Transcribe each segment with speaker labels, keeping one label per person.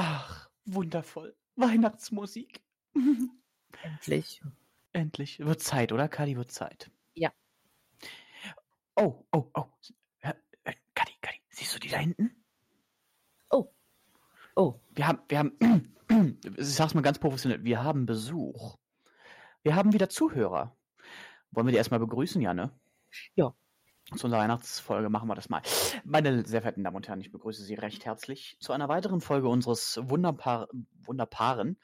Speaker 1: Ach, wundervoll. Weihnachtsmusik.
Speaker 2: Endlich.
Speaker 1: Endlich. Wird Zeit, oder? Kadi, wird Zeit.
Speaker 2: Ja.
Speaker 1: Oh, oh, oh. Äh, Kadi, Kadi, siehst du die da hinten?
Speaker 2: Oh. Oh.
Speaker 1: Wir haben, wir haben, ich sag's mal ganz professionell, wir haben Besuch. Wir haben wieder Zuhörer. Wollen wir die erstmal begrüßen, Janne? Zu unserer Weihnachtsfolge machen wir das mal. Meine sehr verehrten Damen und Herren, ich begrüße Sie recht herzlich zu einer weiteren Folge unseres wunderbar, wunderbaren,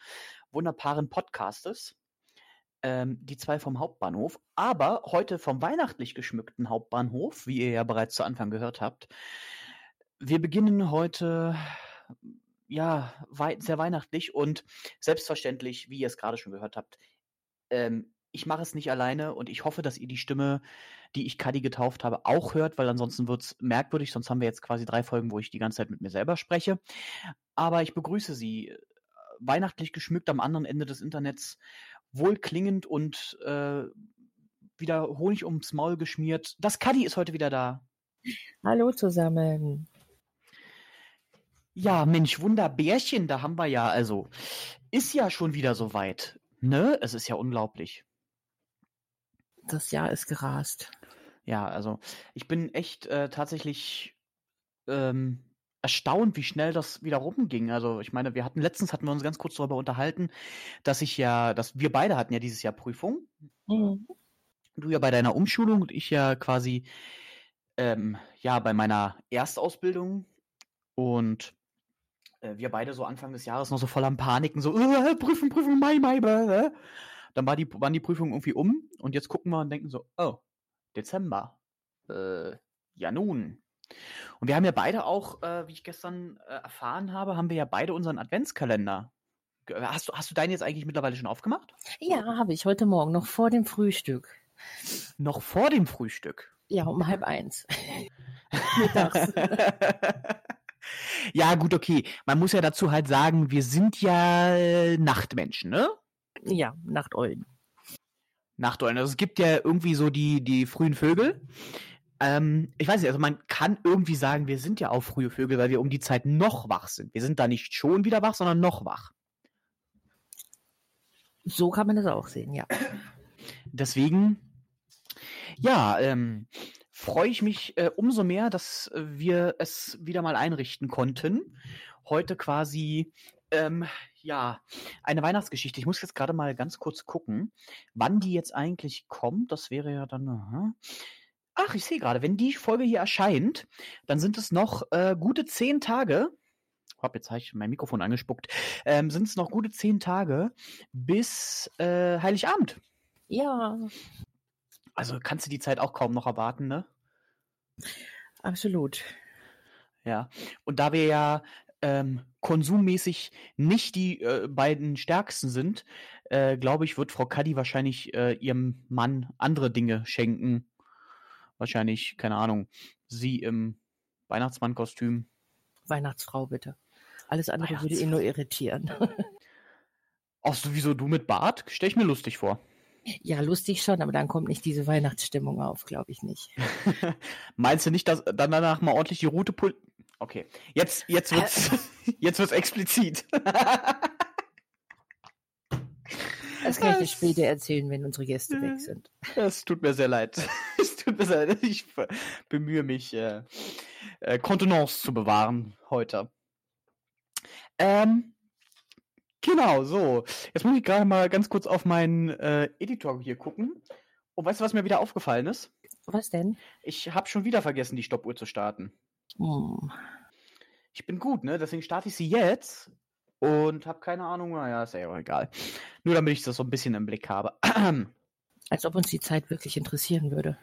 Speaker 1: wunderbaren Podcastes. Ähm, die zwei vom Hauptbahnhof, aber heute vom weihnachtlich geschmückten Hauptbahnhof, wie ihr ja bereits zu Anfang gehört habt. Wir beginnen heute ja sehr weihnachtlich und selbstverständlich, wie ihr es gerade schon gehört habt, ähm, ich mache es nicht alleine und ich hoffe, dass ihr die Stimme, die ich Kadi getauft habe, auch hört, weil ansonsten wird es merkwürdig. Sonst haben wir jetzt quasi drei Folgen, wo ich die ganze Zeit mit mir selber spreche. Aber ich begrüße Sie äh, weihnachtlich geschmückt am anderen Ende des Internets, wohlklingend und äh, wieder Honig ums Maul geschmiert. Das Kadi ist heute wieder da.
Speaker 2: Hallo zusammen.
Speaker 1: Ja, Mensch, Wunderbärchen, da haben wir ja, also, ist ja schon wieder soweit. Ne? Es ist ja unglaublich
Speaker 2: das Jahr ist gerast.
Speaker 1: Ja, also ich bin echt äh, tatsächlich ähm, erstaunt, wie schnell das wieder rumging. Also ich meine, wir hatten letztens hatten wir uns ganz kurz darüber unterhalten, dass ich ja, dass wir beide hatten ja dieses Jahr Prüfung. Mhm. Du ja bei deiner Umschulung und ich ja quasi ähm, ja bei meiner Erstausbildung und äh, wir beide so Anfang des Jahres noch so voll am Paniken, so äh, Prüfung, Prüfung, Mai, Mai, äh. Dann war die, waren die Prüfungen irgendwie um und jetzt gucken wir und denken so, oh, Dezember. Äh, ja nun. Und wir haben ja beide auch, äh, wie ich gestern äh, erfahren habe, haben wir ja beide unseren Adventskalender. Hast du, hast du deinen jetzt eigentlich mittlerweile schon aufgemacht?
Speaker 2: Ja, habe ich heute Morgen, noch vor dem Frühstück.
Speaker 1: Noch vor dem Frühstück?
Speaker 2: Ja, um halb eins.
Speaker 1: Mittags. ja, gut, okay. Man muss ja dazu halt sagen, wir sind ja äh, Nachtmenschen, ne?
Speaker 2: Ja, Nachteulen.
Speaker 1: Nachteulen. Also es gibt ja irgendwie so die, die frühen Vögel. Ähm, ich weiß nicht, also man kann irgendwie sagen, wir sind ja auch frühe Vögel, weil wir um die Zeit noch wach sind. Wir sind da nicht schon wieder wach, sondern noch wach.
Speaker 2: So kann man das auch sehen, ja.
Speaker 1: Deswegen, ja, ähm, freue ich mich äh, umso mehr, dass wir es wieder mal einrichten konnten. Heute quasi ähm, ja, eine Weihnachtsgeschichte. Ich muss jetzt gerade mal ganz kurz gucken, wann die jetzt eigentlich kommt. Das wäre ja dann. Aha. Ach, ich sehe gerade, wenn die Folge hier erscheint, dann sind es noch äh, gute zehn Tage. Hopp, jetzt habe ich mein Mikrofon angespuckt. Ähm, sind es noch gute zehn Tage bis äh, Heiligabend.
Speaker 2: Ja.
Speaker 1: Also kannst du die Zeit auch kaum noch erwarten, ne?
Speaker 2: Absolut.
Speaker 1: Ja. Und da wir ja ähm, konsummäßig nicht die äh, beiden stärksten sind, äh, glaube ich, wird Frau Kaddi wahrscheinlich äh, ihrem Mann andere Dinge schenken. Wahrscheinlich, keine Ahnung, sie im Weihnachtsmannkostüm.
Speaker 2: Weihnachtsfrau, bitte. Alles andere würde ihn nur irritieren.
Speaker 1: Ach, sowieso du mit Bart? Stell ich mir lustig vor.
Speaker 2: Ja, lustig schon, aber dann kommt nicht diese Weihnachtsstimmung auf, glaube ich nicht.
Speaker 1: Meinst du nicht, dass dann danach mal ordentlich die Route Okay, jetzt, jetzt wird's, jetzt wird's explizit.
Speaker 2: Das kann ich dir später erzählen, wenn unsere Gäste weg sind.
Speaker 1: Es tut mir sehr leid. Es tut mir sehr leid. Ich bemühe mich, äh, äh, Kontenance zu bewahren heute. Ähm, Genau, so. Jetzt muss ich gerade mal ganz kurz auf meinen äh, Editor hier gucken. Und weißt du, was mir wieder aufgefallen ist?
Speaker 2: Was denn?
Speaker 1: Ich habe schon wieder vergessen, die Stoppuhr zu starten.
Speaker 2: Hm.
Speaker 1: Ich bin gut, ne? Deswegen starte ich sie jetzt und habe keine Ahnung. Naja, ist ja auch egal. Nur damit ich das so ein bisschen im Blick habe.
Speaker 2: Als ob uns die Zeit wirklich interessieren würde.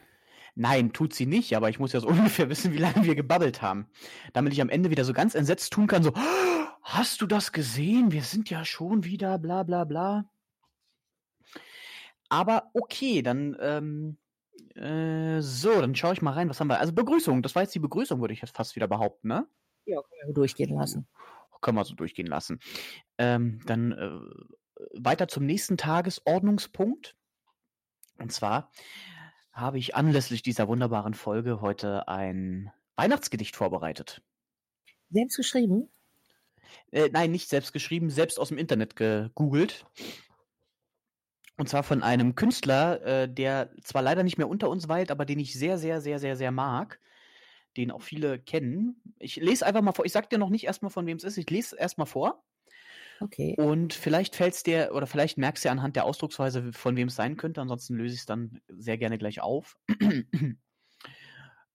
Speaker 1: Nein, tut sie nicht, aber ich muss ja so ungefähr wissen, wie lange wir gebabbelt haben. Damit ich am Ende wieder so ganz entsetzt tun kann, so, hast du das gesehen? Wir sind ja schon wieder, bla bla bla. Aber okay, dann, ähm, äh, so, dann schaue ich mal rein, was haben wir. Also Begrüßung, das war jetzt die Begrüßung, würde ich jetzt fast wieder behaupten, ne?
Speaker 2: Ja, können wir durchgehen lassen.
Speaker 1: Können wir so durchgehen lassen. Ähm, dann äh, weiter zum nächsten Tagesordnungspunkt. Und zwar habe ich anlässlich dieser wunderbaren Folge heute ein Weihnachtsgedicht vorbereitet.
Speaker 2: Selbst geschrieben?
Speaker 1: Äh, nein, nicht selbst geschrieben, selbst aus dem Internet gegoogelt. Und zwar von einem Künstler, äh, der zwar leider nicht mehr unter uns weilt, aber den ich sehr, sehr, sehr, sehr, sehr mag. Den auch viele kennen. Ich lese einfach mal vor. Ich sag dir noch nicht erstmal, von wem es ist. Ich lese erstmal vor.
Speaker 2: Okay.
Speaker 1: Und vielleicht fällt es dir oder vielleicht merkst du ja anhand der Ausdrucksweise, von wem es sein könnte. Ansonsten löse ich es dann sehr gerne gleich auf.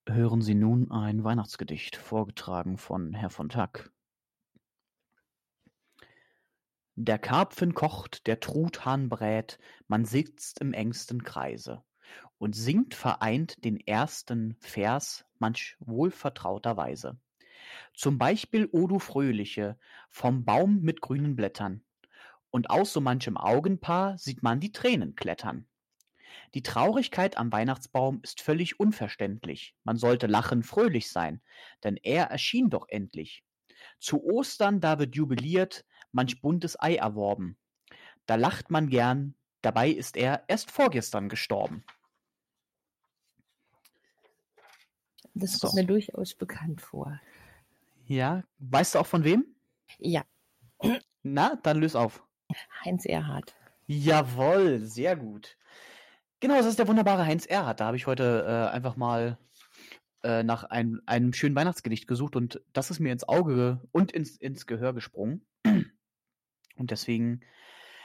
Speaker 1: Hören Sie nun ein Weihnachtsgedicht, vorgetragen von Herr von Tack. Der Karpfen kocht, der Truthahn brät, man sitzt im engsten Kreise und singt vereint den ersten Vers manch wohlvertrauterweise. Zum Beispiel O du Fröhliche, vom Baum mit grünen Blättern. Und aus so manchem Augenpaar sieht man die Tränen klettern. Die Traurigkeit am Weihnachtsbaum ist völlig unverständlich. Man sollte lachen, fröhlich sein, denn er erschien doch endlich. Zu Ostern, da wird jubiliert, manch buntes Ei erworben. Da lacht man gern, dabei ist er erst vorgestern gestorben.
Speaker 2: Das
Speaker 1: So.
Speaker 2: kommt mir durchaus bekannt vor.
Speaker 1: Ja, weißt du auch von wem?
Speaker 2: Ja,
Speaker 1: Na, dann löse auf.
Speaker 2: Heinz Erhardt.
Speaker 1: Jawohl, sehr gut. Genau, das ist der wunderbare Heinz Erhardt. Da habe ich heute äh, einfach mal äh, nach einem, einem schönen Weihnachtsgedicht gesucht und das ist mir ins Auge und ins, ins Gehör gesprungen. Und deswegen,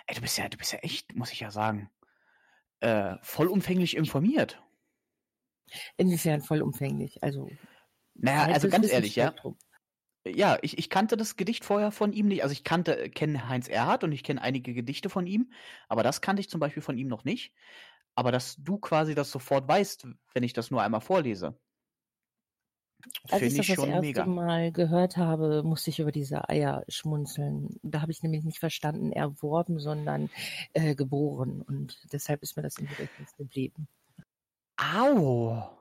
Speaker 1: ey, du bist ja, du bist ja echt, muss ich ja sagen, äh, vollumfänglich informiert.
Speaker 2: Inwiefern vollumfänglich? Also,
Speaker 1: Naja, also ganz ehrlich, ja. Ja, ich, ich kannte das Gedicht vorher von ihm nicht. Also ich kannte, kenne Heinz Erhardt und ich kenne einige Gedichte von ihm, aber das kannte ich zum Beispiel von ihm noch nicht. Aber dass du quasi das sofort weißt, wenn ich das nur einmal vorlese,
Speaker 2: Als ich
Speaker 1: finde
Speaker 2: das
Speaker 1: ich
Speaker 2: das erste
Speaker 1: mega.
Speaker 2: Mal gehört habe, musste ich über diese Eier schmunzeln. Da habe ich nämlich nicht verstanden, erworben, sondern äh, geboren. Und deshalb ist mir das im Gedächtnis geblieben.
Speaker 1: Au!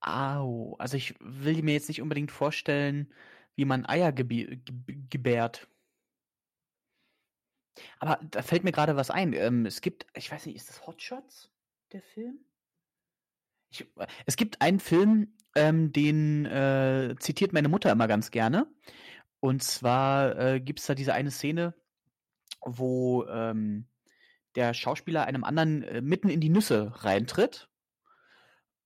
Speaker 1: Au. Also ich will mir jetzt nicht unbedingt vorstellen, wie man Eier gebi- ge- gebärt. Aber da fällt mir gerade was ein. Ähm, es gibt, ich weiß nicht, ist das Hot Shots, der Film? Ich, äh, es gibt einen Film, ähm, den äh, zitiert meine Mutter immer ganz gerne. Und zwar äh, gibt es da diese eine Szene, wo ähm, der Schauspieler einem anderen äh, mitten in die Nüsse reintritt.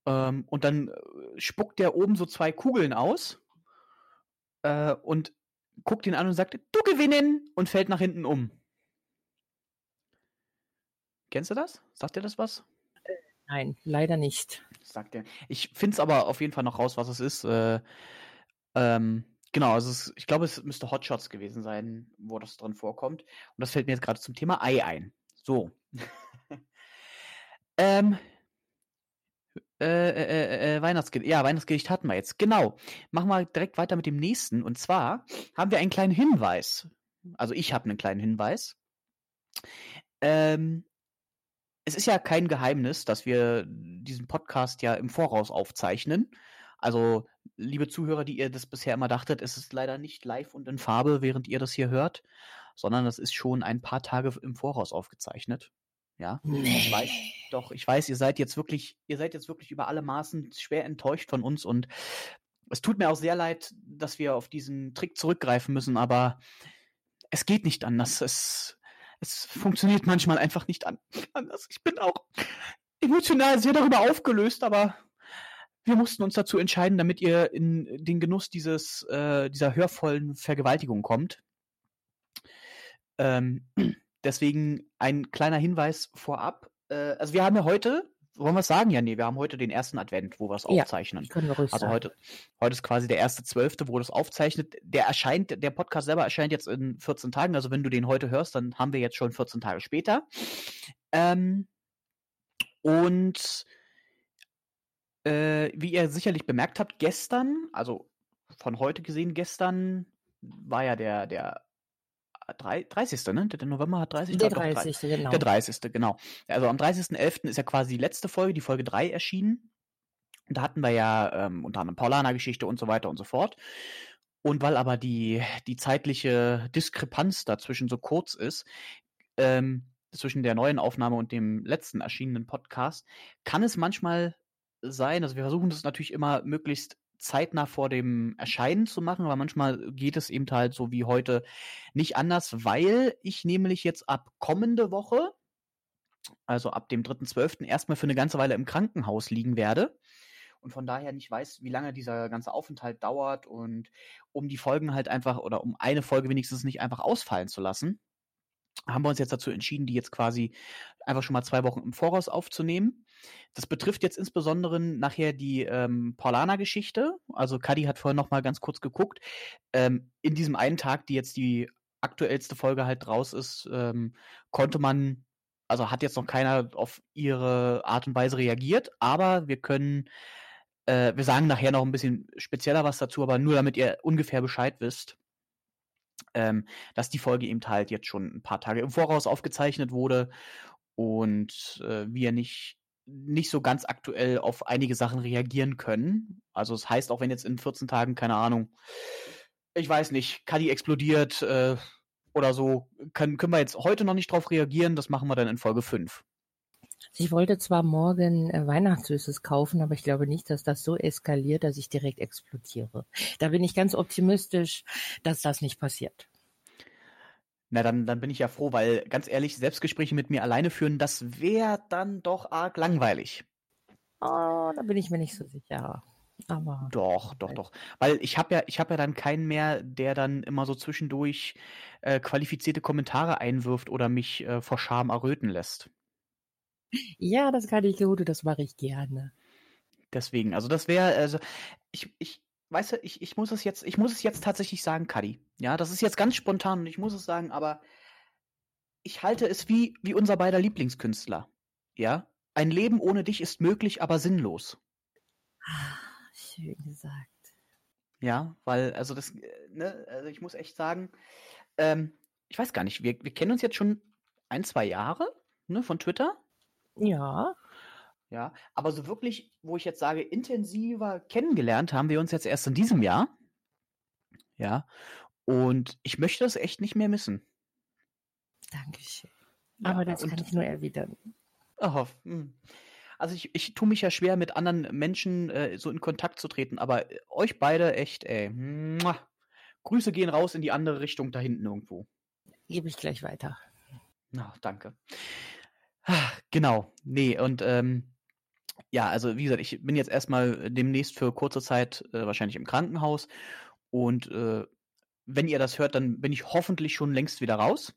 Speaker 1: Ähm, und dann äh, spuckt der oben so zwei Kugeln aus äh, und guckt ihn an und sagt, du gewinnen und fällt nach hinten um. Kennst du das? Sagt dir das was?
Speaker 2: Nein, leider nicht.
Speaker 1: Sagt er. Ich finde es aber auf jeden Fall noch raus, was es ist. Äh, ähm, genau, also es, ich glaube, es müsste Hotshots gewesen sein, wo das drin vorkommt. Und das fällt mir jetzt gerade zum Thema Ei ein. So. ähm, äh, äh, äh, Weihnachtsgedicht. Ja, Weihnachtsgedicht hatten wir jetzt. Genau. Machen wir direkt weiter mit dem nächsten. Und zwar haben wir einen kleinen Hinweis. Also ich habe einen kleinen Hinweis. Ähm, es ist ja kein Geheimnis, dass wir diesen Podcast ja im Voraus aufzeichnen. Also, liebe Zuhörer, die ihr das bisher immer dachtet, es ist leider nicht live und in Farbe, während ihr das hier hört, sondern das ist schon ein paar Tage im Voraus aufgezeichnet. Ja. Ich weiß, doch, ich weiß, ihr seid jetzt wirklich, ihr seid jetzt wirklich über alle Maßen schwer enttäuscht von uns und es tut mir auch sehr leid, dass wir auf diesen Trick zurückgreifen müssen, aber es geht nicht anders. Es, es funktioniert manchmal einfach nicht an, anders. Ich bin auch emotional sehr darüber aufgelöst, aber wir mussten uns dazu entscheiden, damit ihr in den Genuss dieses, äh, dieser hörvollen Vergewaltigung kommt. Ähm, deswegen ein kleiner Hinweis vorab. Äh, also wir haben ja heute, wollen wir es sagen? Ja, nee, wir haben heute den ersten Advent, wo wir es
Speaker 2: Ja,
Speaker 1: aufzeichnen.
Speaker 2: können wir ruhig
Speaker 1: Also
Speaker 2: sagen.
Speaker 1: heute, heute ist quasi der erste Zwölfte, wo das aufzeichnet. Der erscheint, der Podcast selber erscheint jetzt in 14 Tagen. Also wenn du den heute hörst, dann haben wir jetzt schon 14 Tage später. Ähm, und äh, wie ihr sicherlich bemerkt habt, gestern, also von heute gesehen, gestern war ja der, der drei- 30. Ne? Der November hat 30.
Speaker 2: Der
Speaker 1: Doch, drei-
Speaker 2: 30. genau.
Speaker 1: der 30. genau. Also am 30.11. ist ja quasi die letzte Folge, die Folge 3 erschienen. Und da hatten wir ja ähm, unter anderem Paulaner-Geschichte und so weiter und so fort. Und weil aber die, die zeitliche Diskrepanz dazwischen so kurz ist, ähm, zwischen der neuen Aufnahme und dem letzten erschienenen Podcast, kann es manchmal sein, also wir versuchen das natürlich immer möglichst zeitnah vor dem Erscheinen zu machen, aber manchmal geht es eben halt so wie heute nicht anders, weil ich nämlich jetzt ab kommende Woche, also ab dem 3.12. erstmal für eine ganze Weile im Krankenhaus liegen werde und von daher nicht weiß, wie lange dieser ganze Aufenthalt dauert und um die Folgen halt einfach oder um eine Folge wenigstens nicht einfach ausfallen zu lassen, haben wir uns jetzt dazu entschieden, die jetzt quasi einfach schon mal zwei Wochen im Voraus aufzunehmen. Das betrifft jetzt insbesondere nachher die ähm, Paulaner-Geschichte. Also Kadi hat vorhin noch mal ganz kurz geguckt. Ähm, in diesem einen Tag, die jetzt die aktuellste Folge halt raus ist, ähm, konnte man, also hat jetzt noch keiner auf ihre Art und Weise reagiert, aber wir können, äh, wir sagen nachher noch ein bisschen spezieller was dazu, aber nur damit ihr ungefähr Bescheid wisst ähm, dass die Folge eben halt jetzt schon ein paar Tage im Voraus aufgezeichnet wurde und äh, wir nicht nicht so ganz aktuell auf einige Sachen reagieren können. Also es das heißt, auch wenn jetzt in 14 Tagen, keine Ahnung, ich weiß nicht, Kadi explodiert äh, oder so, können, können wir jetzt heute noch nicht drauf reagieren, das machen wir dann in Folge 5.
Speaker 2: Ich wollte zwar morgen äh, Weihnachtssüßes kaufen, aber ich glaube nicht, dass das so eskaliert, dass ich direkt explodiere. Da bin ich ganz optimistisch, dass das nicht passiert.
Speaker 1: Na, dann, dann bin ich ja froh, weil ganz ehrlich, Selbstgespräche mit mir alleine führen, das wäre dann doch arg langweilig.
Speaker 2: Oh, da bin ich mir nicht so sicher. Aber
Speaker 1: Doch, doch, doch. Weil ich habe ja, ich habe ja dann keinen mehr, der dann immer so zwischendurch äh, qualifizierte Kommentare einwirft oder mich äh, vor Scham erröten lässt.
Speaker 2: Ja, das kann ich gut, das mache ich gerne.
Speaker 1: Deswegen, also das wäre, also ich, ich, weißt du, ich, ich muss es jetzt, ich muss es jetzt tatsächlich sagen, Kadi. Ja, das ist jetzt ganz spontan und ich muss es sagen, aber ich halte es wie, wie unser beider Lieblingskünstler. Ja, ein Leben ohne dich ist möglich, aber sinnlos.
Speaker 2: Ah, schön gesagt.
Speaker 1: Ja, weil, also das, äh, ne, also ich muss echt sagen, ähm, ich weiß gar nicht, wir, wir kennen uns jetzt schon ein, zwei Jahre, ne, von Twitter.
Speaker 2: Ja,
Speaker 1: Ja, aber so wirklich, wo ich jetzt sage, intensiver kennengelernt haben wir uns jetzt erst in diesem Jahr. Ja, und ich möchte das echt nicht mehr missen.
Speaker 2: Dankeschön.
Speaker 1: Ja,
Speaker 2: Aber das kann ich nur erwidern.
Speaker 1: Oh. Also ich, ich tue mich ja schwer, mit anderen Menschen äh, so in Kontakt zu treten, aber äh, euch beide echt, ey. Muah. Grüße gehen raus in die andere Richtung da hinten irgendwo.
Speaker 2: Gebe ich gleich weiter.
Speaker 1: Na, danke. Genau, nee, und ähm, ja, also wie gesagt, ich bin jetzt erstmal demnächst für kurze Zeit äh, wahrscheinlich im Krankenhaus und äh, wenn ihr das hört, dann bin ich hoffentlich schon längst wieder raus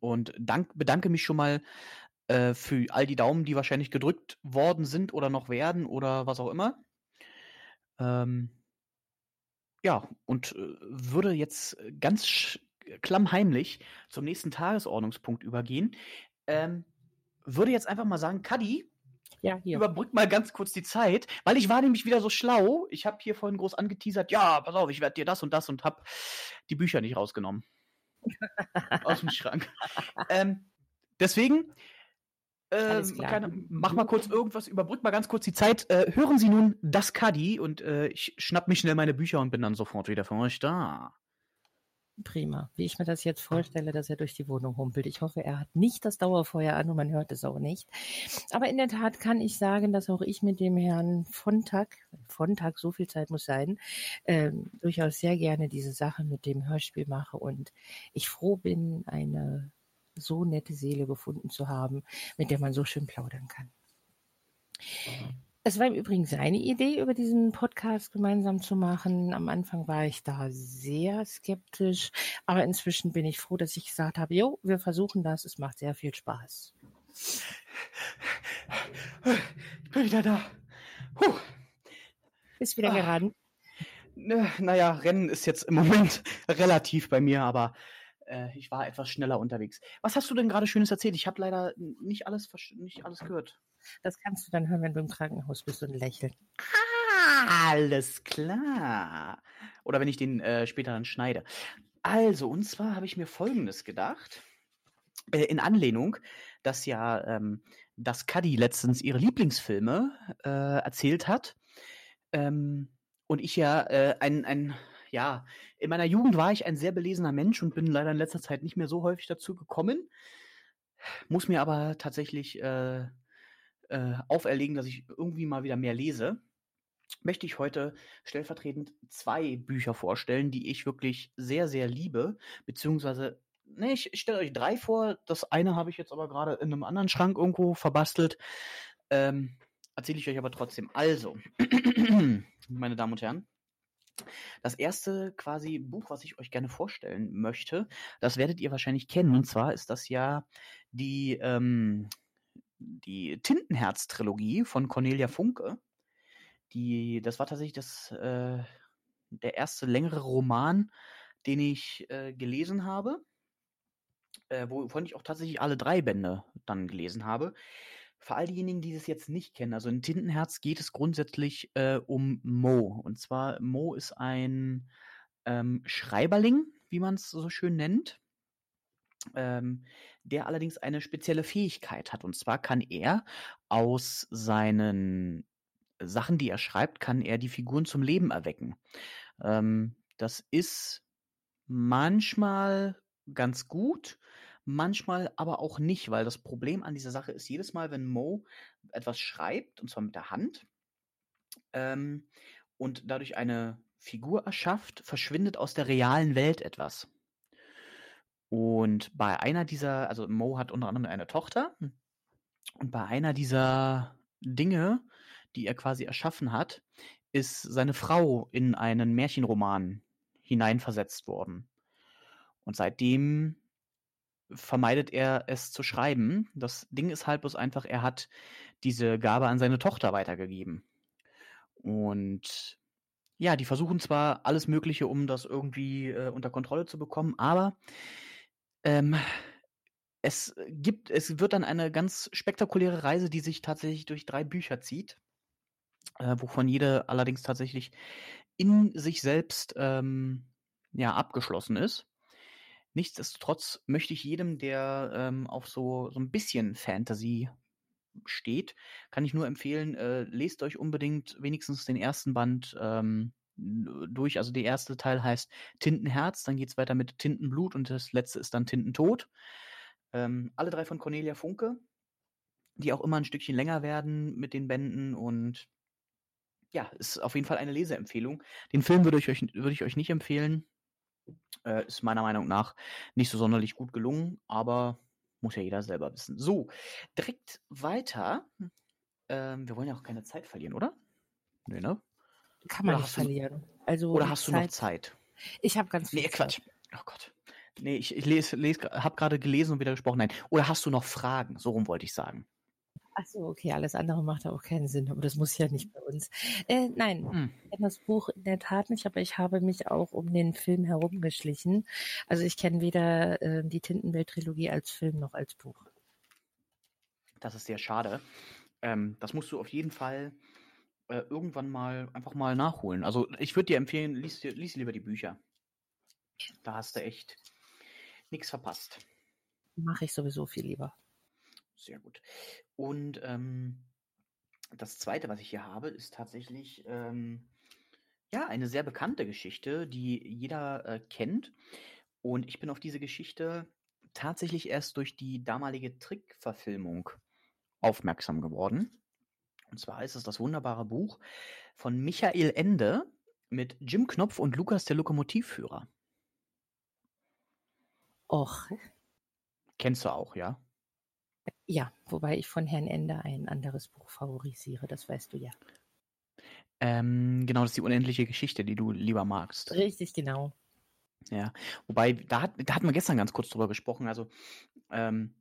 Speaker 1: und dank, bedanke mich schon mal äh, für all die Daumen, die wahrscheinlich gedrückt worden sind oder noch werden oder was auch immer. Ähm, ja, und äh, würde jetzt ganz klammheimlich zum nächsten Tagesordnungspunkt übergehen. Ähm, würde jetzt einfach mal sagen, Kadi,
Speaker 2: Ja, hier.
Speaker 1: überbrück mal ganz kurz die Zeit, weil ich war nämlich wieder so schlau. Ich habe hier vorhin groß angeteasert, ja, pass auf, ich werde dir das und das und habe die Bücher nicht rausgenommen. Aus dem Schrank. ähm, deswegen,
Speaker 2: klar.
Speaker 1: keine, mach mal kurz irgendwas, überbrück mal ganz kurz die Zeit. Äh, hören Sie nun das Kadi und äh, ich schnapp mir schnell meine Bücher und bin dann sofort wieder für euch da.
Speaker 2: Prima. Wie ich mir das jetzt vorstelle, dass er durch die Wohnung humpelt. Ich hoffe, er hat nicht das Dauerfeuer an und man hört es auch nicht. Aber in der Tat kann ich sagen, dass auch ich mit dem Herrn Fontag, Fontag, so viel Zeit muss sein, ähm, durchaus sehr gerne diese Sache mit dem Hörspiel mache und ich froh bin, eine so nette Seele gefunden zu haben, mit der man so schön plaudern kann. Es war im Übrigen seine Idee, über diesen Podcast gemeinsam zu machen. Am Anfang war ich da sehr skeptisch, aber inzwischen bin ich froh, dass ich gesagt habe, jo, wir versuchen das, es macht sehr viel Spaß.
Speaker 1: Ich bin wieder da. Puh.
Speaker 2: Ist wieder ah. gerannt.
Speaker 1: Naja, Rennen ist jetzt im Moment relativ bei mir, aber äh, ich war etwas schneller unterwegs. Was hast du denn gerade Schönes erzählt? Ich habe leider nicht alles, nicht alles gehört.
Speaker 2: Das kannst du dann hören, wenn du im Krankenhaus bist und lächeln.
Speaker 1: alles klar. Oder wenn ich den äh, später dann schneide. Also, und zwar habe ich mir Folgendes gedacht. Äh, in Anlehnung, dass ja ähm, das Cuddy letztens ihre Lieblingsfilme äh, erzählt hat. Ähm, und ich ja äh, ein, ein ja, in meiner Jugend war ich ein sehr belesener Mensch und bin leider in letzter Zeit nicht mehr so häufig dazu gekommen. Muss mir aber tatsächlich äh, äh, auferlegen, dass ich irgendwie mal wieder mehr lese. Möchte ich heute stellvertretend zwei Bücher vorstellen, die ich wirklich sehr, sehr liebe, beziehungsweise Nee, ich, ich stelle euch drei vor. Das eine habe ich jetzt aber gerade in einem anderen Schrank irgendwo verbastelt. Ähm, Erzähle ich euch aber trotzdem. Also, meine Damen und Herren, das erste quasi Buch, was ich euch gerne vorstellen möchte, das werdet ihr wahrscheinlich kennen. Und zwar ist das ja die, ähm, die Tintenherz-Trilogie von Cornelia Funke. Die, das war tatsächlich das, äh, der erste längere Roman, den ich äh, gelesen habe, äh, wovon ich auch tatsächlich alle drei Bände dann gelesen habe. Für all diejenigen, die das jetzt nicht kennen, also in Tintenherz geht es grundsätzlich äh, um Mo. Und zwar, Mo ist ein ähm, Schreiberling, wie man es so schön nennt, ähm, der allerdings eine spezielle Fähigkeit hat. Und zwar kann er aus seinen Sachen, die er schreibt, kann er die Figuren zum Leben erwecken. Ähm, das ist manchmal ganz gut, manchmal aber auch nicht, weil das Problem an dieser Sache ist, jedes Mal, wenn Mo etwas schreibt, und zwar mit der Hand, ähm, und dadurch eine Figur erschafft, verschwindet aus der realen Welt etwas. Und bei einer dieser, also Mo hat unter anderem eine Tochter, und bei einer dieser Dinge, die er quasi erschaffen hat, ist seine Frau in einen Märchenroman hineinversetzt worden. Und seitdem vermeidet er es zu schreiben. Das Ding ist halt bloß einfach, er hat diese Gabe an seine Tochter weitergegeben. Und ja, die versuchen zwar alles Mögliche, um das irgendwie äh, unter Kontrolle zu bekommen, aber ähm, es gibt, es wird dann eine ganz spektakuläre Reise, die sich tatsächlich durch drei Bücher zieht, äh, wovon jede allerdings tatsächlich in sich selbst ähm, ja abgeschlossen ist. Nichtsdestotrotz möchte ich jedem, der ähm, auf so, so ein bisschen Fantasy steht, kann ich nur empfehlen, äh, lest euch unbedingt wenigstens den ersten Band ähm, durch. Also der erste Teil heißt Tintenherz, dann geht es weiter mit Tintenblut und das letzte ist dann Tintentod. Ähm, alle drei von Cornelia Funke, die auch immer ein Stückchen länger werden mit den Bänden und ja, ist auf jeden Fall eine Leseempfehlung. Den Film würde ich euch, würde ich euch nicht empfehlen. Äh, ist meiner Meinung nach nicht so sonderlich gut gelungen, aber muss ja jeder selber wissen. So, direkt weiter. Ähm, wir wollen ja auch keine Zeit verlieren, oder?
Speaker 2: Nee, ne? Kann man nicht verlieren.
Speaker 1: Also oder hast Zeit, du noch Zeit?
Speaker 2: Ich habe ganz
Speaker 1: viel Nee, Quatsch. Oh Gott. Nee, ich, ich lese, lese, habe gerade gelesen und wieder gesprochen. Nein. Oder hast du noch Fragen? So rum wollte ich sagen.
Speaker 2: Ach so, okay, alles andere macht auch keinen Sinn, aber das muss ja nicht bei uns. Äh, nein, hm. ich kenne das Buch in der Tat nicht, aber ich habe mich auch um den Film herumgeschlichen. Also ich kenne weder äh, die Tintenwelt-Trilogie als Film noch als Buch.
Speaker 1: Das ist sehr schade. Ähm, das musst du auf jeden Fall äh, irgendwann mal einfach mal nachholen. Also ich würde dir empfehlen, lies, lies lieber die Bücher. Da hast du echt nichts verpasst.
Speaker 2: Mache ich sowieso viel lieber.
Speaker 1: Sehr gut. Und ähm, das zweite, was ich hier habe, ist tatsächlich ähm, ja eine sehr bekannte Geschichte, die jeder äh, kennt. Und ich bin auf diese Geschichte tatsächlich erst durch die damalige Trickverfilmung aufmerksam geworden. Und zwar ist es das wunderbare Buch von Michael Ende mit Jim Knopf und Lukas der Lokomotivführer.
Speaker 2: Och.
Speaker 1: Kennst du auch, ja?
Speaker 2: Ja, wobei ich von Herrn Ender ein anderes Buch favorisiere, das weißt du ja.
Speaker 1: Ähm, genau, das ist die unendliche Geschichte, die du lieber magst.
Speaker 2: Richtig, genau.
Speaker 1: Ja, wobei, da, hat, da hatten wir gestern ganz kurz drüber gesprochen. Also, ähm,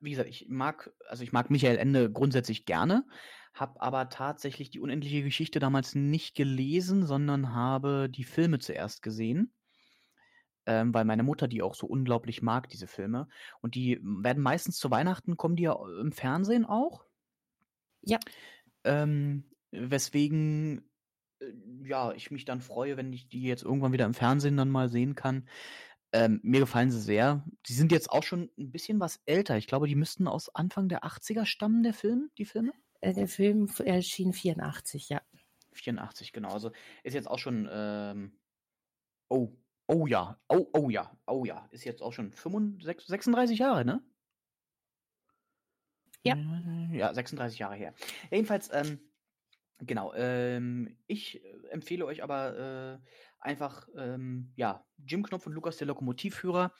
Speaker 1: wie gesagt, ich mag, also ich mag Michael Ende grundsätzlich gerne, habe aber tatsächlich die unendliche Geschichte damals nicht gelesen, sondern habe die Filme zuerst gesehen, ähm, weil meine Mutter die auch so unglaublich mag, diese Filme. Und die werden meistens zu Weihnachten, kommen die ja im Fernsehen auch.
Speaker 2: Ja.
Speaker 1: Ähm, weswegen äh, ja, ich mich dann freue, wenn ich die jetzt irgendwann wieder im Fernsehen dann mal sehen kann. Ähm, mir gefallen sie sehr. Die sind jetzt auch schon ein bisschen was älter. Ich glaube, die müssten aus Anfang der 80er stammen, der Film, die Filme?
Speaker 2: Äh, der Film erschien 84, ja.
Speaker 1: 84, genau. Also ist jetzt auch schon, ähm, oh, oh ja, oh, oh ja, oh ja, ist jetzt auch schon 35, 36 Jahre, ne?
Speaker 2: Ja.
Speaker 1: Ja, 36 Jahre her. Jedenfalls, ähm, genau, ähm, ich äh, empfehle euch aber äh, einfach, ähm, ja, Jim Knopf und Lukas der Lokomotivführer.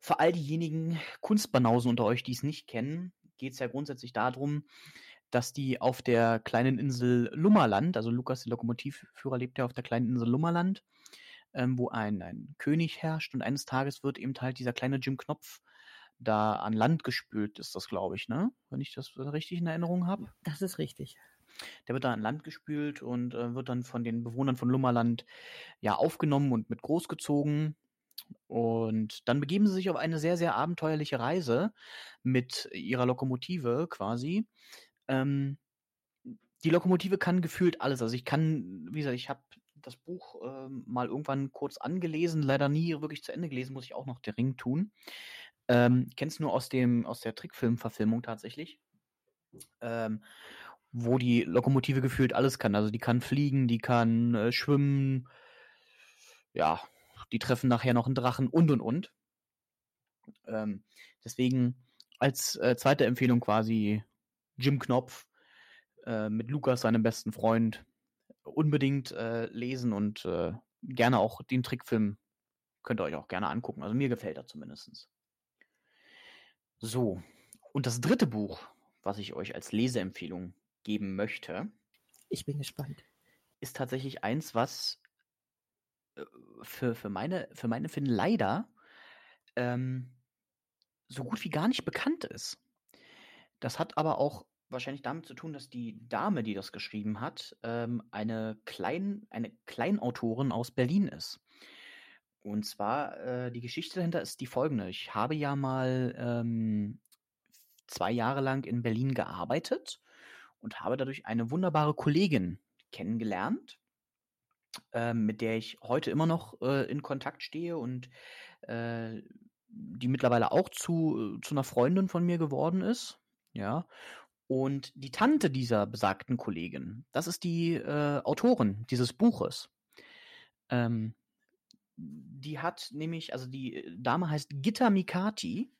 Speaker 1: Für all diejenigen Kunstbanausen unter euch, die es nicht kennen, geht es ja grundsätzlich darum, dass die auf der kleinen Insel Lummerland, also Lukas der Lokomotivführer lebt ja auf der kleinen Insel Lummerland, ähm, wo ein, ein König herrscht und eines Tages wird eben halt dieser kleine Jim Knopf da an Land gespült, ist das, glaube ich, ne? Wenn ich das richtig in Erinnerung habe.
Speaker 2: Das ist richtig.
Speaker 1: Der wird da an Land gespült und äh, wird dann von den Bewohnern von Lummerland ja aufgenommen und mit großgezogen. Und dann begeben sie sich auf eine sehr, sehr abenteuerliche Reise mit ihrer Lokomotive quasi. Ähm, die Lokomotive kann gefühlt alles. Also ich kann, wie gesagt, ich habe das Buch äh, mal irgendwann kurz angelesen, leider nie wirklich zu Ende gelesen, muss ich auch noch der Ring tun. Ähm, kennst nur aus dem aus der Trickfilmverfilmung tatsächlich. Ähm, wo die Lokomotive gefühlt alles kann. Also die kann fliegen, die kann äh, schwimmen, ja, die treffen nachher noch einen Drachen und und und. Ähm, deswegen als äh, zweite Empfehlung quasi Jim Knopf äh, mit Lukas, seinem besten Freund, unbedingt äh, lesen und äh, gerne auch den Trickfilm könnt ihr euch auch gerne angucken. Also mir gefällt er zumindest. So, und das dritte Buch, was ich euch als Leseempfehlung geben möchte.
Speaker 2: Ich bin gespannt.
Speaker 1: Ist tatsächlich eins, was äh, für, für meine, für meine Finden leider ähm, so gut wie gar nicht bekannt ist. Das hat aber auch wahrscheinlich damit zu tun, dass die Dame, die das geschrieben hat, ähm, eine, Klein, eine Kleinautorin aus Berlin ist. Und zwar, äh, die Geschichte dahinter ist die folgende. Ich habe ja mal ähm, zwei Jahre lang in Berlin gearbeitet und habe dadurch eine wunderbare Kollegin kennengelernt, äh, mit der ich heute immer noch äh, in Kontakt stehe und äh, die mittlerweile auch zu, zu einer Freundin von mir geworden ist. Ja. Und die Tante dieser besagten Kollegin, das ist die äh, Autorin dieses Buches. Ähm, die hat nämlich, also die Dame heißt Gitta Mikati,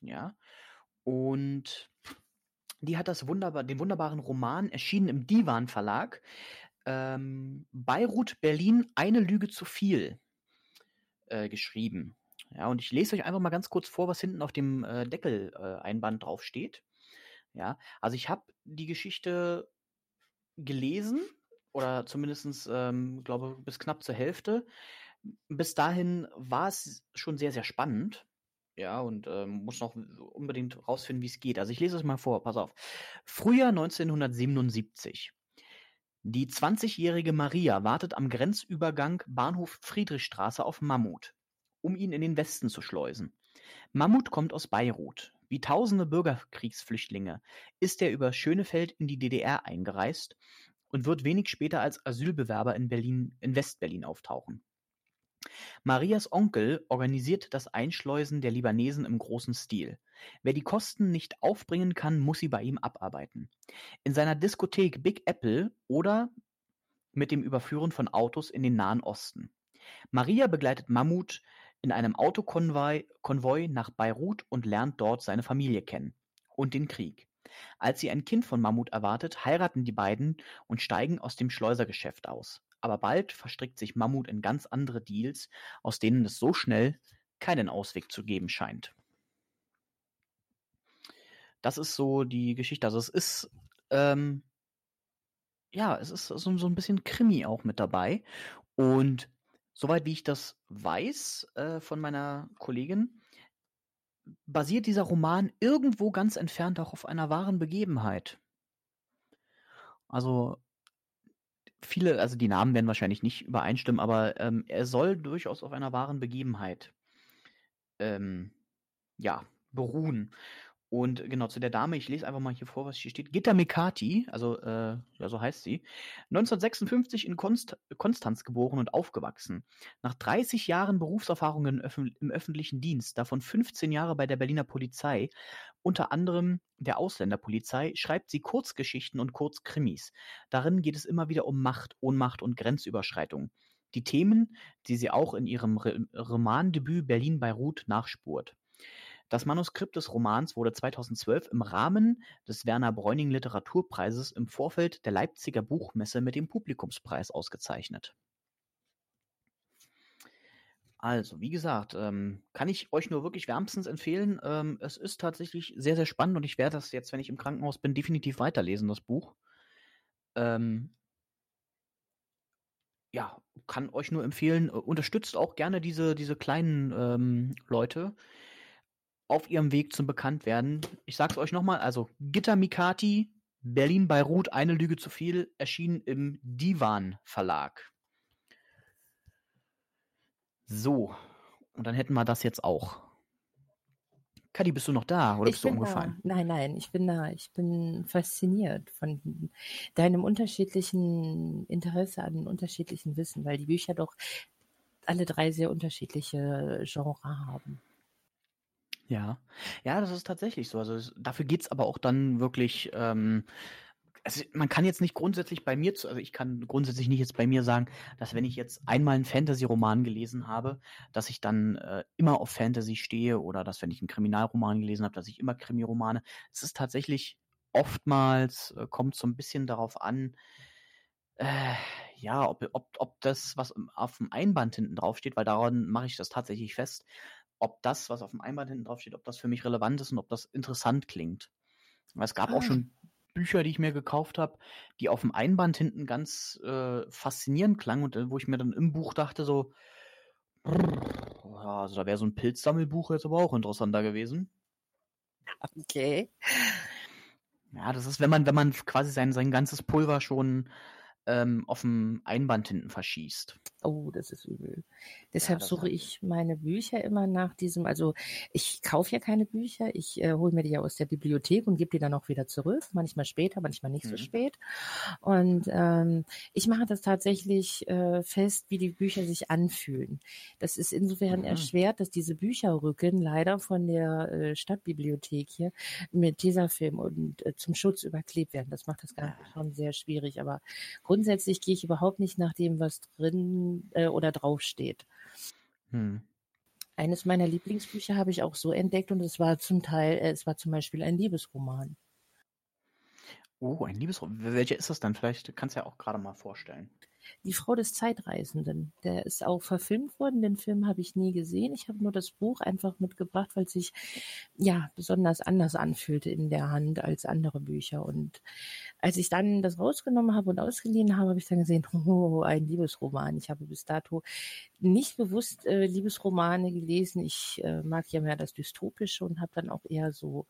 Speaker 1: ja, und die hat das wunderbar, den wunderbaren Roman erschienen im Divan Verlag. Ähm, Beirut, Berlin, eine Lüge zu viel äh, geschrieben. Ja, und ich lese euch einfach mal ganz kurz vor, was hinten auf dem äh, Deckel-Einband äh, drauf steht. Ja, also ich habe die Geschichte gelesen oder zumindest, ähm, glaube bis knapp zur Hälfte. Bis dahin war es schon sehr, sehr spannend. Ja, und ähm, muss noch unbedingt rausfinden, wie es geht. Also ich lese es mal vor, pass auf. Frühjahr 1977. Die 20-jährige Maria wartet am Grenzübergang Bahnhof Friedrichstraße auf Mammut, um ihn in den Westen zu schleusen. Mammut kommt aus Beirut. Wie tausende Bürgerkriegsflüchtlinge ist er über Schönefeld in die DDR eingereist und wird wenig später als Asylbewerber in Berlin, in Westberlin auftauchen. Marias Onkel organisiert das Einschleusen der Libanesen im großen Stil. Wer die Kosten nicht aufbringen kann, muss sie bei ihm abarbeiten. In seiner Diskothek Big Apple oder mit dem Überführen von Autos in den Nahen Osten. Maria begleitet Mammut in einem Autokonvoi Konvoi nach Beirut und lernt dort seine Familie kennen. Und den Krieg. Als sie ein Kind von Mammut erwartet, heiraten die beiden und steigen aus dem Schleusergeschäft aus aber bald verstrickt sich Mammut in ganz andere Deals, aus denen es so schnell keinen Ausweg zu geben scheint. Das ist so die Geschichte. Also es ist, ähm, ja, es ist so, so ein bisschen Krimi auch mit dabei. Und soweit wie ich das weiß äh, von meiner Kollegin, basiert dieser Roman irgendwo ganz entfernt auch auf einer wahren Begebenheit. Also viele, also die Namen werden wahrscheinlich nicht übereinstimmen, aber ähm, er soll durchaus auf einer wahren Begebenheit ähm, ja, beruhen. Und genau, zu der Dame, ich lese einfach mal hier vor, was hier steht. Gitta Mekati, also äh, ja, so heißt sie, 1956 in Konst Konstanz geboren und aufgewachsen. Nach 30 Jahren Berufserfahrung im, Öf im öffentlichen Dienst, davon 15 Jahre bei der Berliner Polizei, unter anderem der Ausländerpolizei, schreibt sie Kurzgeschichten und Kurzkrimis. Darin geht es immer wieder um Macht, Ohnmacht und Grenzüberschreitung. Die Themen, die sie auch in ihrem Re Romandebüt Berlin-Beirut nachspurt. Das Manuskript des Romans wurde 2012 im Rahmen des Werner Bräuning Literaturpreises im Vorfeld der Leipziger Buchmesse mit dem Publikumspreis ausgezeichnet. Also, wie gesagt, ähm, kann ich euch nur wirklich wärmstens empfehlen. Ähm, es ist tatsächlich sehr, sehr spannend und ich werde das jetzt, wenn ich im Krankenhaus bin, definitiv weiterlesen, das Buch. Ähm, ja, kann euch nur empfehlen, äh, unterstützt auch gerne diese, diese kleinen ähm, Leute auf ihrem Weg zum Bekanntwerden. Ich sag's euch nochmal, also Gitter Mikati, Berlin Beirut, eine Lüge zu viel, erschienen im Divan Verlag. So, und dann hätten wir das jetzt auch. Kadi, bist du noch da oder
Speaker 2: Ich
Speaker 1: bist du
Speaker 2: bin da.
Speaker 1: umgefallen?
Speaker 2: Nein, nein, ich bin da. Ich bin fasziniert von deinem unterschiedlichen Interesse an unterschiedlichen Wissen, weil die Bücher doch alle drei sehr unterschiedliche Genre haben.
Speaker 1: Ja, ja, das ist tatsächlich so. Also es, dafür geht's aber auch dann wirklich. Ähm, also man kann jetzt nicht grundsätzlich bei mir, also ich kann grundsätzlich nicht jetzt bei mir sagen, dass wenn ich jetzt einmal einen Fantasy-Roman gelesen habe, dass ich dann äh, immer auf Fantasy stehe oder dass wenn ich einen Kriminalroman gelesen habe, dass ich immer Krimiromane. Es ist tatsächlich oftmals äh, kommt so ein bisschen darauf an, äh, ja, ob, ob, ob das, was auf dem Einband hinten drauf steht, weil daran mache ich das tatsächlich fest, ob das, was auf dem Einband hinten drauf steht, ob das für mich relevant ist und ob das interessant klingt. Weil es gab auch
Speaker 2: Ah.
Speaker 1: schon Bücher, die ich mir gekauft habe, die auf dem Einband hinten ganz äh, faszinierend klangen und äh, wo ich mir dann im Buch dachte so, brrr, ja, also da wäre so ein Pilzsammelbuch jetzt aber auch interessanter gewesen.
Speaker 2: Okay.
Speaker 1: Ja, das ist, wenn man, wenn man quasi sein, sein ganzes Pulver schon ähm, auf dem Einband hinten verschießt.
Speaker 2: Oh, das ist übel. Deshalb
Speaker 1: das
Speaker 2: suche ich meine Bücher immer nach diesem, also ich kaufe ja keine Bücher, ich äh, hole mir die ja aus der Bibliothek und gebe die dann auch wieder zurück, manchmal später, manchmal nicht so
Speaker 1: Mhm.
Speaker 2: spät. Und ähm, ich mache das tatsächlich äh, fest, wie die Bücher sich anfühlen. Das ist insofern
Speaker 1: Mhm.
Speaker 2: erschwert, dass diese Bücherrücken leider von der äh, Stadtbibliothek hier mit Tesafilm und äh, zum Schutz überklebt werden. Das macht das Ganze schon sehr schwierig, aber grundsätzlich gehe ich überhaupt nicht nach dem, was drin äh, oder drauf steht.
Speaker 1: Hm.
Speaker 2: Eines meiner Lieblingsbücher habe ich auch so entdeckt und es war zum Teil, äh, es war zum Beispiel ein Liebesroman.
Speaker 1: Oh, ein Liebesroman. Welcher ist das dann? Vielleicht kannst du ja auch gerade mal vorstellen.
Speaker 2: Die Frau des Zeitreisenden. Der ist auch verfilmt worden. Den Film habe ich nie gesehen. Ich habe nur das Buch einfach mitgebracht, weil es sich ja besonders anders anfühlte in der Hand als andere Bücher. Und als ich dann das rausgenommen habe und ausgeliehen habe, habe ich dann gesehen, oh, ein Liebesroman. Ich habe bis dato nicht bewusst äh, Liebesromane gelesen. Ich äh, mag ja mehr das Dystopische und habe dann auch eher so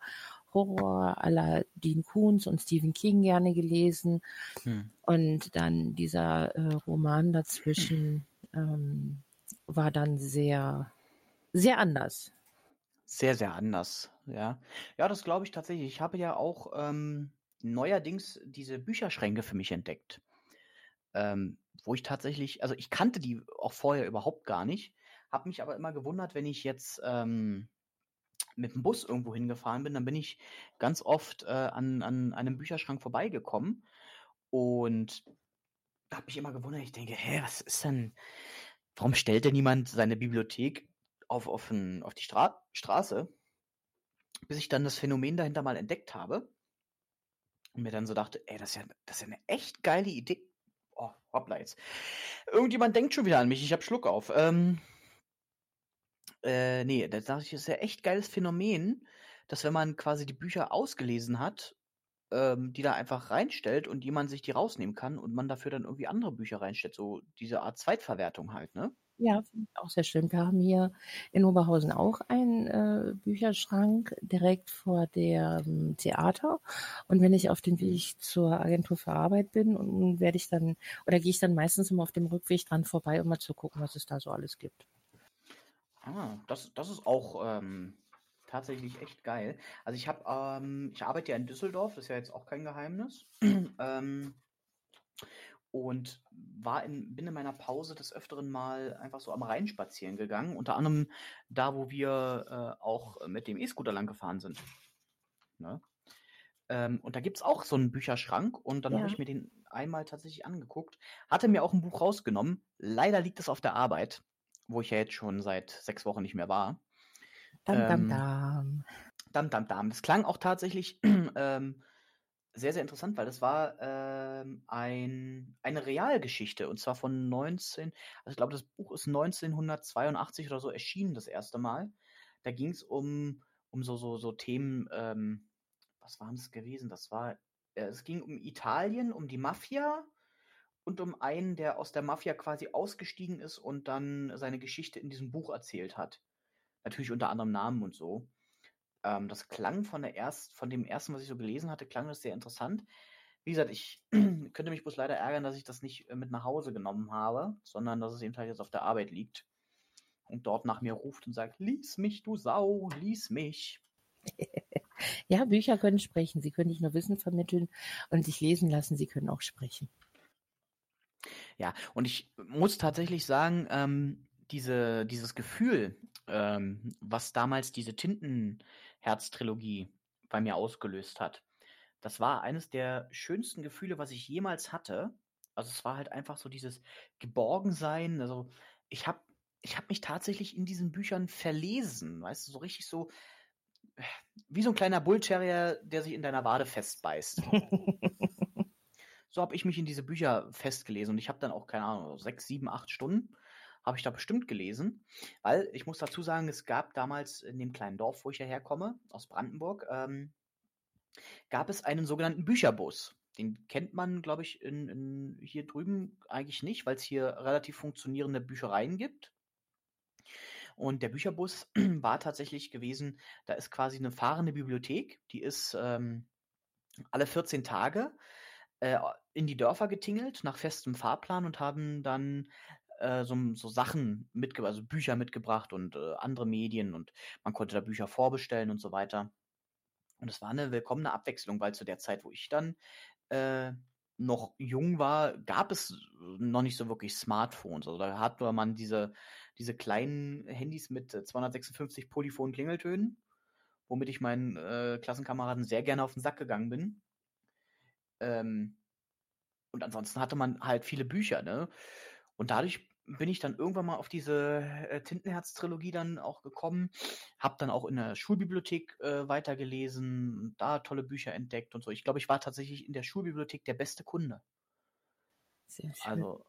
Speaker 2: Horror la Dean Koontz und Stephen King gerne gelesen.
Speaker 1: Hm.
Speaker 2: Und dann dieser äh, Roman dazwischen ähm, war dann sehr, sehr anders.
Speaker 1: Sehr, sehr anders, ja. Ja, das glaube ich tatsächlich. Ich habe ja auch ähm, neuerdings diese Bücherschränke für mich entdeckt. Ähm, wo ich tatsächlich, also ich kannte die auch vorher überhaupt gar nicht, habe mich aber immer gewundert, wenn ich jetzt ähm, mit dem Bus irgendwo hingefahren bin, dann bin ich ganz oft äh, an, an einem Bücherschrank vorbeigekommen und habe mich immer gewundert, ich denke, hä, was ist denn, warum stellt denn niemand seine Bibliothek auf, auf, ein, auf die Stra Straße? Bis ich dann das Phänomen dahinter mal entdeckt habe und mir dann so dachte, ey, das ist ja, das ist ja eine echt geile Idee. Oh, hoppla jetzt. Irgendjemand denkt schon wieder an mich, ich hab Schluck auf. Ähm, äh, nee, das dachte ich, ist ja echt geiles Phänomen, dass wenn man quasi die Bücher ausgelesen hat, ähm, die da einfach reinstellt und jemand sich die rausnehmen kann und man dafür dann irgendwie andere Bücher reinstellt, so diese Art Zweitverwertung halt, ne?
Speaker 2: Ja, finde ich auch sehr schön. Wir haben hier in Oberhausen auch einen äh, Bücherschrank direkt vor dem Theater. Und wenn ich auf dem Weg zur Agentur für Arbeit bin, und werde ich dann, oder gehe ich dann meistens immer auf dem Rückweg dran vorbei, um mal zu gucken, was es da so alles gibt.
Speaker 1: Ah, das, das ist auch ähm, tatsächlich echt geil. Also ich habe, ähm, ich arbeite ja in Düsseldorf, das ist ja jetzt auch kein Geheimnis. ähm, und war in, bin in meiner Pause des Öfteren mal einfach so am Rhein spazieren gegangen, unter anderem da, wo wir äh, auch mit dem E-Scooter lang gefahren sind. Ne? Ähm, und da gibt es auch so einen Bücherschrank und dann ja. habe ich mir den einmal tatsächlich angeguckt, hatte mir auch ein Buch rausgenommen. Leider liegt es auf der Arbeit, wo ich ja jetzt schon seit sechs Wochen nicht mehr war.
Speaker 2: Dam, dam, ähm, dam.
Speaker 1: Dam, dam, dam. Das klang auch tatsächlich ähm, sehr, sehr interessant, weil das war ähm, ein, eine Realgeschichte und zwar von 19, also ich glaube, das Buch ist 1982 oder so erschienen das erste Mal. Da ging es um, um so, so, so Themen, ähm, was waren das gewesen? Das war, äh, es ging um Italien, um die Mafia und um einen, der aus der Mafia quasi ausgestiegen ist und dann seine Geschichte in diesem Buch erzählt hat. Natürlich unter anderem Namen und so. Ähm, das klang von der erst, von dem ersten, was ich so gelesen hatte, klang das sehr interessant. Wie gesagt, ich könnte mich bloß leider ärgern, dass ich das nicht äh, mit nach Hause genommen habe, sondern dass es eben halt jetzt auf der Arbeit liegt und dort nach mir ruft und sagt, lies mich, du Sau, lies mich.
Speaker 2: ja, Bücher können sprechen. Sie können nicht nur Wissen vermitteln und sich lesen lassen, sie können auch sprechen.
Speaker 1: Ja, und ich muss tatsächlich sagen, ähm, diese, dieses Gefühl, ähm, was damals diese Tintenherz-Trilogie bei mir ausgelöst hat. Das war eines der schönsten Gefühle, was ich jemals hatte. Also es war halt einfach so dieses Geborgensein. Also ich habe ich hab mich tatsächlich in diesen Büchern verlesen, weißt du, so richtig so wie so ein kleiner Bullterrier, der sich in deiner Wade festbeißt. so habe ich mich in diese Bücher festgelesen und ich habe dann auch, keine Ahnung, sechs, sieben, acht Stunden habe ich da bestimmt gelesen, weil ich muss dazu sagen, es gab damals in dem kleinen Dorf, wo ich hierher komme, aus Brandenburg, ähm, gab es einen sogenannten Bücherbus. Den kennt man, glaube ich, in, in hier drüben eigentlich nicht, weil es hier relativ funktionierende Büchereien gibt. Und der Bücherbus war tatsächlich gewesen, da ist quasi eine fahrende Bibliothek, die ist ähm, alle 14 Tage äh, in die Dörfer getingelt nach festem Fahrplan und haben dann äh, so, so Sachen mitgebracht, also Bücher mitgebracht und äh, andere Medien und man konnte da Bücher vorbestellen und so weiter. Und es war eine willkommene Abwechslung, weil zu der Zeit, wo ich dann äh, noch jung war, gab es noch nicht so wirklich Smartphones. Also da hatte man diese, diese kleinen Handys mit 256 polyphonen Klingeltönen, womit ich meinen äh, Klassenkameraden sehr gerne auf den Sack gegangen bin. Ähm, und ansonsten hatte man halt viele Bücher, ne? Und dadurch bin ich dann irgendwann mal auf diese äh, Tintenherz-Trilogie dann auch gekommen, habe dann auch in der Schulbibliothek äh, weitergelesen, da tolle Bücher entdeckt und so. Ich glaube, ich war tatsächlich in der Schulbibliothek der beste Kunde. Sehr schön. Also,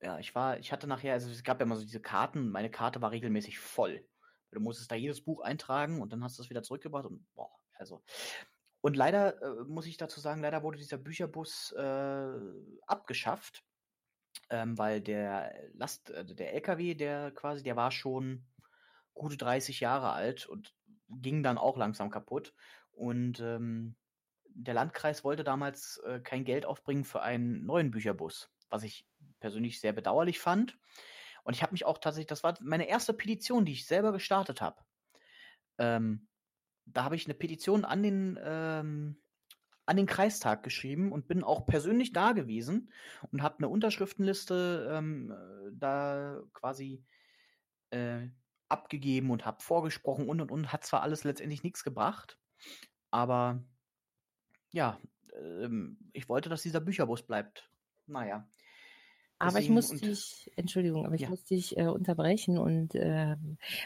Speaker 1: ja, ich war, ich hatte nachher, also es gab ja immer so diese Karten, meine Karte war regelmäßig voll. Du musstest da jedes Buch eintragen und dann hast du es wieder zurückgebracht und boah, also. Und leider äh, muss ich dazu sagen, leider wurde dieser Bücherbus äh, abgeschafft ähm, weil der Last, also der LKW, der quasi, der war schon gute 30 Jahre alt und ging dann auch langsam kaputt. Und ähm, der Landkreis wollte damals äh, kein Geld aufbringen für einen neuen Bücherbus, was ich persönlich sehr bedauerlich fand. Und ich habe mich auch tatsächlich, das war meine erste Petition, die ich selber gestartet habe. Ähm, da habe ich eine Petition an den ähm, an den Kreistag geschrieben und bin auch persönlich da gewesen und habe eine Unterschriftenliste ähm, äh, da quasi äh, abgegeben und habe vorgesprochen und und und hat zwar alles letztendlich nichts gebracht, aber ja, ähm, ich wollte, dass dieser Bücherbus bleibt. Naja,
Speaker 2: aber ich muss dich, Entschuldigung, aber ich ja. muss dich äh, unterbrechen und äh,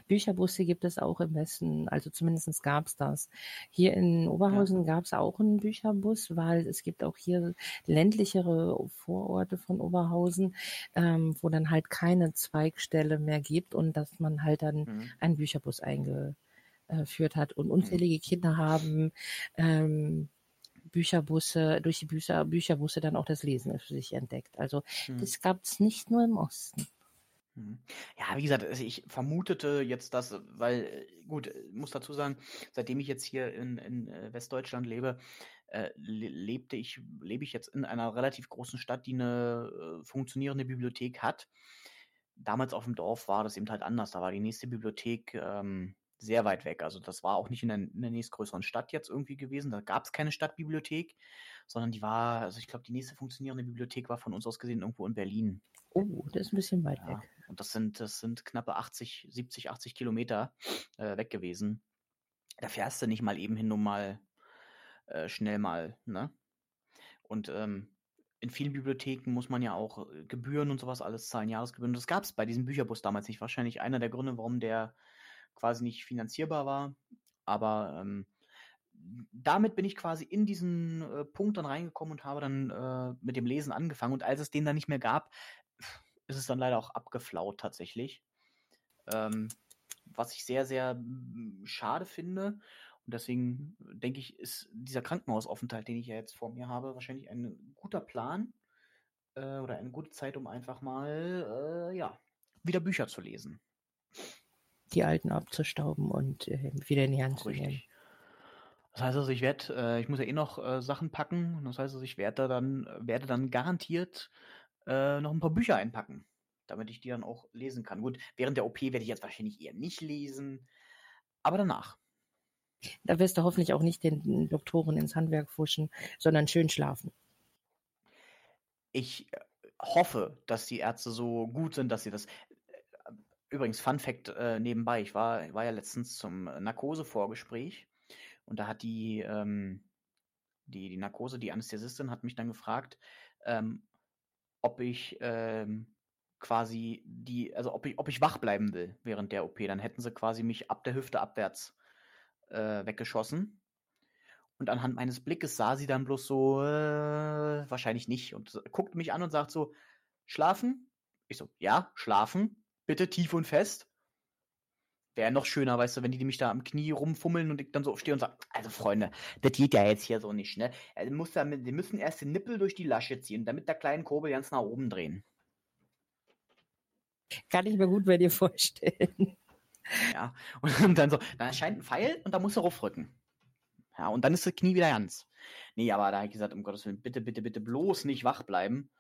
Speaker 2: Bücherbusse gibt es auch im Westen, also zumindest gab es das. Hier in Oberhausen ja. gab es auch einen Bücherbus, weil es gibt auch hier ländlichere Vororte von Oberhausen, ähm, wo dann halt keine Zweigstelle mehr gibt und dass man halt dann mhm. einen Bücherbus einge, geführt hat und unzählige Kinder haben ähm, Bücherbusse, durch die Bücher, Bücherbusse dann auch das Lesen für sich entdeckt. Also
Speaker 1: Hm.
Speaker 2: das gab es nicht nur im Osten.
Speaker 1: Mhm. Ja, wie gesagt, also ich vermutete jetzt das, weil, gut, muss dazu sagen, seitdem ich jetzt hier in, in äh, Westdeutschland lebe, äh, le lebte ich, lebe ich jetzt in einer relativ großen Stadt, die eine äh, funktionierende Bibliothek hat. Damals auf dem Dorf war das eben halt anders. Da war die nächste Bibliothek ähm, sehr weit weg. Also das war auch nicht in der, in der nächstgrößeren Stadt jetzt irgendwie gewesen. Da gab es keine Stadtbibliothek, sondern die war, also ich glaube, die nächste funktionierende Bibliothek war von uns aus gesehen irgendwo in Berlin.
Speaker 2: Oh, das ist ein bisschen weit
Speaker 1: Ja,
Speaker 2: weg.
Speaker 1: und das sind, das sind knappe 80, 70, 80 Kilometer äh, weg gewesen. Da fährst du nicht mal eben hin, um mal äh, schnell mal, ne? Und ähm, in vielen Bibliotheken muss man ja auch äh, Gebühren und sowas alles zahlen, Jahresgebühren. Das gab es bei diesem Bücherbus damals nicht. Wahrscheinlich einer der Gründe, warum der quasi nicht finanzierbar war. Aber ähm, damit bin ich quasi in diesen äh, Punkt dann reingekommen und habe dann äh, mit dem Lesen angefangen. Und als es den dann nicht mehr gab, ist es dann leider auch abgeflaut tatsächlich. Ähm, was ich sehr, sehr mm, schade finde. Und deswegen denke ich, ist dieser Krankenhausaufenthalt, den ich ja jetzt vor mir habe, wahrscheinlich ein guter Plan äh, oder eine gute Zeit, um einfach mal äh, ja, wieder Bücher zu lesen.
Speaker 2: Die alten abzustauben und äh, wieder in die Hand zu nehmen.
Speaker 1: Richtig. Das heißt also, ich werde, äh, ich muss ja eh noch äh, Sachen packen. Das heißt also, ich werde dann, werde dann garantiert äh, noch ein paar Bücher einpacken, damit ich die dann auch lesen kann. Gut, während der OP werde ich jetzt wahrscheinlich eher nicht lesen, aber danach.
Speaker 2: Da wirst du hoffentlich auch nicht den Doktoren ins Handwerk fuschen, sondern schön schlafen.
Speaker 1: Ich äh, hoffe, dass die Ärzte so gut sind, dass sie das. Äh, Übrigens, Fun Fact äh, nebenbei: Ich war, war ja letztens zum Narkosevorgespräch und da hat die, ähm, die, die Narkose, die Anästhesistin, hat mich dann gefragt, ähm, ob ich ähm, quasi die, also ob ich, ob ich wach bleiben will während der OP. Dann hätten sie quasi mich ab der Hüfte abwärts äh, weggeschossen. Und anhand meines Blickes sah sie dann bloß so, äh, wahrscheinlich nicht. Und guckt mich an und sagt so, schlafen? Ich so, ja, schlafen. Bitte tief und fest. Wäre noch schöner, weißt du, wenn die mich da am Knie rumfummeln und ich dann so stehe und sage, also Freunde, das geht ja jetzt hier so nicht, ne? Also muss da, die müssen erst den Nippel durch die Lasche ziehen, damit der kleinen Kurbel ganz nach oben drehen.
Speaker 2: Kann ich mir gut bei dir vorstellen.
Speaker 1: Ja. Und dann so, dann erscheint ein Pfeil und da musst du raufrücken. Ja, und dann ist das Knie wieder ganz. Nee, aber da habe ich gesagt, um Gottes Willen, bitte, bitte, bitte bloß nicht wach bleiben.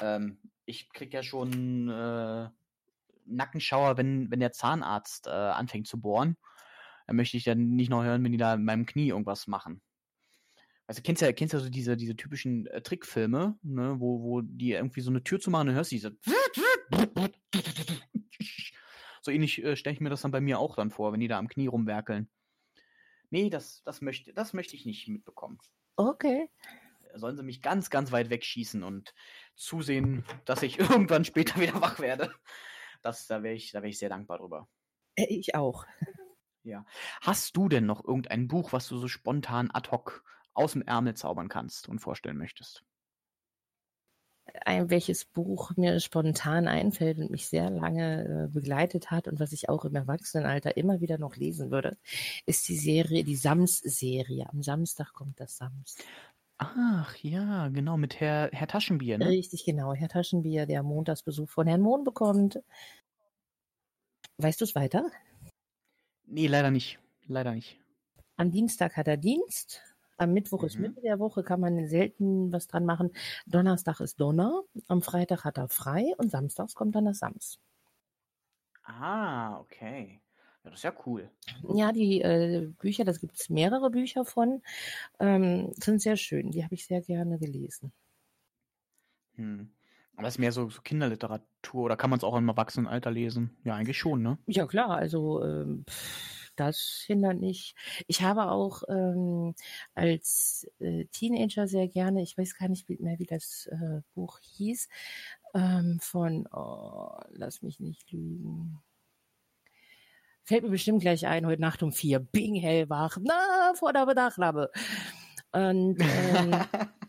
Speaker 1: Ähm, ich krieg ja schon äh, Nackenschauer, wenn, wenn der Zahnarzt äh, anfängt zu bohren. Dann möchte ich dann nicht noch hören, wenn die da in meinem Knie irgendwas machen. Also kennst ja, kennst ja so diese, diese typischen äh, Trickfilme, ne, wo, wo die irgendwie so eine Tür zu machen und hörst diese. So ähnlich äh, stelle ich mir das dann bei mir auch dann vor, wenn die da am Knie rumwerkeln. Nee, das, das, möchte, das möchte ich nicht mitbekommen.
Speaker 2: Okay.
Speaker 1: Sollen sie mich ganz, ganz weit wegschießen und zusehen, dass ich irgendwann später wieder wach werde. Das, da wäre ich, da wär ich sehr dankbar drüber.
Speaker 2: Äh, Ich auch.
Speaker 1: Ja. Hast du denn noch irgendein Buch, was du so spontan ad hoc aus dem Ärmel zaubern kannst und vorstellen möchtest?
Speaker 2: Ein, welches Buch mir spontan einfällt und mich sehr lange äh, begleitet hat und was ich auch im Erwachsenenalter immer wieder noch lesen würde, ist die Serie, die Sams-Serie. Am Samstag kommt das Sams.
Speaker 1: Ach ja, genau, mit Herr, Herr Taschenbier, ne?
Speaker 2: Richtig, genau. Herr Taschenbier, der Montagsbesuch von Herrn Mohn bekommt. Weißt du es weiter?
Speaker 1: Nee, leider nicht. Leider nicht.
Speaker 2: Am Dienstag hat er Dienst. Am Mittwoch ist
Speaker 1: Mhm.
Speaker 2: Mitte der Woche, kann man selten was dran machen. Donnerstag ist Donner. Am Freitag hat er frei und samstags kommt dann das Sams.
Speaker 1: Ah, okay. Ja, das ist ja cool.
Speaker 2: Ja, die äh, Bücher, das gibt es mehrere Bücher von, ähm, sind sehr schön. Die habe ich sehr gerne gelesen.
Speaker 1: Hm. Aber das ist mehr so, so Kinderliteratur oder kann man es auch im Erwachsenenalter lesen? Ja, eigentlich schon, ne?
Speaker 2: Ja, klar, also ähm, das hindert nicht. Ich habe auch ähm, als äh, Teenager sehr gerne, ich weiß gar nicht mehr, wie das äh, Buch hieß, ähm, von, oh, lass mich nicht lügen. Fällt mir bestimmt gleich ein, heute Nacht um vier. Bing, hellwach, na, vor der Bedachlabe. Und ähm,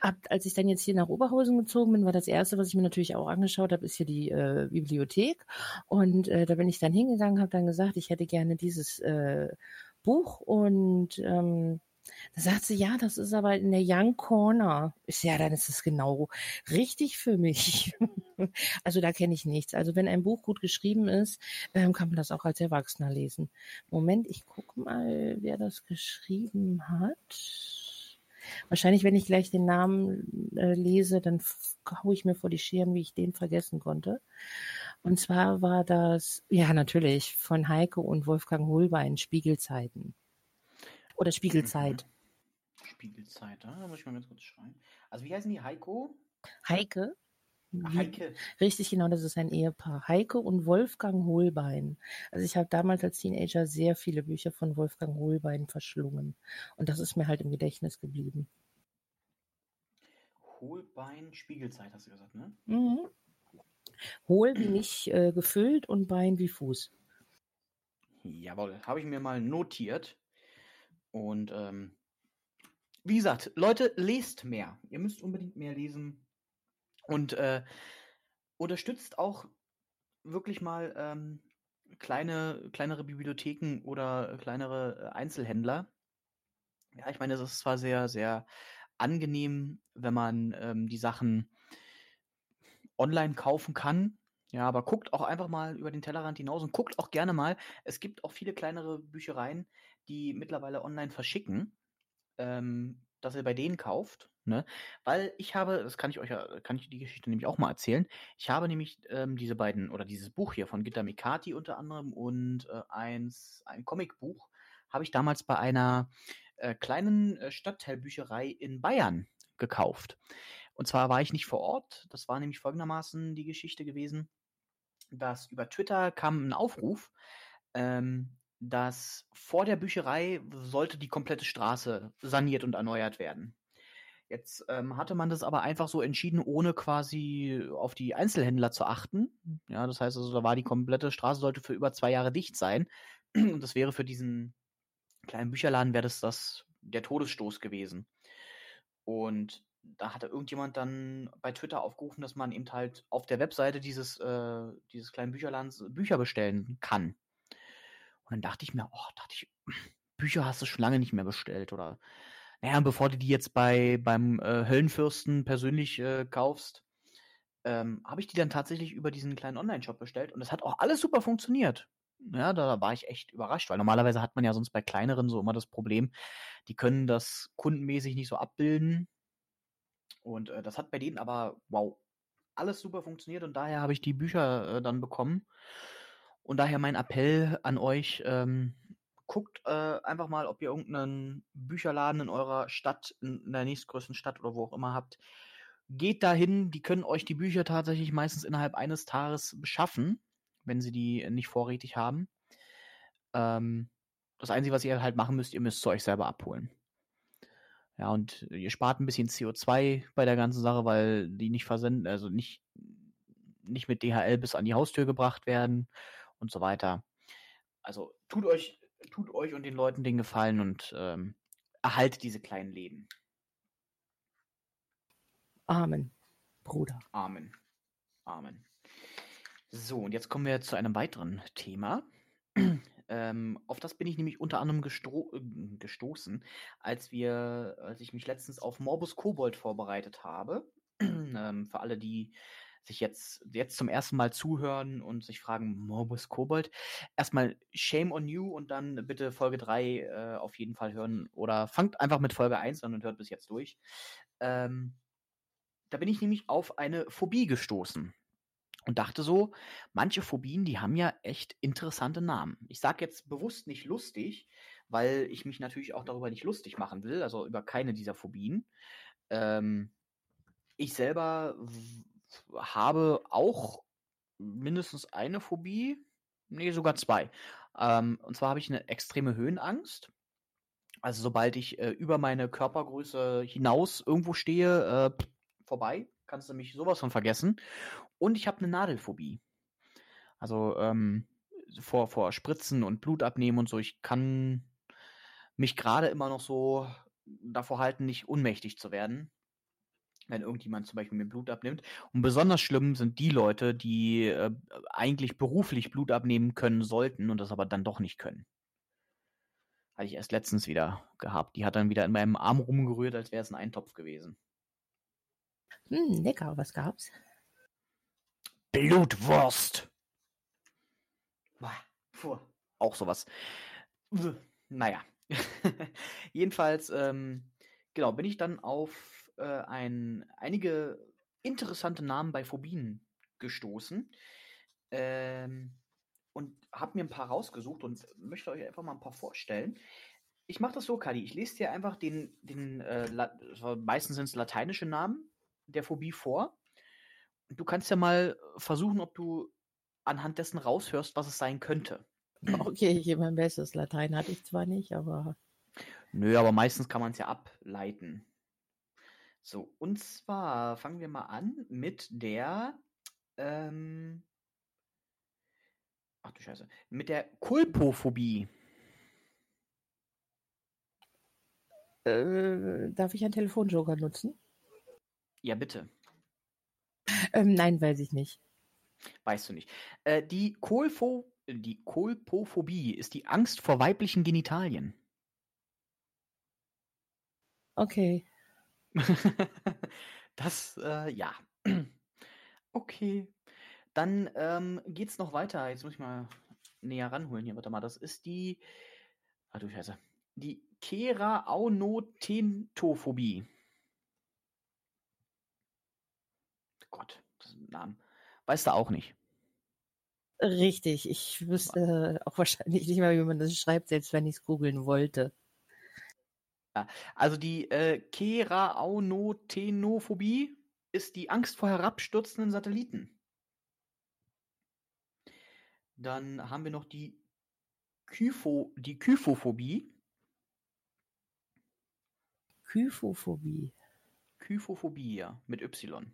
Speaker 2: ab, als ich dann jetzt hier nach Oberhausen gezogen bin, war das erste, was ich mir natürlich auch angeschaut habe, ist hier die äh, Bibliothek. Und äh, da bin ich dann hingegangen, habe dann gesagt, ich hätte gerne dieses äh, Buch und ähm, da sagt sie, ja, das ist aber in der Young Corner. Ich ja, dann ist es genau richtig für mich. also da kenne ich nichts. Also wenn ein Buch gut geschrieben ist, ähm, kann man das auch als Erwachsener lesen. Moment, ich gucke mal, wer das geschrieben hat. Wahrscheinlich, wenn ich gleich den Namen äh, lese, dann haue ich mir vor die Schirm, wie ich den vergessen konnte. Und zwar war das, ja natürlich, von Heike und Wolfgang Holbein, Spiegelzeiten. Oder Spiegelzeit.
Speaker 1: Mhm. Spiegelzeit, da muss ich mal ganz kurz schreiben. Also wie heißen die? Heiko?
Speaker 2: Heike.
Speaker 1: Heike.
Speaker 2: Richtig, genau, das ist ein Ehepaar. Heike und Wolfgang Holbein. Also ich habe damals als Teenager sehr viele Bücher von Wolfgang Holbein verschlungen. Und das ist mir halt im Gedächtnis geblieben.
Speaker 1: Holbein, Spiegelzeit, hast du gesagt, ne?
Speaker 2: Mhm. Hohl wie nicht äh, gefüllt und Bein wie Fuß.
Speaker 1: Jawohl, habe ich mir mal notiert. Und ähm, wie gesagt, Leute, lest mehr. Ihr müsst unbedingt mehr lesen. Und äh, unterstützt auch wirklich mal ähm, kleine, kleinere Bibliotheken oder kleinere äh, Einzelhändler. Ja, ich meine, es ist zwar sehr, sehr angenehm, wenn man ähm, die Sachen online kaufen kann. Ja, aber guckt auch einfach mal über den Tellerrand hinaus und guckt auch gerne mal. Es gibt auch viele kleinere Büchereien, die mittlerweile online verschicken, ähm, dass ihr bei denen kauft. Ne? Weil ich habe, das kann ich euch, kann ich die Geschichte nämlich auch mal erzählen. Ich habe nämlich ähm, diese beiden oder dieses Buch hier von Gitta Mikati unter anderem und äh, eins, ein Comicbuch habe ich damals bei einer äh, kleinen äh, Stadtteilbücherei in Bayern gekauft. Und zwar war ich nicht vor Ort. Das war nämlich folgendermaßen die Geschichte gewesen, dass über Twitter kam ein Aufruf, ähm, dass vor der Bücherei sollte die komplette Straße saniert und erneuert werden. Jetzt ähm, hatte man das aber einfach so entschieden, ohne quasi auf die Einzelhändler zu achten. Ja, das heißt also, da war die komplette Straße sollte für über zwei Jahre dicht sein. Und das wäre für diesen kleinen Bücherladen wäre das, das der Todesstoß gewesen. Und da hatte irgendjemand dann bei Twitter aufgerufen, dass man eben halt auf der Webseite dieses, äh, dieses kleinen Bücherlands Bücher bestellen kann. Und dann dachte ich mir, oh, dachte ich, Bücher hast du schon lange nicht mehr bestellt oder naja, bevor du die jetzt bei beim äh, Höllenfürsten persönlich äh, kaufst, ähm, habe ich die dann tatsächlich über diesen kleinen Online-Shop bestellt und es hat auch alles super funktioniert. Ja, da war ich echt überrascht, weil normalerweise hat man ja sonst bei kleineren so immer das Problem, die können das kundenmäßig nicht so abbilden. Und äh, das hat bei denen aber, wow, alles super funktioniert und daher habe ich die Bücher äh, dann bekommen. Und daher mein Appell an euch, ähm, guckt äh, einfach mal, ob ihr irgendeinen Bücherladen in eurer Stadt, in der nächstgrößten Stadt oder wo auch immer habt. Geht dahin, die können euch die Bücher tatsächlich meistens innerhalb eines Tages beschaffen, wenn sie die nicht vorrätig haben. Ähm, das Einzige, was ihr halt machen müsst, ihr müsst es euch selber abholen. Ja, und ihr spart ein bisschen CO2 bei der ganzen Sache, weil die nicht versenden, also nicht, nicht mit DHL bis an die Haustür gebracht werden und so weiter. Also tut euch, tut euch und den Leuten den Gefallen und ähm, erhaltet diese kleinen Läden.
Speaker 2: Amen, Bruder.
Speaker 1: Amen. Amen. So, und jetzt kommen wir zu einem weiteren Thema. ähm, auf das bin ich nämlich unter anderem äh, gestoßen, als wir, als ich mich letztens auf Morbus Kobold vorbereitet habe. ähm, für alle, die sich jetzt, jetzt zum ersten Mal zuhören und sich fragen, Morbus Kobold, erstmal Shame on You und dann bitte Folge 3 äh, auf jeden Fall hören oder fangt einfach mit Folge 1 an und hört bis jetzt durch. Ähm, da bin ich nämlich auf eine Phobie gestoßen und dachte so, manche Phobien, die haben ja echt interessante Namen. Ich sage jetzt bewusst nicht lustig, weil ich mich natürlich auch darüber nicht lustig machen will, also über keine dieser Phobien. Ähm, ich selber habe auch mindestens eine Phobie, nee, sogar zwei. Ähm, und zwar habe ich eine extreme Höhenangst. Also sobald ich äh, über meine Körpergröße hinaus irgendwo stehe, äh, vorbei, kannst du mich sowas von vergessen. Und ich habe eine Nadelphobie. Also ähm, vor, vor Spritzen und Blut abnehmen und so. Ich kann mich gerade immer noch so davor halten, nicht unmächtig zu werden. Wenn irgendjemand zum Beispiel mir Blut abnimmt. Und besonders schlimm sind die Leute, die äh, eigentlich beruflich Blut abnehmen können sollten und das aber dann doch nicht können. Hatte ich erst letztens wieder gehabt. Die hat dann wieder in meinem Arm rumgerührt, als wäre es ein Eintopf gewesen.
Speaker 2: Hm, lecker, was gab's?
Speaker 1: Blutwurst. Puh, auch sowas. Naja. Jedenfalls, ähm, genau, bin ich dann auf äh, ein, einige interessante Namen bei Phobien gestoßen. Ähm, und habe mir ein paar rausgesucht und möchte euch einfach mal ein paar vorstellen. Ich mache das so, Kadi. Ich lese dir einfach den, den äh, meistens sind es lateinische Namen der Phobie vor. Du kannst ja mal versuchen, ob du anhand dessen raushörst, was es sein könnte.
Speaker 2: Okay, ich gebe mein Bestes. Latein hatte ich zwar nicht, aber.
Speaker 1: Nö, aber meistens kann man es ja ableiten. So, und zwar fangen wir mal an mit der. Ähm, ach du Scheiße. Mit der Kulpophobie.
Speaker 2: Äh, darf ich einen Telefonjoker nutzen?
Speaker 1: Ja, bitte.
Speaker 2: Ähm, nein, weiß ich nicht.
Speaker 1: Weißt du nicht. Äh, die, Kolpho die Kolpophobie ist die Angst vor weiblichen Genitalien.
Speaker 2: Okay.
Speaker 1: das, äh, ja. okay. Dann ähm, geht's noch weiter. Jetzt muss ich mal näher ranholen hier. Warte mal, das ist die. Ah du Scheiße. Die Keraaunotentophobie. Gott, das ist ein Name. Weißt du auch nicht.
Speaker 2: Richtig, ich wüsste auch wahrscheinlich nicht mehr, wie man das schreibt, selbst wenn ich es googeln wollte.
Speaker 1: Also die äh, Keraunotenophobie ist die Angst vor herabstürzenden Satelliten. Dann haben wir noch die Kypho, die Kyphophobie.
Speaker 2: Kyphophobie.
Speaker 1: Kyphophobie, ja, mit Y.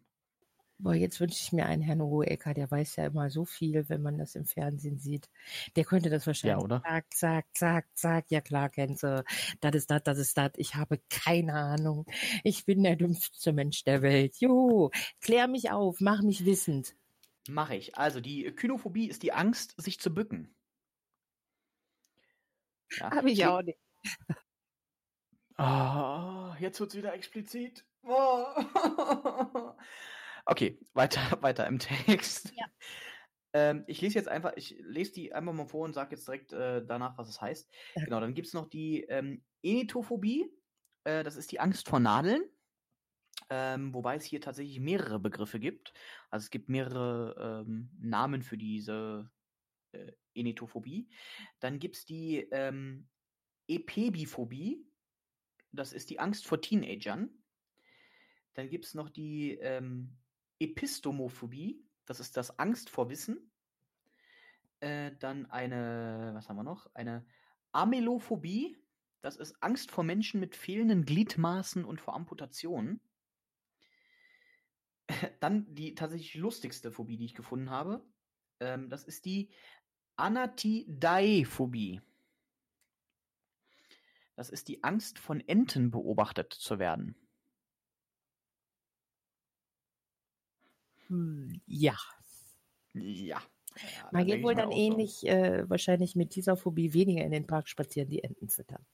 Speaker 2: Boah, jetzt wünsche ich mir einen Herrn Ruhecker, der weiß ja immer so viel, wenn man das im Fernsehen sieht. Der könnte das wahrscheinlich.
Speaker 1: Ja, oder?
Speaker 2: Zack, zack, zack, zack. Ja klar, kennst du. Das ist das, das ist das. Ich habe keine Ahnung. Ich bin der dümmste Mensch der Welt. Jo, klär mich auf, mach mich wissend.
Speaker 1: Mache ich. Also die Kynophobie ist die Angst, sich zu bücken.
Speaker 2: Ja. Habe ich auch nicht.
Speaker 1: Oh, jetzt wird es wieder explizit. Oh. Okay, weiter, weiter im Text. Ja. Ähm, ich lese jetzt einfach, ich lese die einfach mal vor und sage jetzt direkt äh, danach, was es heißt. Ja. Genau, dann gibt es noch die ähm, Enitophobie. Äh, das ist die Angst vor Nadeln. Ähm, wobei es hier tatsächlich mehrere Begriffe gibt. Also es gibt mehrere ähm, Namen für diese äh, Enitophobie. Dann gibt es die ähm, Epebiphobie. Das ist die Angst vor Teenagern. Dann gibt es noch die ähm, Epistomophobie, das ist das Angst vor Wissen. Äh, dann eine, was haben wir noch? Eine Amelophobie, das ist Angst vor Menschen mit fehlenden Gliedmaßen und vor Amputationen. Dann die tatsächlich lustigste Phobie, die ich gefunden habe. Ähm, das ist die Anatidaephobie. Das ist die Angst, von Enten beobachtet zu werden.
Speaker 2: Hm, ja.
Speaker 1: Ja.
Speaker 2: Man geht wohl dann ähnlich so. äh, wahrscheinlich mit dieser Phobie weniger in den Park spazieren, die Enten füttern.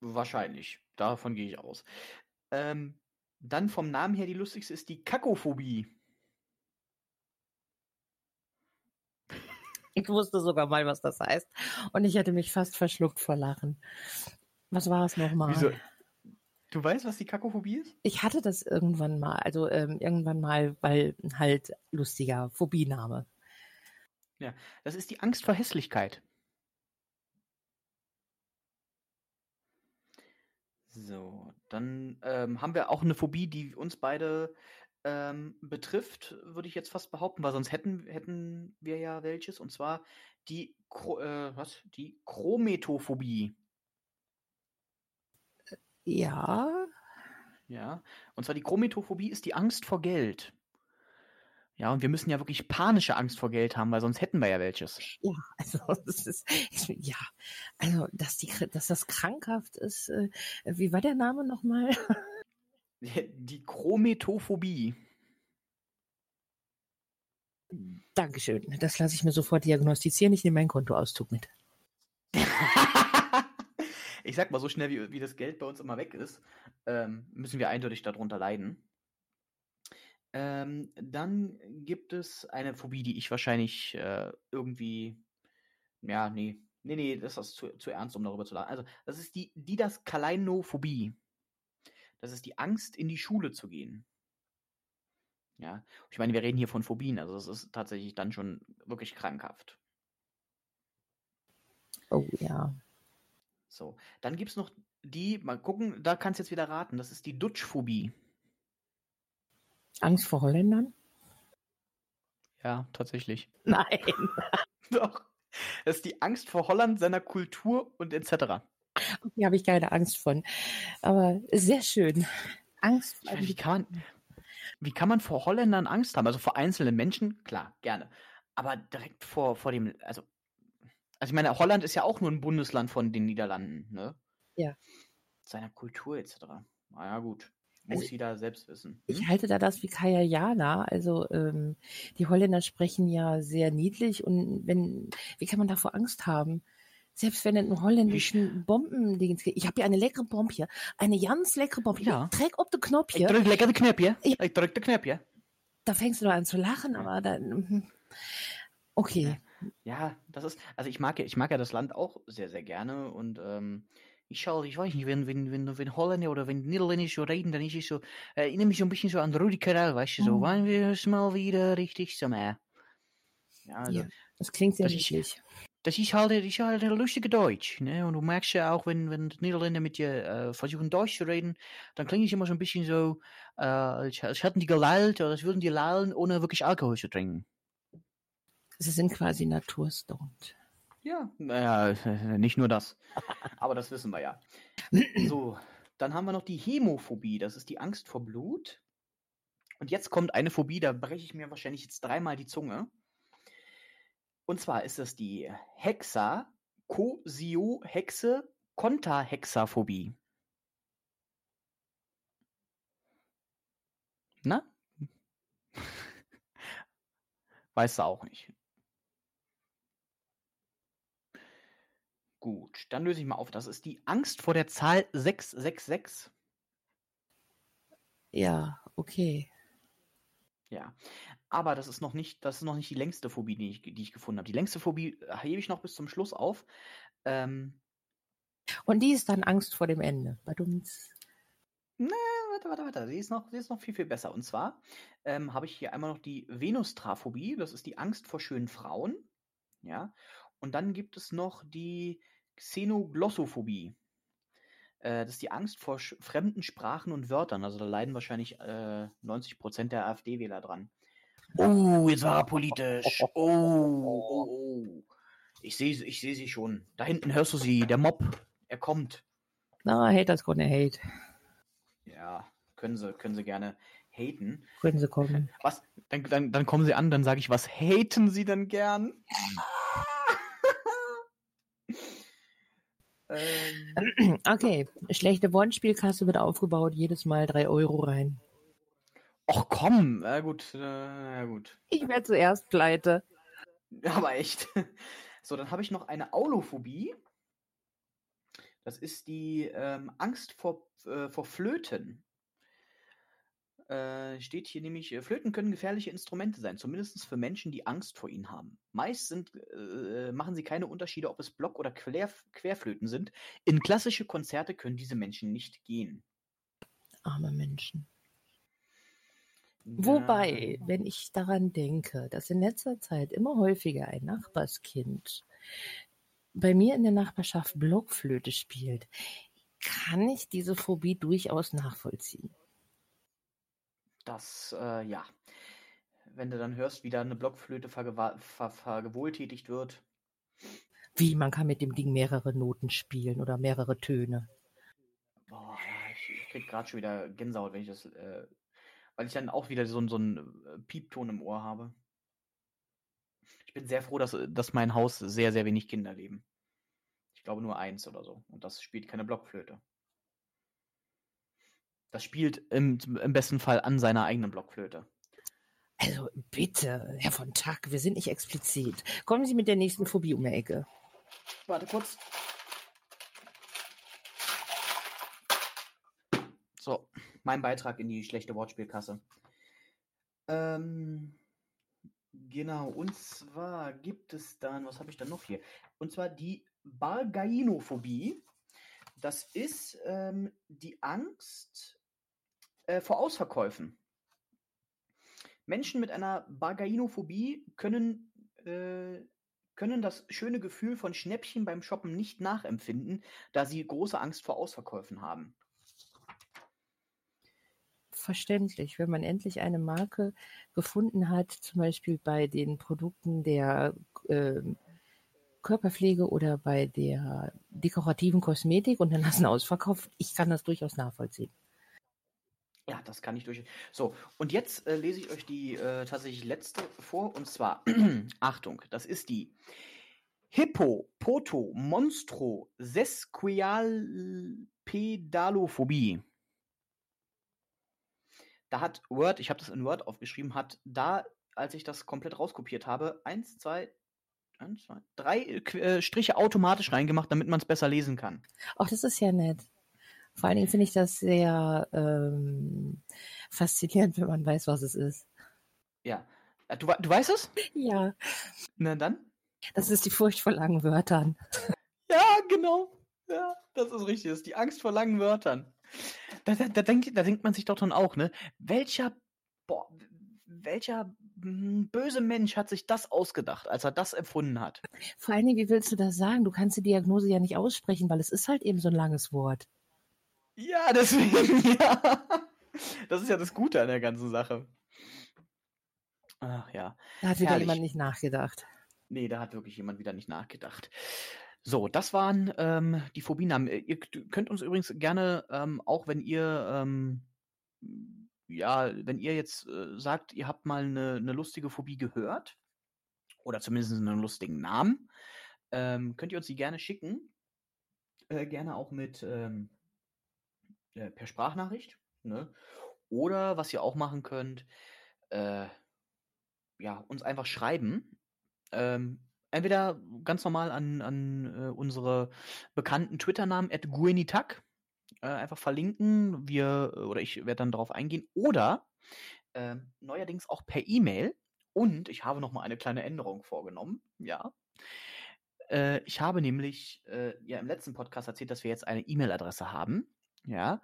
Speaker 1: Wahrscheinlich. Davon gehe ich aus. Ähm, dann vom Namen her die lustigste ist die Kakophobie.
Speaker 2: Ich wusste sogar mal, was das heißt. Und ich hätte mich fast verschluckt vor Lachen. Was war es nochmal? Wieso?
Speaker 1: Du weißt, was die Kakophobie ist?
Speaker 2: Ich hatte das irgendwann mal, also ähm, irgendwann mal, weil halt lustiger Phobiename.
Speaker 1: Ja, das ist die Angst vor Hässlichkeit. So, dann ähm, haben wir auch eine Phobie, die uns beide ähm, betrifft, würde ich jetzt fast behaupten, weil sonst hätten, hätten wir ja welches, und zwar die, äh, was? die Chrometophobie.
Speaker 2: Ja.
Speaker 1: Ja. Und zwar die Chrometophobie ist die Angst vor Geld. Ja, und wir müssen ja wirklich panische Angst vor Geld haben, weil sonst hätten wir ja welches.
Speaker 2: Ja, also das ist, ja, also dass die, dass das krankhaft ist. Äh, wie war der Name nochmal?
Speaker 1: Die Chrometophobie.
Speaker 2: Dankeschön. Das lasse ich mir sofort diagnostizieren. Ich nehme meinen Kontoauszug mit.
Speaker 1: ich sag mal, so schnell wie, wie das Geld bei uns immer weg ist, ähm, müssen wir eindeutig darunter leiden. Ähm, dann gibt es eine Phobie, die ich wahrscheinlich äh, irgendwie, ja, nee, nee, nee, das ist zu, zu ernst, um darüber zu laden. Also, das ist die Didaskaleinophobie. Das ist die Angst, in die Schule zu gehen. Ja, ich meine, wir reden hier von Phobien, also es ist tatsächlich dann schon wirklich krankhaft.
Speaker 2: Oh ja.
Speaker 1: So, dann gibt es noch die, mal gucken, da kannst du jetzt wieder raten, das ist die Dutschphobie.
Speaker 2: Angst vor Holländern?
Speaker 1: Ja, tatsächlich.
Speaker 2: Nein.
Speaker 1: Doch. Das ist die Angst vor Holland, seiner Kultur und etc.
Speaker 2: Okay, habe ich keine Angst von. Aber sehr schön. Angst.
Speaker 1: Ja, wie, kann man, wie kann man vor Holländern Angst haben? Also vor einzelnen Menschen, klar, gerne. Aber direkt vor, vor dem, also, also ich meine, Holland ist ja auch nur ein Bundesland von den Niederlanden, ne?
Speaker 2: Ja.
Speaker 1: Seiner Kultur etc. Naja, gut. Muss also, jeder selbst wissen. Hm?
Speaker 2: Ich halte da das wie Kaya Jana. Also ähm, die Holländer sprechen ja sehr niedlich und wenn, wie kann man davor Angst haben? Selbst wenn einen holländischen Bombendings gibt. Ich habe hier eine leckere Bombe hier. Eine ganz leckere Bombe. Ja. Trag auf den Knopf hier.
Speaker 1: Ich drück lecker den Knopf hier. Ich, ich drück den Knopf hier.
Speaker 2: Da fängst du an zu lachen, aber dann. Mhm. Okay.
Speaker 1: Ja, das ist, also ich mag, ich mag ja das Land auch sehr, sehr gerne und ähm, ich schaue, ich weiß nicht, wenn, wenn, wenn, wenn Holländer oder wenn Niederländisch so reden, dann ist es so, äh, erinnere mich so ein bisschen so an Rudi Carell, weißt du, so, mhm. wann wir es mal wieder richtig so mehr.
Speaker 2: Ja, also, ja, das klingt sehr niedlich.
Speaker 1: Das ist halt, das ist halt ein lustige Deutsch, ne? Und du merkst ja auch, wenn, wenn Niederländer mit dir äh, versuchen Deutsch zu reden, dann klingt es immer so ein bisschen so, äh, als, als hätten die gelallt oder als würden die lallen, ohne wirklich Alkohol zu trinken.
Speaker 2: Sie sind quasi naturstoned.
Speaker 1: Ja, naja, nicht nur das. Aber das wissen wir ja. So, dann haben wir noch die Hämophobie. Das ist die Angst vor Blut. Und jetzt kommt eine Phobie, da breche ich mir wahrscheinlich jetzt dreimal die Zunge. Und zwar ist das die Hexa, Kosio, Hexe, Kontahexaphobie. Na? Weißt du auch nicht. Gut, dann löse ich mal auf. Das ist die Angst vor der Zahl 666.
Speaker 2: Ja, okay.
Speaker 1: Ja, aber das ist noch nicht, das ist noch nicht die längste Phobie, die ich, die ich gefunden habe. Die längste Phobie äh, hebe ich noch bis zum Schluss auf. Ähm,
Speaker 2: Und die ist dann Angst vor dem Ende. Badumts.
Speaker 1: Nee, warte, warte, warte. Sie ist noch, sie ist noch viel, viel besser. Und zwar ähm, habe ich hier einmal noch die Venustraphobie. Das ist die Angst vor schönen Frauen. Ja. Und dann gibt es noch die Xenoglossophobie. Äh, das ist die Angst vor fremden Sprachen und Wörtern. Also da leiden wahrscheinlich äh, 90% der AfD-Wähler dran. Oh, jetzt war er politisch. Oh, oh, oh. Ich sehe ich seh sie schon. Da hinten hörst du sie, der Mob. Er kommt.
Speaker 2: Na, no, haters gonna hate.
Speaker 1: Ja, können sie, können sie gerne haten.
Speaker 2: Können sie kommen.
Speaker 1: Was? Dann, dann, dann kommen sie an, dann sage ich, was haten sie denn gern?
Speaker 2: Ähm. Okay, schlechte One-Spielkasse wird aufgebaut, jedes Mal 3 Euro rein.
Speaker 1: Ach komm, na gut, äh, na gut.
Speaker 2: Ich werde zuerst pleite.
Speaker 1: Aber echt. So, dann habe ich noch eine Aulophobie. Das ist die ähm, Angst vor, äh, vor Flöten. Äh, steht hier nämlich, äh, Flöten können gefährliche Instrumente sein, zumindest für Menschen, die Angst vor ihnen haben. Meist sind, äh, machen sie keine Unterschiede, ob es Block- oder Quer Querflöten sind. In klassische Konzerte können diese Menschen nicht gehen.
Speaker 2: Arme Menschen. Ja. Wobei, wenn ich daran denke, dass in letzter Zeit immer häufiger ein Nachbarskind bei mir in der Nachbarschaft Blockflöte spielt, kann ich diese Phobie durchaus nachvollziehen.
Speaker 1: Das, äh, ja. Wenn du dann hörst, wie da eine Blockflöte ver vergewohltätigt wird.
Speaker 2: Wie, man kann mit dem Ding mehrere Noten spielen oder mehrere Töne.
Speaker 1: Boah, ich, ich krieg gerade schon wieder Gänsehaut, wenn ich das, äh, weil ich dann auch wieder so, so einen äh, Piepton im Ohr habe. Ich bin sehr froh, dass, dass mein Haus sehr, sehr wenig Kinder leben. Ich glaube nur eins oder so. Und das spielt keine Blockflöte. Das spielt im, im besten Fall an seiner eigenen Blockflöte.
Speaker 2: Also bitte, Herr von Tack, wir sind nicht explizit. Kommen Sie mit der nächsten Phobie um die Ecke.
Speaker 1: Warte kurz. So, mein Beitrag in die schlechte Wortspielkasse. Ähm, genau, und zwar gibt es dann, was habe ich dann noch hier? Und zwar die Bargainophobie. Das ist ähm, die Angst äh, vor Ausverkäufen. Menschen mit einer Bargainophobie können, äh, können das schöne Gefühl von Schnäppchen beim Shoppen nicht nachempfinden, da sie große Angst vor Ausverkäufen haben.
Speaker 2: Verständlich, wenn man endlich eine Marke gefunden hat, zum Beispiel bei den Produkten der äh, Körperpflege oder bei der dekorativen Kosmetik und dann hast du einen Ausverkauf. Ich kann das durchaus nachvollziehen.
Speaker 1: Das kann ich durch. So, und jetzt äh, lese ich euch die äh, tatsächlich letzte vor, und zwar, Achtung, das ist die Hippo, Poto, Monstro, Sesquialpedalophobie. Da hat Word, ich habe das in Word aufgeschrieben, hat da, als ich das komplett rauskopiert habe, eins, zwei, eins, zwei, drei äh, Striche automatisch reingemacht, damit man es besser lesen kann.
Speaker 2: Ach, das ist ja nett. Vor allen Dingen finde ich das sehr ähm, faszinierend, wenn man weiß, was es ist.
Speaker 1: Ja. Äh, du, du weißt es?
Speaker 2: Ja.
Speaker 1: Na dann?
Speaker 2: Das ist die Furcht vor langen Wörtern.
Speaker 1: Ja, genau. Ja, das ist richtig. Das ist die Angst vor langen Wörtern. Da, da, da, denkt, da denkt man sich doch dann auch, ne? Welcher, boah, welcher hm, böse Mensch hat sich das ausgedacht, als er das erfunden hat?
Speaker 2: Vor allen Dingen, wie willst du das sagen? Du kannst die Diagnose ja nicht aussprechen, weil es ist halt eben so ein langes Wort.
Speaker 1: Ja, deswegen, ja. Das ist ja das Gute an der ganzen Sache. Ach ja.
Speaker 2: Da hat wieder Herrlich. jemand nicht nachgedacht.
Speaker 1: Nee, da hat wirklich jemand wieder nicht nachgedacht. So, das waren ähm, die Phobienamen. Ihr könnt uns übrigens gerne, ähm, auch wenn ihr, ähm, ja, wenn ihr jetzt äh, sagt, ihr habt mal eine, eine lustige Phobie gehört, oder zumindest einen lustigen Namen, ähm, könnt ihr uns die gerne schicken. Äh, gerne auch mit ähm, äh, per Sprachnachricht. Ne? Oder was ihr auch machen könnt, äh, ja, uns einfach schreiben. Ähm, entweder ganz normal an, an äh, unsere bekannten Twitter-Namen at Guenitak äh, einfach verlinken. Wir oder ich werde dann darauf eingehen. Oder äh, neuerdings auch per E-Mail. Und ich habe noch mal eine kleine Änderung vorgenommen. Ja. Äh, ich habe nämlich äh, ja im letzten Podcast erzählt, dass wir jetzt eine E-Mail-Adresse haben. Ja.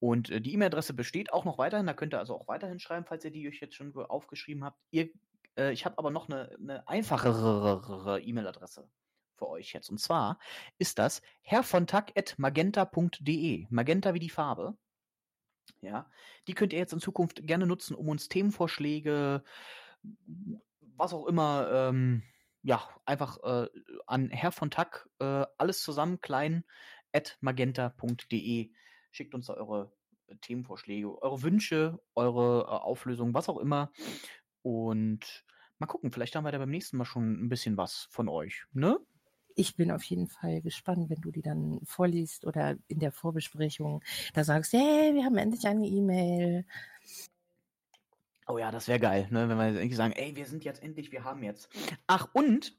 Speaker 1: Und äh, die E-Mail-Adresse besteht auch noch weiterhin. Da könnt ihr also auch weiterhin schreiben, falls ihr die euch jetzt schon aufgeschrieben habt. Ihr, äh, ich habe aber noch eine, eine einfachere E-Mail-Adresse für euch jetzt. Und zwar ist das herrvontag.magenta.de. Magenta wie die Farbe. Ja, die könnt ihr jetzt in Zukunft gerne nutzen, um uns Themenvorschläge, was auch immer, ähm, ja, einfach äh, an Herr von Tack, äh, alles zusammen klein, at magenta.de Schickt uns da eure äh, Themenvorschläge, eure Wünsche, eure äh, Auflösungen, was auch immer. Und mal gucken, vielleicht haben wir da beim nächsten Mal schon ein bisschen was von euch, ne?
Speaker 2: ich bin auf jeden Fall gespannt, wenn du die dann vorliest oder in der Vorbesprechung da sagst, hey, wir haben endlich eine E-Mail.
Speaker 1: Oh ja, das wäre geil, ne? wenn wir irgendwie sagen, ey, wir sind jetzt endlich, wir haben jetzt. Ach, und,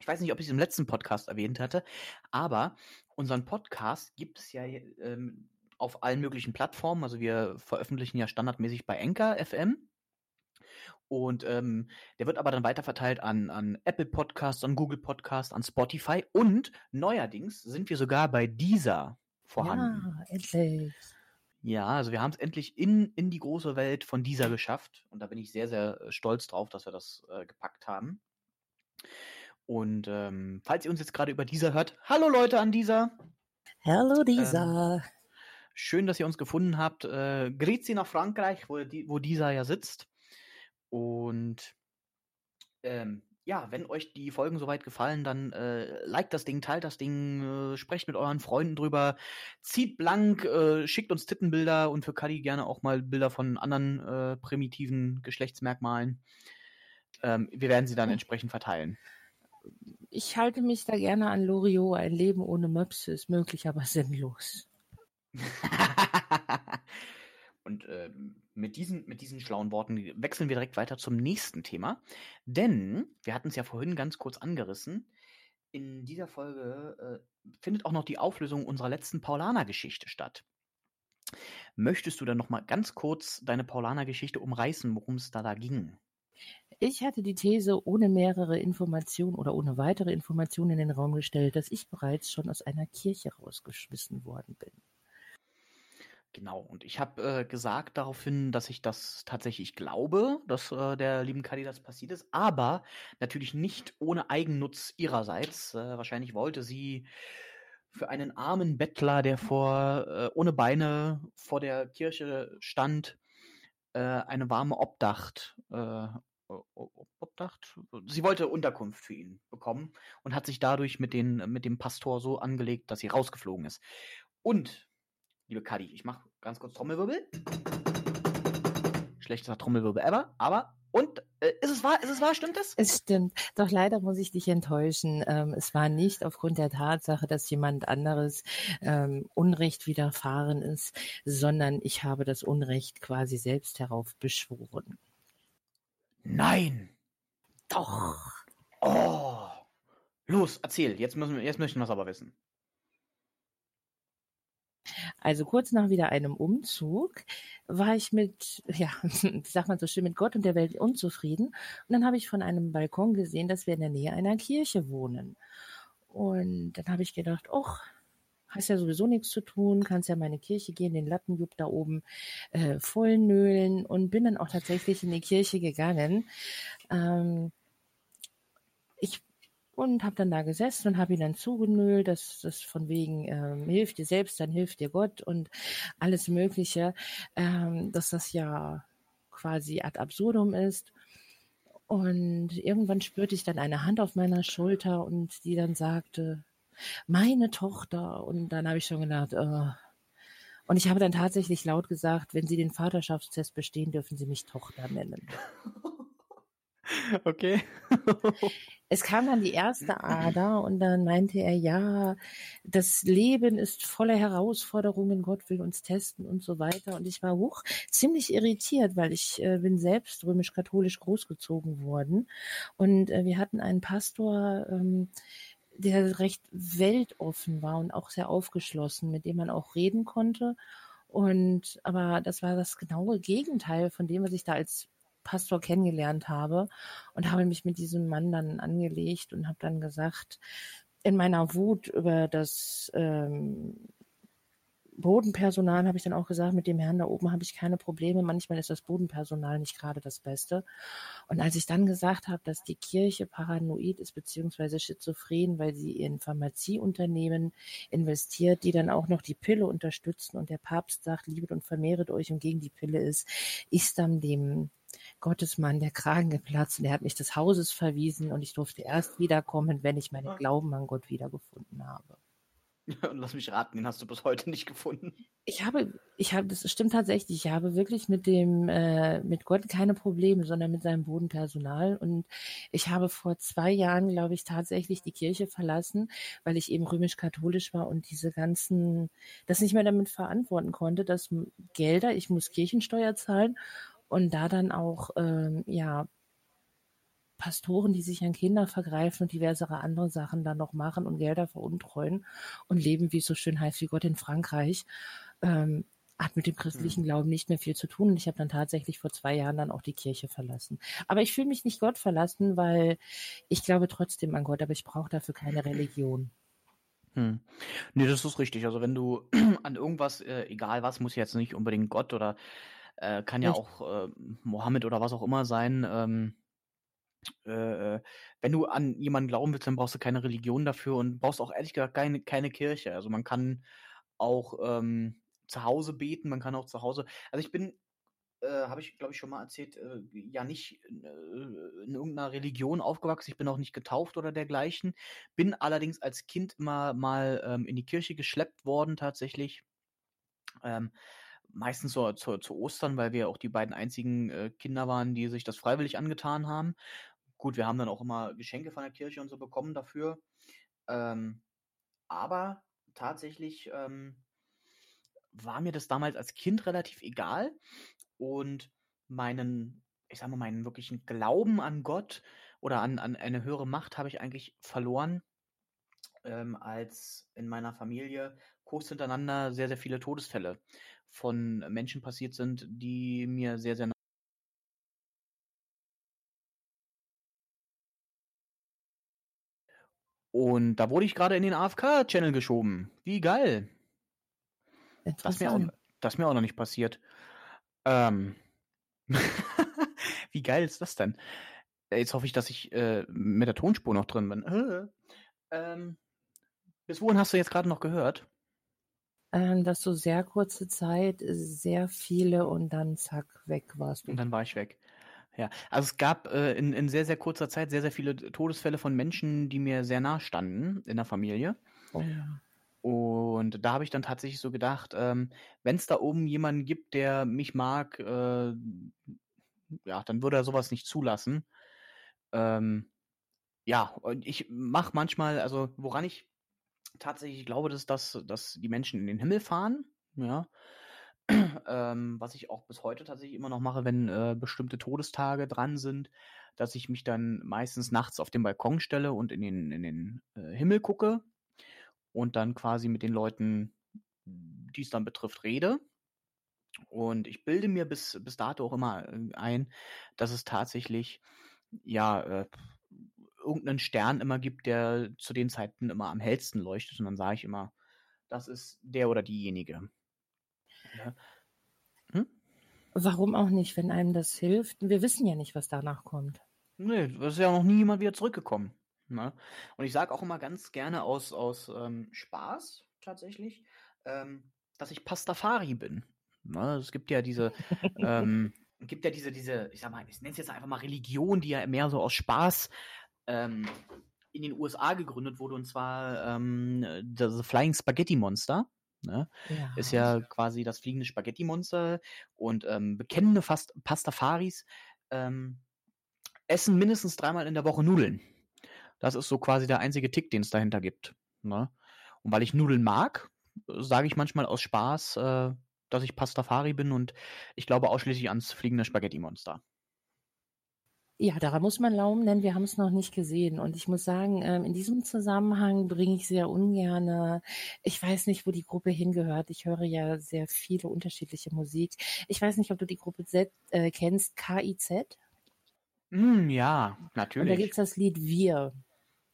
Speaker 1: ich weiß nicht, ob ich es im letzten Podcast erwähnt hatte, aber unseren Podcast gibt es ja ähm, auf allen möglichen Plattformen. Also wir veröffentlichen ja standardmäßig bei Anchor FM. Und ähm, der wird aber dann weiterverteilt an, an Apple Podcasts, an Google Podcasts, an Spotify und neuerdings sind wir sogar bei dieser vorhanden.
Speaker 2: Ja, endlich.
Speaker 1: Ja, also wir haben es endlich in, in die große Welt von dieser geschafft und da bin ich sehr, sehr äh, stolz drauf, dass wir das äh, gepackt haben. Und ähm, falls ihr uns jetzt gerade über dieser hört, hallo Leute an dieser.
Speaker 2: Hallo dieser.
Speaker 1: Ähm, schön, dass ihr uns gefunden habt. Äh, Grüezi nach Frankreich, wo, die, wo dieser ja sitzt. Und ähm, ja, wenn euch die Folgen soweit gefallen, dann äh, liked das Ding, teilt das Ding, äh, sprecht mit euren Freunden drüber, zieht blank, äh, schickt uns Tittenbilder und für Kadi gerne auch mal Bilder von anderen äh, primitiven Geschlechtsmerkmalen. Ähm, wir werden sie dann entsprechend verteilen
Speaker 2: ich halte mich da gerne an Loriot. Ein Leben ohne Möpse ist möglich, aber sinnlos.
Speaker 1: mit diesen, mit diesen schlauen Worten wechseln wir direkt weiter zum nächsten Thema. Denn, wir hatten es ja vorhin ganz kurz angerissen, in dieser Folge äh, findet auch noch die Auflösung unserer letzten Paulaner-Geschichte statt. Möchtest du dann noch mal ganz kurz deine Paulaner-Geschichte umreißen, worum es da, da ging?
Speaker 2: Ich hatte die These ohne mehrere Informationen oder ohne weitere Informationen in den Raum gestellt, dass ich bereits schon aus einer Kirche rausgeschmissen worden bin.
Speaker 1: Genau, und ich habe äh, gesagt daraufhin, dass ich das tatsächlich glaube, dass äh, der lieben Kadi das passiert ist, aber natürlich nicht ohne Eigennutz ihrerseits. Äh, wahrscheinlich wollte sie für einen armen Bettler, der vor äh, ohne Beine vor der Kirche stand, äh, eine warme Obdacht, äh, Obdacht. Sie wollte Unterkunft für ihn bekommen und hat sich dadurch mit, den, mit dem Pastor so angelegt, dass sie rausgeflogen ist. Und liebe Kadi, ich mache ganz kurz Trommelwirbel. Schlechtester Trommelwirbel ever, aber und äh, ist es wahr? Ist es wahr? Stimmt es?
Speaker 2: Es stimmt. Doch leider muss ich dich enttäuschen. Ähm, es war nicht aufgrund der Tatsache, dass jemand anderes ähm, Unrecht widerfahren ist, sondern ich habe das Unrecht quasi selbst heraufbeschworen.
Speaker 1: Nein.
Speaker 2: Doch.
Speaker 1: Oh. Los, erzähl. Jetzt müssen wir, jetzt möchten wir es aber wissen.
Speaker 2: Also kurz nach wieder einem Umzug war ich mit, ja, sag mal so schön, mit Gott und der Welt unzufrieden. Und dann habe ich von einem Balkon gesehen, dass wir in der Nähe einer Kirche wohnen. Und dann habe ich gedacht, ach, hast ja sowieso nichts zu tun, kannst ja meine Kirche gehen, den Lattenjupp da oben äh, vollnölen und bin dann auch tatsächlich in die Kirche gegangen. Ähm, ich und habe dann da gesessen und habe ihn dann zugenölt, dass das von wegen ähm, hilft dir selbst, dann hilft dir Gott und alles Mögliche, ähm, dass das ja quasi ad absurdum ist. Und irgendwann spürte ich dann eine Hand auf meiner Schulter und die dann sagte, meine Tochter. Und dann habe ich schon gedacht, oh. und ich habe dann tatsächlich laut gesagt, wenn Sie den Vaterschaftstest bestehen, dürfen Sie mich Tochter nennen.
Speaker 1: Okay.
Speaker 2: es kam dann die erste Ader und dann meinte er, ja, das Leben ist voller Herausforderungen, Gott will uns testen und so weiter. Und ich war hoch ziemlich irritiert, weil ich äh, bin selbst römisch-katholisch großgezogen worden. Und äh, wir hatten einen Pastor, ähm, der recht weltoffen war und auch sehr aufgeschlossen, mit dem man auch reden konnte. Und aber das war das genaue Gegenteil von dem, was ich da als Pastor kennengelernt habe und habe mich mit diesem Mann dann angelegt und habe dann gesagt, in meiner Wut über das ähm, Bodenpersonal habe ich dann auch gesagt, mit dem Herrn da oben habe ich keine Probleme. Manchmal ist das Bodenpersonal nicht gerade das Beste. Und als ich dann gesagt habe, dass die Kirche paranoid ist beziehungsweise schizophren, weil sie in Pharmazieunternehmen investiert, die dann auch noch die Pille unterstützen und der Papst sagt, liebet und vermehret euch und gegen die Pille ist, ist dann dem Gottesmann der Kragen geplatzt und er hat mich des Hauses verwiesen und ich durfte erst wiederkommen, wenn ich meinen ah. Glauben an Gott wiedergefunden habe.
Speaker 1: Und lass mich raten, den hast du bis heute nicht gefunden.
Speaker 2: Ich habe, ich habe, das stimmt tatsächlich, ich habe wirklich mit dem, äh, mit Gott keine Probleme, sondern mit seinem Bodenpersonal. Und ich habe vor zwei Jahren, glaube ich, tatsächlich die Kirche verlassen, weil ich eben römisch-katholisch war und diese ganzen, das nicht mehr damit verantworten konnte, dass Gelder, ich muss Kirchensteuer zahlen und da dann auch, ähm, ja, Pastoren, die sich an Kinder vergreifen und diversere andere Sachen dann noch machen und Gelder veruntreuen und leben, wie es so schön heißt, wie Gott in Frankreich, ähm, hat mit dem christlichen mhm. Glauben nicht mehr viel zu tun. Und ich habe dann tatsächlich vor zwei Jahren dann auch die Kirche verlassen. Aber ich fühle mich nicht Gott verlassen, weil ich glaube trotzdem an Gott, aber ich brauche dafür keine Religion.
Speaker 1: Hm. Nee, das ist richtig. Also wenn du an irgendwas, äh, egal was, muss jetzt nicht unbedingt Gott oder äh, kann ja auch äh, Mohammed oder was auch immer sein, ähm, äh, äh, wenn du an jemanden glauben willst, dann brauchst du keine Religion dafür und brauchst auch ehrlich gesagt keine, keine Kirche. Also man kann auch ähm, zu Hause beten, man kann auch zu Hause. Also ich bin, äh, habe ich glaube ich schon mal erzählt, äh, ja nicht äh, in irgendeiner Religion aufgewachsen. Ich bin auch nicht getauft oder dergleichen. Bin allerdings als Kind immer mal ähm, in die Kirche geschleppt worden tatsächlich. Ähm, meistens so zu, zu Ostern, weil wir auch die beiden einzigen äh, Kinder waren, die sich das freiwillig angetan haben. Gut, wir haben dann auch immer Geschenke von der Kirche und so bekommen dafür. Ähm, aber tatsächlich ähm, war mir das damals als Kind relativ egal und meinen, ich sag mal, meinen wirklichen Glauben an Gott oder an, an eine höhere Macht habe ich eigentlich verloren, ähm, als in meiner Familie kurz hintereinander sehr, sehr viele Todesfälle von Menschen passiert sind, die mir sehr, sehr Und da wurde ich gerade in den AFK-Channel geschoben. Wie geil. Das ist, mir auch, das mir auch noch nicht passiert. Ähm. Wie geil ist das denn? Äh, jetzt hoffe ich, dass ich äh, mit der Tonspur noch drin bin. Äh. Ähm. Bis wohin hast du jetzt gerade noch gehört?
Speaker 2: Ähm, dass du sehr kurze Zeit sehr viele und dann zack, weg warst
Speaker 1: du. Und dann war ich weg. Ja, also es gab äh, in, in sehr, sehr kurzer Zeit sehr, sehr viele Todesfälle von Menschen, die mir sehr nah standen in der Familie.
Speaker 2: Oh ja.
Speaker 1: Und da habe ich dann tatsächlich so gedacht, ähm, wenn es da oben jemanden gibt, der mich mag, äh, ja, dann würde er sowas nicht zulassen. Ähm, ja, und ich mache manchmal, also woran ich tatsächlich glaube, dass, dass, dass die Menschen in den Himmel fahren, ja, ähm, was ich auch bis heute tatsächlich immer noch mache, wenn äh, bestimmte Todestage dran sind, dass ich mich dann meistens nachts auf den Balkon stelle und in den, in den äh, Himmel gucke und dann quasi mit den Leuten, die es dann betrifft, rede. Und ich bilde mir bis, bis dato auch immer äh, ein, dass es tatsächlich ja äh, irgendeinen Stern immer gibt, der zu den Zeiten immer am hellsten leuchtet. Und dann sage ich immer, das ist der oder diejenige.
Speaker 2: Ja. Hm? Warum auch nicht, wenn einem das hilft? Wir wissen ja nicht, was danach kommt.
Speaker 1: Nee, es ist ja noch nie jemand wieder zurückgekommen. Ne? Und ich sage auch immer ganz gerne aus, aus ähm, Spaß tatsächlich, ähm, dass ich Pastafari bin. Ne? Es gibt ja diese, ähm, gibt ja diese, diese, ich sag mal, ich nenne es jetzt einfach mal Religion, die ja mehr so aus Spaß ähm, in den USA gegründet wurde, und zwar ähm, das Flying Spaghetti Monster. Ne? Ja. Ist ja quasi das fliegende Spaghetti-Monster und ähm, bekennende Fast Pastafaris ähm, essen mindestens dreimal in der Woche Nudeln. Das ist so quasi der einzige Tick, den es dahinter gibt. Ne? Und weil ich Nudeln mag, sage ich manchmal aus Spaß, äh, dass ich Pastafari bin und ich glaube ausschließlich ans fliegende Spaghetti-Monster.
Speaker 2: Ja, daran muss man laufen, denn wir haben es noch nicht gesehen. Und ich muss sagen, ähm, in diesem Zusammenhang bringe ich sehr ungerne, ich weiß nicht, wo die Gruppe hingehört. Ich höre ja sehr viele unterschiedliche Musik. Ich weiß nicht, ob du die Gruppe Z äh, kennst, KIZ.
Speaker 1: Mm, ja, natürlich.
Speaker 2: Und da gibt es das Lied Wir.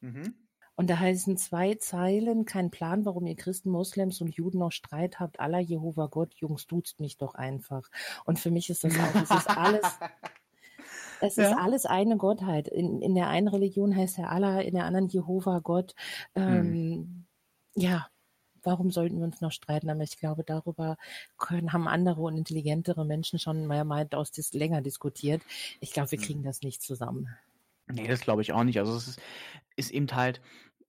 Speaker 2: Mhm. Und da heißen zwei Zeilen, kein Plan, warum ihr Christen, Moslems und Juden noch Streit habt. Allah, Jehova Gott, Jungs, duzt mich doch einfach. Und für mich ist das auch, es ist alles, Es ja. ist alles eine Gottheit. In, in der einen Religion heißt er Allah, in der anderen Jehova Gott. Ähm, hm. Ja, warum sollten wir uns noch streiten? Aber ich glaube, darüber können, haben andere und intelligentere Menschen schon mehrmals dis länger diskutiert. Ich glaube, wir hm. kriegen das nicht zusammen.
Speaker 1: Nee, das glaube ich auch nicht. Also es ist, ist eben halt,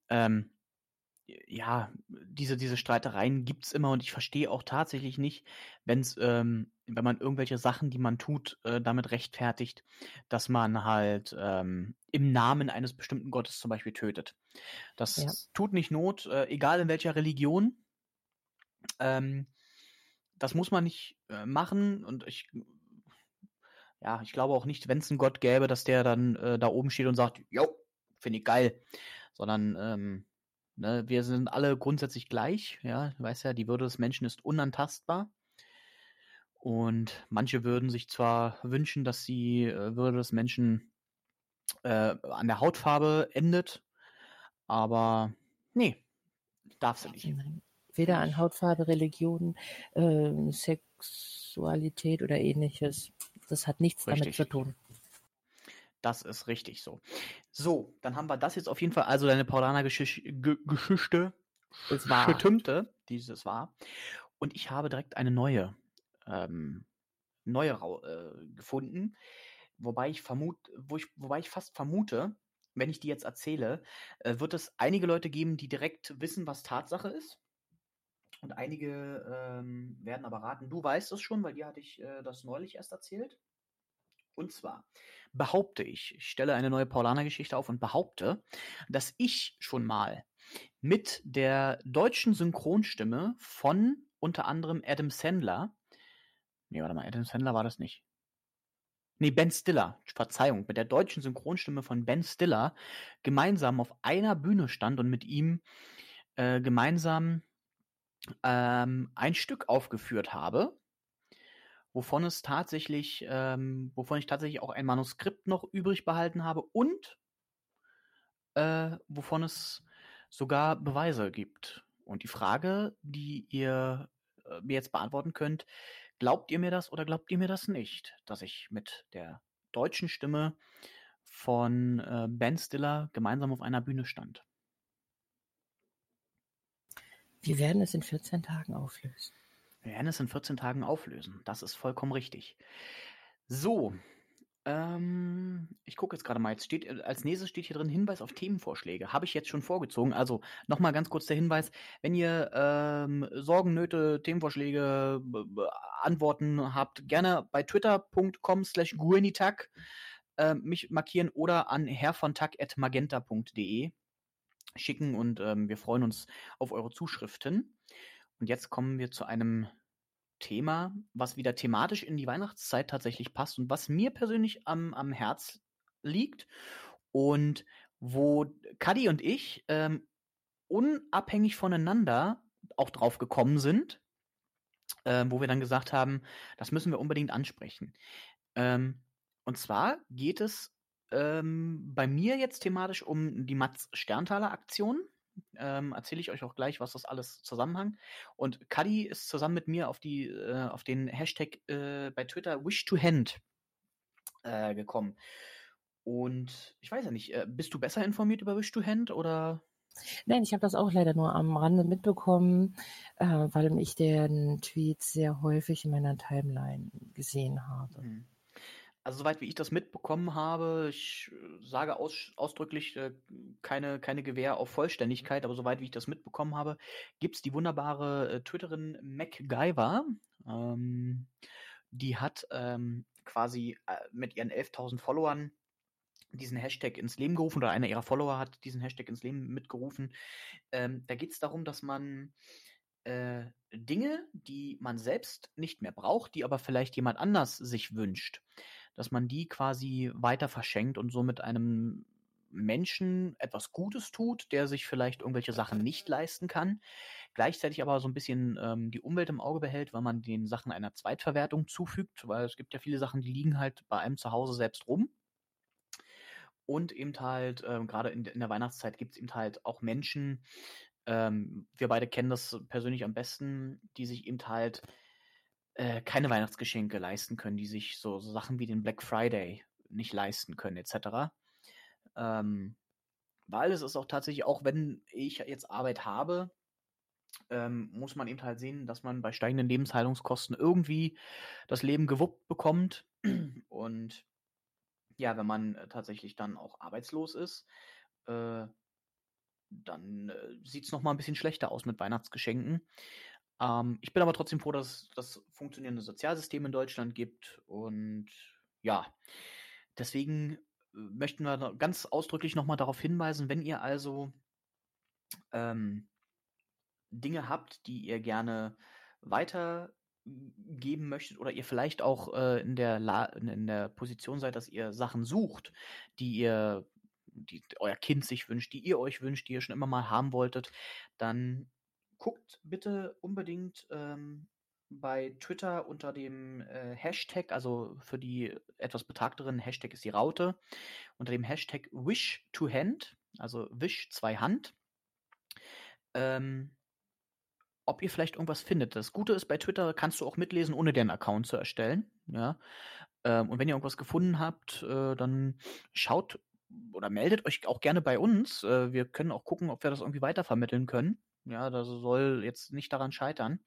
Speaker 1: ähm, ja, diese, diese Streitereien gibt es immer und ich verstehe auch tatsächlich nicht, wenn's, ähm, wenn man irgendwelche Sachen, die man tut, äh, damit rechtfertigt, dass man halt ähm, im Namen eines bestimmten Gottes zum Beispiel tötet. Das ja. tut nicht Not, äh, egal in welcher Religion. Ähm, das muss man nicht äh, machen und ich ja, ich glaube auch nicht, wenn es einen Gott gäbe, dass der dann äh, da oben steht und sagt, jo, finde ich geil, sondern ähm, Ne, wir sind alle grundsätzlich gleich, ja, du weißt ja, die Würde des Menschen ist unantastbar. Und manche würden sich zwar wünschen, dass die äh, Würde des Menschen äh, an der Hautfarbe endet, aber nee, darf sie nicht.
Speaker 2: Weder an Hautfarbe, Religion, äh, Sexualität oder ähnliches. Das hat nichts Richtig. damit zu tun.
Speaker 1: Das ist richtig so. So, dann haben wir das jetzt auf jeden Fall, also deine Paulaner-Geschichte, getümmte, dieses war. Und ich habe direkt eine neue, ähm, neue äh, gefunden, wobei ich vermute, wo ich, wobei ich fast vermute, wenn ich die jetzt erzähle, äh, wird es einige Leute geben, die direkt wissen, was Tatsache ist. Und einige ähm, werden aber raten, du weißt es schon, weil dir hatte ich äh, das neulich erst erzählt. Und zwar behaupte ich, ich stelle eine neue Paulaner-Geschichte auf und behaupte, dass ich schon mal mit der deutschen Synchronstimme von unter anderem Adam Sandler. Nee, warte mal, Adam Sandler war das nicht. Nee, Ben Stiller, Verzeihung, mit der deutschen Synchronstimme von Ben Stiller gemeinsam auf einer Bühne stand und mit ihm äh, gemeinsam ähm, ein Stück aufgeführt habe, wovon es tatsächlich, ähm, wovon ich tatsächlich auch ein Manuskript noch übrig behalten habe und äh, wovon es sogar Beweise gibt. Und die Frage, die ihr äh, mir jetzt beantworten könnt, glaubt ihr mir das oder glaubt ihr mir das nicht, dass ich mit der deutschen Stimme von äh, Ben Stiller gemeinsam auf einer Bühne stand?
Speaker 2: Wir werden es in 14 Tagen auflösen.
Speaker 1: Wir werden es in 14 Tagen auflösen. Das ist vollkommen richtig. So, ähm, ich gucke jetzt gerade mal. Jetzt steht, als nächstes steht hier drin Hinweis auf Themenvorschläge. Habe ich jetzt schon vorgezogen. Also nochmal ganz kurz der Hinweis, wenn ihr ähm, Sorgen, Nöte, Themenvorschläge, Antworten habt, gerne bei twitter.com slash guinitag äh, mich markieren oder an herrvontag.magenta.de schicken und ähm, wir freuen uns auf eure Zuschriften. Und jetzt kommen wir zu einem Thema, was wieder thematisch in die Weihnachtszeit tatsächlich passt und was mir persönlich am, am Herz liegt und wo Kadi und ich ähm, unabhängig voneinander auch drauf gekommen sind, ähm, wo wir dann gesagt haben, das müssen wir unbedingt ansprechen. Ähm, und zwar geht es ähm, bei mir jetzt thematisch um die Mats Sterntaler Aktion. Ähm, Erzähle ich euch auch gleich, was das alles zusammenhängt. Und Kadi ist zusammen mit mir auf die, äh, auf den Hashtag äh, bei Twitter Wish to Hand äh, gekommen. Und ich weiß ja nicht, äh, bist du besser informiert über Wish to Hand oder?
Speaker 2: Nein, ich habe das auch leider nur am Rande mitbekommen, äh, weil ich den Tweet sehr häufig in meiner Timeline gesehen habe. Hm.
Speaker 1: Also soweit wie ich das mitbekommen habe, ich äh, sage aus, ausdrücklich äh, keine, keine Gewähr auf Vollständigkeit, aber soweit wie ich das mitbekommen habe, gibt es die wunderbare äh, Twitterin MacGyver. Ähm, die hat ähm, quasi äh, mit ihren 11.000 Followern diesen Hashtag ins Leben gerufen oder einer ihrer Follower hat diesen Hashtag ins Leben mitgerufen. Ähm, da geht es darum, dass man äh, Dinge, die man selbst nicht mehr braucht, die aber vielleicht jemand anders sich wünscht, dass man die quasi weiter verschenkt und somit einem Menschen etwas Gutes tut, der sich vielleicht irgendwelche Sachen nicht leisten kann, gleichzeitig aber so ein bisschen ähm, die Umwelt im Auge behält, weil man den Sachen einer Zweitverwertung zufügt, weil es gibt ja viele Sachen, die liegen halt bei einem zu Hause selbst rum. Und eben halt, äh, gerade in, in, der Weihnachtszeit gibt es eben halt auch Menschen, ähm, wir beide kennen das persönlich am besten, die sich eben halt äh, keine Weihnachtsgeschenke leisten können, die sich so, so, Sachen wie den Black Friday nicht leisten können, etc. Ähm, weil es ist auch tatsächlich, auch wenn ich jetzt Arbeit habe, ähm, muss man eben halt sehen, dass man bei steigenden Lebenshaltungskosten irgendwie das Leben gewuppt bekommt. Und ja, wenn man äh, tatsächlich dann auch arbeitslos ist, äh, dann äh, sieht es nochmal ein bisschen schlechter aus mit Weihnachtsgeschenken. Ähm, ich bin aber trotzdem froh, dass es das funktionierende Sozialsystem in Deutschland gibt. Und ja, deswegen äh, möchten wir ganz ausdrücklich nochmal darauf hinweisen, wenn ihr also ähm, Dinge habt, die ihr gerne weitergeben möchtet oder ihr vielleicht auch äh, in, der La in der Position seid, dass ihr Sachen sucht, die ihr die euer Kind sich wünscht, die ihr euch wünscht, die ihr schon immer mal haben wolltet, dann guckt bitte unbedingt ähm, bei Twitter unter dem äh, Hashtag, also für die etwas betagteren Hashtag ist die Raute, unter dem Hashtag Wish to Hand, also Wish zwei Hand, ähm, ob ihr vielleicht irgendwas findet. Das Gute ist, bei Twitter kannst du auch mitlesen, ohne den Account zu erstellen. Ja? Ähm, und wenn ihr irgendwas gefunden habt, äh, dann schaut oder meldet euch auch gerne bei uns. Äh, wir können auch gucken, ob wir das irgendwie weitervermitteln können. Ja, das soll jetzt nicht daran scheitern.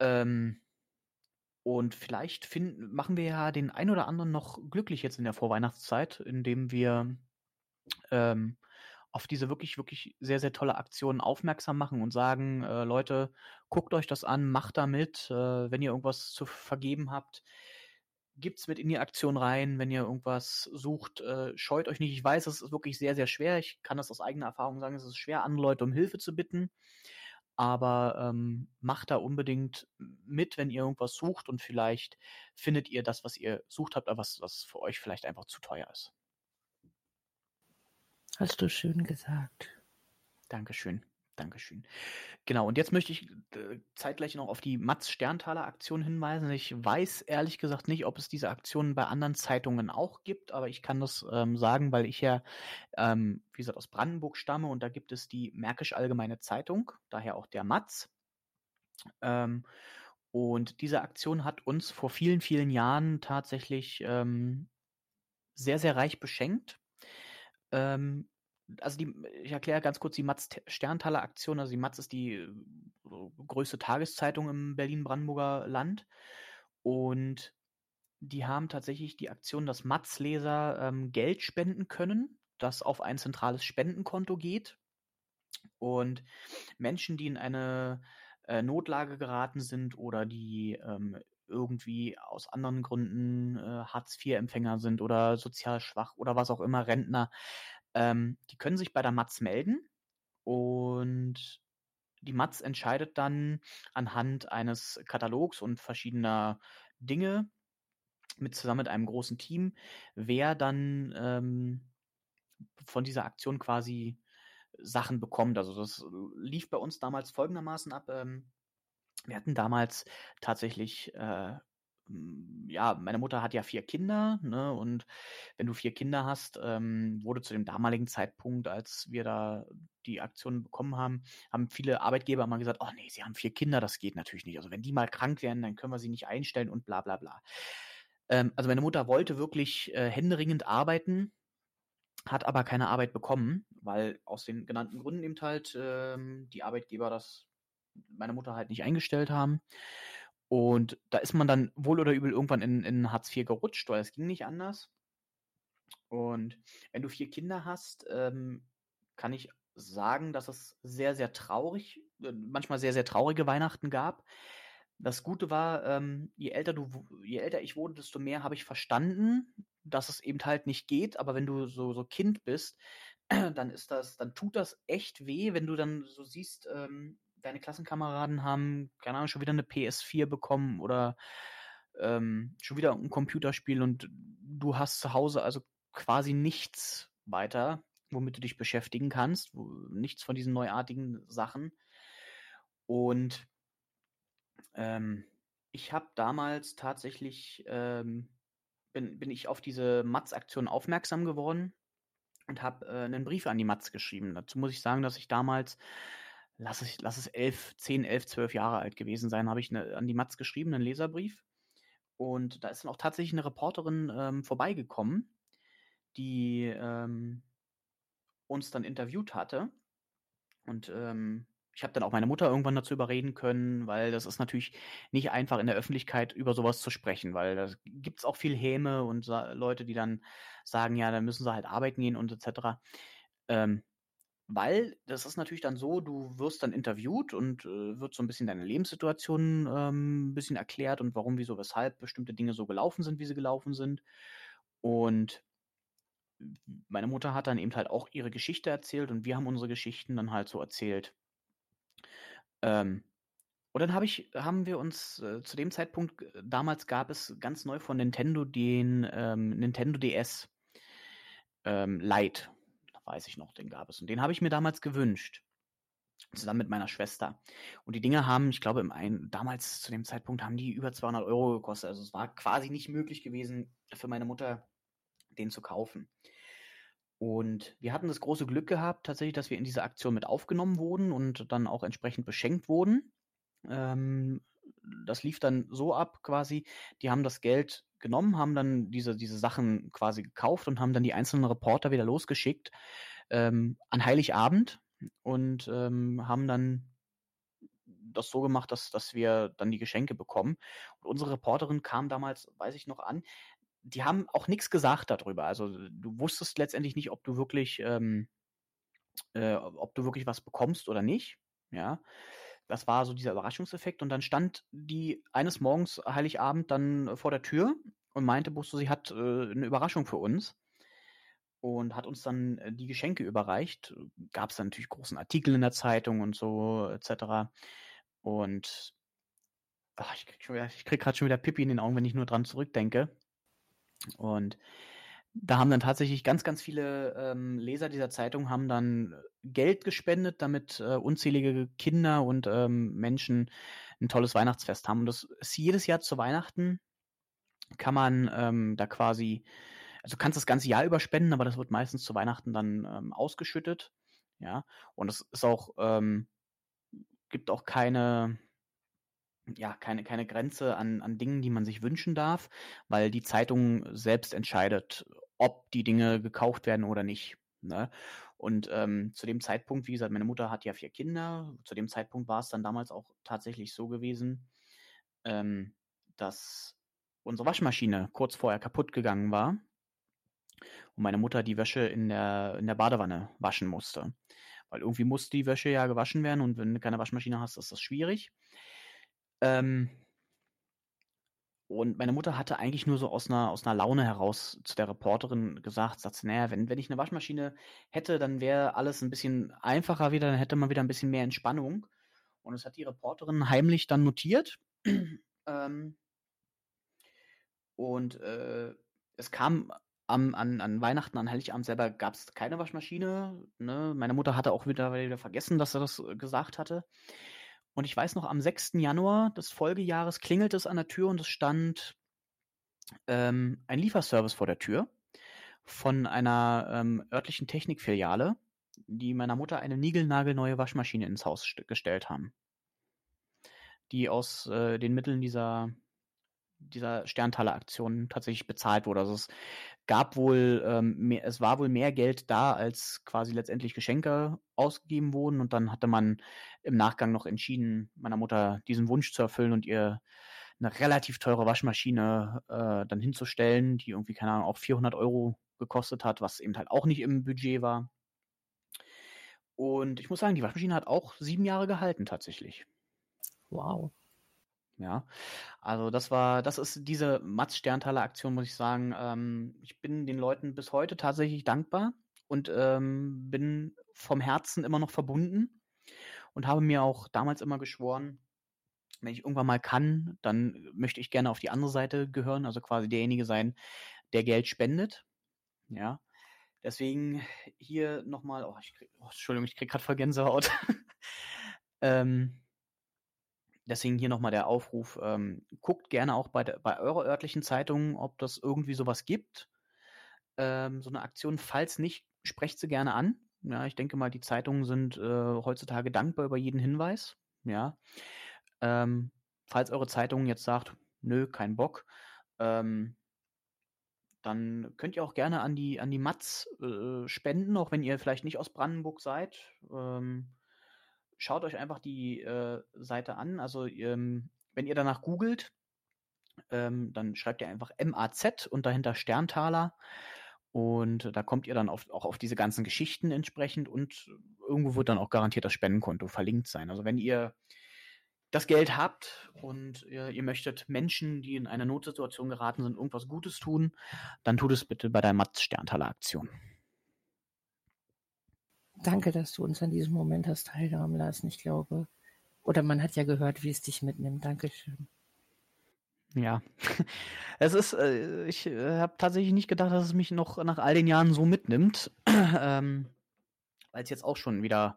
Speaker 1: Ähm, und vielleicht finden, machen wir ja den ein oder anderen noch glücklich jetzt in der Vorweihnachtszeit, indem wir ähm, auf diese wirklich, wirklich sehr, sehr tolle Aktion aufmerksam machen und sagen, äh, Leute, guckt euch das an, macht damit, äh, wenn ihr irgendwas zu vergeben habt gibt's mit in die Aktion rein, wenn ihr irgendwas sucht, äh, scheut euch nicht. Ich weiß, es ist wirklich sehr, sehr schwer. Ich kann das aus eigener Erfahrung sagen, es ist schwer, andere Leute um Hilfe zu bitten. aber ähm, macht da unbedingt mit, wenn ihr irgendwas sucht und vielleicht findet ihr das, was ihr sucht habt, aber was, was für euch vielleicht einfach zu teuer ist.
Speaker 2: Hast du schön gesagt.
Speaker 1: Dankeschön. Dankeschön. Genau, und jetzt möchte ich äh, zeitgleich noch auf die Mats Sterntaler Aktion hinweisen. Ich weiß ehrlich gesagt nicht, ob es diese Aktionen bei anderen Zeitungen auch gibt, aber ich kann das ähm, sagen, weil ich ja, ähm, wie gesagt, aus Brandenburg stamme und da gibt es die Märkisch Allgemeine Zeitung, daher auch der Mats. Ähm, und diese Aktion hat uns vor vielen, vielen Jahren tatsächlich ähm, sehr, sehr reich beschenkt. Ähm, also die, ich erkläre ganz kurz die Matz Sterntaler Aktion. Also die Matz ist die äh, größte Tageszeitung im Berlin-Brandenburger Land. Und die haben tatsächlich die Aktion, dass Matz-Leser ähm, Geld spenden können, das auf ein zentrales Spendenkonto geht. Und Menschen, die in eine äh, Notlage geraten sind oder die ähm, irgendwie aus anderen Gründen äh, Hartz-IV-Empfänger sind oder sozial schwach oder was auch immer, Rentner, ähm, die können sich bei der Matz melden und die Matz entscheidet dann anhand eines Katalogs und verschiedener Dinge mit zusammen mit einem großen Team, wer dann ähm, von dieser Aktion quasi Sachen bekommt. Also das lief bei uns damals folgendermaßen ab. Ähm, wir hatten damals tatsächlich äh, ja, meine Mutter hat ja vier Kinder, ne? Und wenn du vier Kinder hast, ähm, wurde zu dem damaligen Zeitpunkt, als wir da die Aktion bekommen haben, haben viele Arbeitgeber mal gesagt, oh nee, sie haben vier Kinder, das geht natürlich nicht. Also wenn die mal krank werden, dann können wir sie nicht einstellen und bla bla bla. Ähm, also meine Mutter wollte wirklich äh, händeringend arbeiten, hat aber keine Arbeit bekommen, weil aus den genannten Gründen eben halt ähm, die Arbeitgeber das meine Mutter halt nicht eingestellt haben. Und da ist man dann wohl oder übel irgendwann in, in Hartz IV gerutscht, weil es ging nicht anders. Und wenn du vier Kinder hast, ähm, kann ich sagen, dass es sehr, sehr traurig, äh, manchmal sehr, sehr traurige Weihnachten gab. Das Gute war, ähm, je älter du, je älter ich wurde, desto mehr habe ich verstanden, dass es eben halt nicht geht. Aber wenn du so, so Kind bist, dann ist das, dann tut das echt weh, wenn du dann so siehst, ähm, deine Klassenkameraden haben, keine Ahnung, schon wieder eine PS4 bekommen oder ähm, schon wieder ein Computerspiel und du hast zu Hause also quasi nichts weiter, womit du dich beschäftigen kannst, wo, nichts von diesen neuartigen Sachen. Und ähm, ich habe damals tatsächlich, ähm, bin, bin ich auf diese Matz-Aktion aufmerksam geworden und habe äh, einen Brief an die Matz geschrieben. Dazu muss ich sagen, dass ich damals lass es, lass es elf, zehn, elf, zwölf Jahre alt gewesen sein, habe ich eine, an die Matz geschrieben, einen Leserbrief. Und da ist dann auch tatsächlich eine Reporterin ähm, vorbeigekommen, die ähm, uns dann interviewt hatte. Und ähm, ich habe dann auch meine Mutter irgendwann dazu überreden können, weil das ist natürlich nicht einfach in der Öffentlichkeit über sowas zu sprechen, weil da gibt es auch viel Häme und Leute, die dann sagen, ja, dann müssen sie halt arbeiten gehen und etc. Ähm, weil das ist natürlich dann so, du wirst dann interviewt und äh, wird so ein bisschen deine Lebenssituation ähm, ein bisschen erklärt und warum, wieso, weshalb bestimmte Dinge so gelaufen sind, wie sie gelaufen sind. Und meine Mutter hat dann eben halt auch ihre Geschichte erzählt und wir haben unsere Geschichten dann halt so erzählt. Ähm, und dann hab ich, haben wir uns äh, zu dem Zeitpunkt, damals gab es ganz neu von Nintendo den ähm, Nintendo DS ähm, Lite weiß ich noch, den gab es. Und den habe ich mir damals gewünscht. Zusammen mit meiner Schwester. Und die Dinge haben, ich glaube, im einen, damals zu dem Zeitpunkt haben die über 200 Euro gekostet. Also es war quasi nicht möglich gewesen, für meine Mutter den zu kaufen. Und wir hatten das große Glück gehabt, tatsächlich, dass wir in diese Aktion mit aufgenommen wurden und dann auch entsprechend beschenkt wurden. Ähm, das lief dann so ab quasi, die haben das Geld genommen, haben dann diese, diese Sachen quasi gekauft und haben dann die einzelnen Reporter wieder losgeschickt ähm, an Heiligabend und ähm, haben dann das so gemacht, dass, dass wir dann die Geschenke bekommen. Und unsere Reporterin kam damals, weiß ich noch, an. Die haben auch nichts gesagt darüber. Also du wusstest letztendlich nicht, ob du wirklich, ähm, äh, ob du wirklich was bekommst oder nicht. Ja. Das war so dieser Überraschungseffekt. Und dann stand die eines Morgens Heiligabend dann vor der Tür und meinte, Busto, sie hat äh, eine Überraschung für uns. und hat uns dann äh, die Geschenke überreicht. Gab es dann natürlich großen Artikel in der Zeitung und so etc. Und ach, ich krieg, ich krieg gerade schon wieder Pippi in den Augen, wenn ich nur dran zurückdenke. Und da haben dann tatsächlich ganz, ganz viele ähm, Leser dieser Zeitung haben dann Geld gespendet, damit äh, unzählige Kinder und ähm, Menschen ein tolles Weihnachtsfest haben. Und das ist jedes Jahr zu Weihnachten kann man ähm, da quasi, also kannst das ganze Jahr überspenden, aber das wird meistens zu Weihnachten dann ähm, ausgeschüttet. Ja, und es ist auch, ähm, gibt auch keine, ja, keine, keine Grenze an, an Dingen, die man sich wünschen darf, weil die Zeitung selbst entscheidet, ob die Dinge gekauft werden oder nicht. Ne? Und ähm, zu dem Zeitpunkt, wie gesagt, meine Mutter hat ja vier Kinder. Zu dem Zeitpunkt war es dann damals auch tatsächlich so gewesen, ähm, dass unsere Waschmaschine kurz vorher kaputt gegangen war und meine Mutter die Wäsche in der, in der Badewanne waschen musste. Weil irgendwie muss die Wäsche ja gewaschen werden und wenn du keine Waschmaschine hast, ist das schwierig. Ähm, und meine Mutter hatte eigentlich nur so aus einer, aus einer Laune heraus zu der Reporterin gesagt, sagt, naja, wenn, wenn ich eine Waschmaschine hätte, dann wäre alles ein bisschen einfacher wieder, dann hätte man wieder ein bisschen mehr Entspannung. Und das hat die Reporterin heimlich dann notiert. ähm, und äh, es kam am, an, an Weihnachten, an Heiligabend selber gab es keine Waschmaschine. Ne? Meine Mutter hatte auch wieder, wieder vergessen, dass er das gesagt hatte. Und ich weiß noch, am 6. Januar des Folgejahres klingelt es an der Tür und es stand ähm, ein Lieferservice vor der Tür von einer ähm, örtlichen Technikfiliale, die meiner Mutter eine niegelnagelneue Waschmaschine ins Haus gestellt haben. Die aus äh, den Mitteln dieser, dieser Sterntaler-Aktion tatsächlich bezahlt wurde. Also es gab wohl, ähm, mehr, es war wohl mehr Geld da, als quasi letztendlich Geschenke ausgegeben wurden. Und dann hatte man im Nachgang noch entschieden, meiner Mutter diesen Wunsch zu erfüllen und ihr eine relativ teure Waschmaschine äh, dann hinzustellen, die irgendwie, keine Ahnung, auch 400 Euro gekostet hat, was eben halt auch nicht im Budget war. Und ich muss sagen, die Waschmaschine hat auch sieben Jahre gehalten tatsächlich.
Speaker 2: Wow.
Speaker 1: Ja, also das war, das ist diese Mats Sterntaler Aktion, muss ich sagen. Ähm, ich bin den Leuten bis heute tatsächlich dankbar und ähm, bin vom Herzen immer noch verbunden und habe mir auch damals immer geschworen, wenn ich irgendwann mal kann, dann möchte ich gerne auf die andere Seite gehören, also quasi derjenige sein, der Geld spendet. Ja, deswegen hier nochmal, oh, ich krieg, oh, Entschuldigung, ich krieg gerade voll Gänsehaut. ähm, Deswegen hier nochmal der Aufruf, ähm, guckt gerne auch bei, bei eurer örtlichen Zeitung, ob das irgendwie sowas gibt. Ähm, so eine Aktion, falls nicht, sprecht sie gerne an. Ja, ich denke mal, die Zeitungen sind äh, heutzutage dankbar über jeden Hinweis. Ja. Ähm, falls eure Zeitung jetzt sagt, nö, kein Bock, ähm, dann könnt ihr auch gerne an die, an die Matz äh, spenden, auch wenn ihr vielleicht nicht aus Brandenburg seid. Ähm, schaut euch einfach die äh, Seite an. Also ähm, wenn ihr danach googelt, ähm, dann schreibt ihr einfach MAZ und dahinter Sterntaler. Und da kommt ihr dann auf, auch auf diese ganzen Geschichten entsprechend und irgendwo wird dann auch garantiert das Spendenkonto verlinkt sein. Also wenn ihr das Geld habt und ihr, ihr möchtet Menschen, die in eine Notsituation geraten sind, irgendwas Gutes tun, dann tut es bitte bei der Matz Sterntaler Aktion.
Speaker 2: Danke, dass du uns an diesem Moment hast teilhaben lassen. Ich glaube, oder man hat ja gehört, wie es dich mitnimmt. Dankeschön.
Speaker 1: Ja, es ist, äh, ich äh, habe tatsächlich nicht gedacht, dass es mich noch nach all den Jahren so mitnimmt, ähm, weil es jetzt auch schon wieder,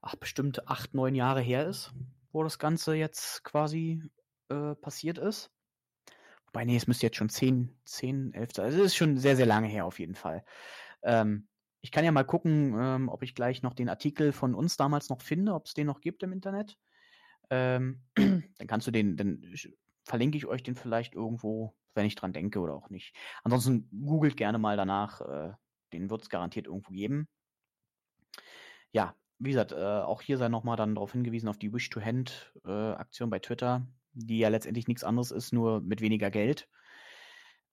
Speaker 1: ach, bestimmt acht, neun Jahre her ist, wo das Ganze jetzt quasi äh, passiert ist. Wobei, nee, es müsste jetzt schon zehn, zehn, elf, also es ist schon sehr, sehr lange her auf jeden Fall. Ähm, ich kann ja mal gucken, ähm, ob ich gleich noch den Artikel von uns damals noch finde, ob es den noch gibt im Internet. Ähm, dann kannst du den, dann verlinke ich euch den vielleicht irgendwo, wenn ich dran denke oder auch nicht. Ansonsten googelt gerne mal danach, äh, den wird es garantiert irgendwo geben. Ja, wie gesagt, äh, auch hier sei nochmal dann darauf hingewiesen, auf die Wish-to-Hand-Aktion äh, bei Twitter, die ja letztendlich nichts anderes ist, nur mit weniger Geld.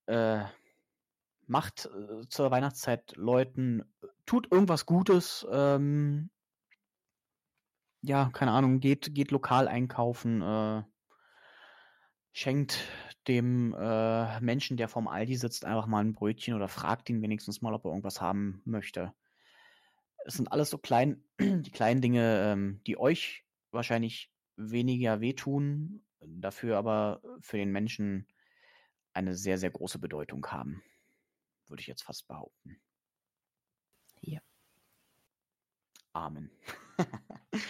Speaker 1: Äh, macht äh, zur Weihnachtszeit Leuten, tut irgendwas Gutes, ähm, ja, keine Ahnung, geht, geht lokal einkaufen, äh, schenkt dem äh, Menschen, der vorm Aldi sitzt, einfach mal ein Brötchen oder fragt ihn wenigstens mal, ob er irgendwas haben möchte. Es sind alles so klein, die kleinen Dinge, ähm, die euch wahrscheinlich weniger wehtun, dafür aber für den Menschen eine sehr, sehr große Bedeutung haben. Würde ich jetzt fast behaupten.
Speaker 2: Ja.
Speaker 1: Amen.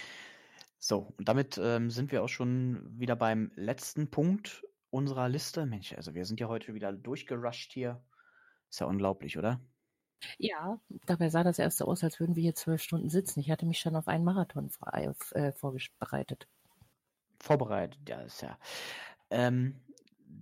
Speaker 1: so, und damit ähm, sind wir auch schon wieder beim letzten Punkt unserer Liste. Mensch, also wir sind ja heute wieder durchgerusht hier. Ist ja unglaublich, oder?
Speaker 2: Ja, dabei sah das erst so aus, als würden wir hier zwölf Stunden sitzen. Ich hatte mich schon auf einen Marathon frei, äh, vorbereitet.
Speaker 1: Vorbereitet, ja, ist ja. Ähm,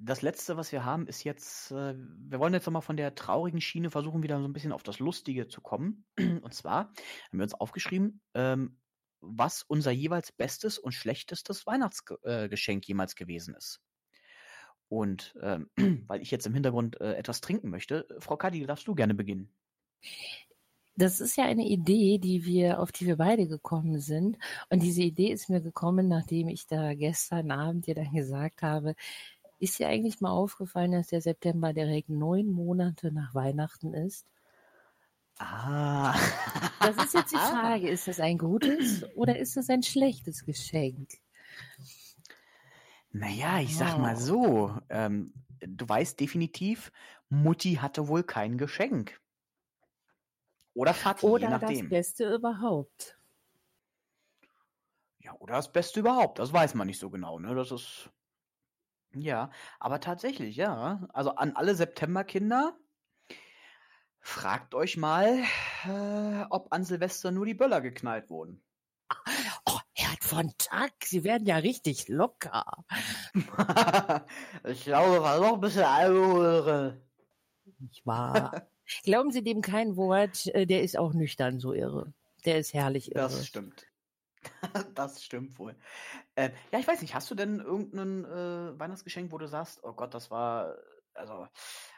Speaker 1: das letzte, was wir haben, ist jetzt, äh, wir wollen jetzt nochmal von der traurigen Schiene versuchen, wieder so ein bisschen auf das Lustige zu kommen. Und zwar haben wir uns aufgeschrieben, ähm, was unser jeweils bestes und schlechtestes Weihnachtsgeschenk äh, jemals gewesen ist. Und ähm, weil ich jetzt im Hintergrund äh, etwas trinken möchte, Frau Kadi, darfst du gerne beginnen.
Speaker 2: Das ist ja eine Idee, die wir, auf die wir beide gekommen sind. Und diese Idee ist mir gekommen, nachdem ich da gestern Abend dir dann gesagt habe, ist dir eigentlich mal aufgefallen, dass der September direkt neun Monate nach Weihnachten ist?
Speaker 1: Ah.
Speaker 2: Das ist jetzt die Frage, ist das ein gutes oder ist das ein schlechtes Geschenk?
Speaker 1: Naja, ich sag mal so, ähm, du weißt definitiv, Mutti hatte wohl kein Geschenk. Oder Vati, je
Speaker 2: Oder das
Speaker 1: nachdem.
Speaker 2: Beste überhaupt.
Speaker 1: Ja, oder das Beste überhaupt. Das weiß man nicht so genau, ne? Das ist. Ja, aber tatsächlich, ja. Also an alle Septemberkinder, fragt euch mal, äh, ob an Silvester nur die Böller geknallt wurden.
Speaker 2: Oh, Herr von Tag, Sie werden ja richtig locker.
Speaker 1: ich glaube, war noch ein bisschen Alkohol.
Speaker 2: Nicht wahr? Glauben Sie dem kein Wort, äh, der ist auch nüchtern so irre. Der ist herrlich irre.
Speaker 1: Das stimmt. Das stimmt wohl. Äh, ja, ich weiß nicht, hast du denn irgendein äh, Weihnachtsgeschenk, wo du sagst, oh Gott, das war, also,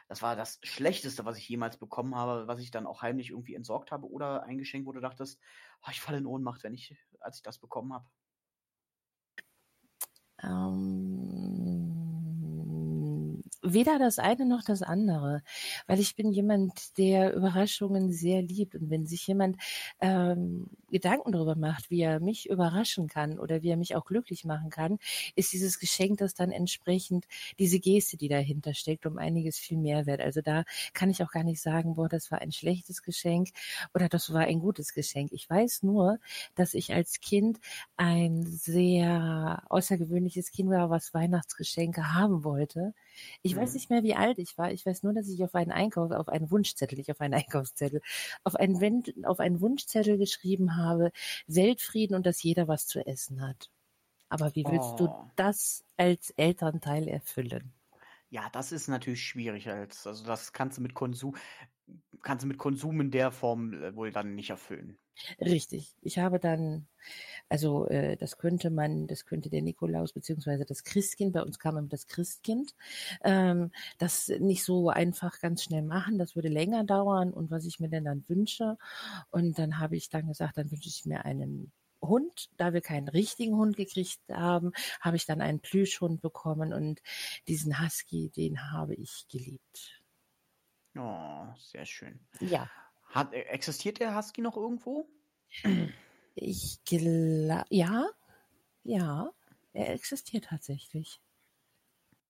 Speaker 1: das war das Schlechteste, was ich jemals bekommen habe, was ich dann auch heimlich irgendwie entsorgt habe, oder ein Geschenk, wo du dachtest, oh, ich falle in Ohnmacht, wenn ich, als ich das bekommen habe?
Speaker 2: Ähm, weder das eine noch das andere, weil ich bin jemand, der Überraschungen sehr liebt und wenn sich jemand ähm, Gedanken darüber macht, wie er mich überraschen kann oder wie er mich auch glücklich machen kann, ist dieses Geschenk das dann entsprechend diese Geste, die dahinter steckt, um einiges viel mehr wert. Also da kann ich auch gar nicht sagen, boah, das war ein schlechtes Geschenk oder das war ein gutes Geschenk. Ich weiß nur, dass ich als Kind ein sehr außergewöhnliches Kind war, was Weihnachtsgeschenke haben wollte. Ich weiß
Speaker 1: Mhm.
Speaker 2: nicht mehr, wie alt ich war. Ich weiß nur, dass ich auf einen Einkauf, auf einen Wunschzettel, nicht auf einen Einkaufszettel, auf einen, Wen- auf einen Wunschzettel geschrieben habe, Weltfrieden und dass jeder was zu essen hat. Aber wie willst du
Speaker 1: Oh.
Speaker 2: das als Elternteil erfüllen?
Speaker 1: Ja, das ist natürlich schwierig als, also das kannst du mit Konsum, kannst du mit Konsum in der Form äh, wohl dann nicht erfüllen.
Speaker 2: Richtig. Ich habe dann, also äh, das könnte man, das könnte der Nikolaus beziehungsweise das Christkind, bei uns kam immer das Christkind, ähm, das nicht so einfach ganz schnell machen, das würde länger dauern und was ich mir denn dann wünsche. Und dann habe ich dann gesagt, dann wünsche ich mir einen Hund, da wir keinen richtigen Hund gekriegt haben, habe ich dann einen Plüschhund bekommen und diesen Husky, den habe ich geliebt.
Speaker 1: Oh, sehr schön.
Speaker 2: Ja,
Speaker 1: Hat, äh, existiert der Husky noch irgendwo?
Speaker 2: ich glaube, ja, ja, er existiert tatsächlich.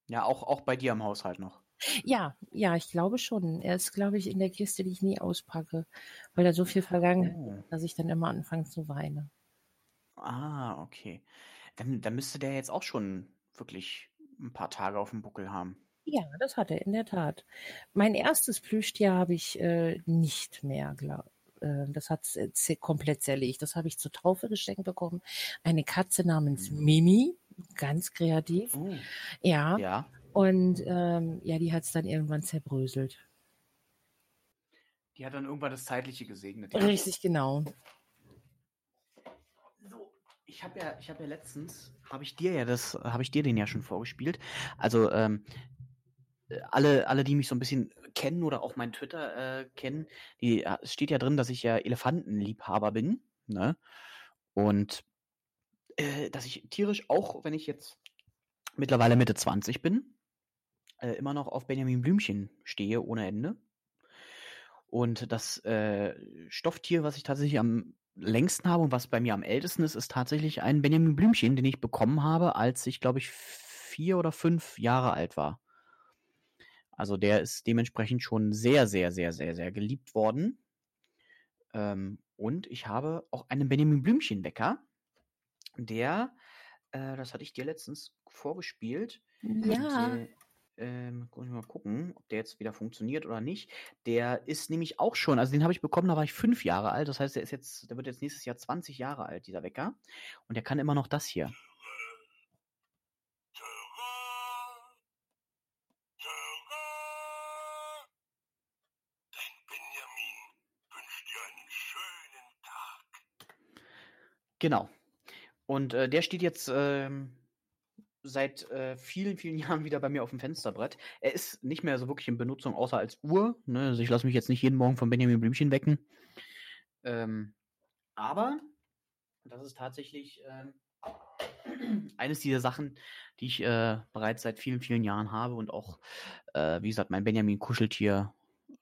Speaker 1: Ja, auch, auch bei dir im Haushalt noch.
Speaker 2: Ja, ja, ich glaube schon. Er ist, glaube ich, in der Kiste, die ich nie auspacke, weil er so viel Vergangenheit
Speaker 1: Oh.
Speaker 2: hat, dass ich dann immer anfange zu weinen.
Speaker 1: Ah, okay. Dann, dann müsste der jetzt auch schon wirklich ein paar Tage auf dem Buckel haben.
Speaker 2: Ja, das hat er in der Tat. Mein erstes Plüschtier habe ich äh, nicht mehr, glaube äh, Das hat z- komplett zerlegt. Das habe ich zur Taufe geschenkt bekommen. Eine Katze namens
Speaker 1: Mhm.
Speaker 2: Mimi, ganz kreativ.
Speaker 1: Oh.
Speaker 2: Ja,
Speaker 1: Ja.
Speaker 2: und ähm, ja, die hat es dann irgendwann zerbröselt.
Speaker 1: Die hat dann irgendwann das Zeitliche gesegnet.
Speaker 2: Richtig genau.
Speaker 1: So, ich habe ja, ich habe ja letztens, habe ich dir ja das, habe ich dir den ja schon vorgespielt. Also ähm, äh, alle, alle, die mich so ein bisschen kennen oder auch mein Twitter äh, kennen, die, es steht ja drin, dass ich ja Elefantenliebhaber bin, ne? Und äh, dass ich tierisch, auch wenn ich jetzt mittlerweile Mitte 20 bin, äh, immer noch auf Benjamin Blümchen stehe ohne Ende. Und das äh, Stofftier, was ich tatsächlich am längsten habe und was bei mir am ältesten ist, ist tatsächlich ein Benjamin Blümchen, den ich bekommen habe, als ich, glaube ich, vier oder fünf Jahre alt war. Also der ist dementsprechend schon sehr, sehr, sehr, sehr, sehr geliebt worden. Ähm, und ich habe auch einen Benjamin Blümchen-Wecker, der, äh, das hatte ich dir letztens vorgespielt.
Speaker 2: Ja.
Speaker 1: Ähm, muss ich mal gucken, ob der jetzt wieder funktioniert oder nicht. Der ist nämlich auch schon, also den habe ich bekommen, da war ich fünf Jahre alt. Das heißt, der ist jetzt, der wird jetzt nächstes Jahr 20 Jahre alt, dieser Wecker. Und der kann immer noch das hier. Genau. Und äh, der steht jetzt ähm, seit äh, vielen, vielen Jahren wieder bei mir auf dem Fensterbrett. Er ist nicht mehr so wirklich in Benutzung, außer als Uhr. Ne? Also ich lasse mich jetzt nicht jeden Morgen von Benjamin Blümchen wecken. Ähm, aber das ist tatsächlich ähm, eines dieser Sachen, die ich äh, bereits seit vielen, vielen Jahren habe und auch, äh, wie gesagt, mein Benjamin Kuscheltier,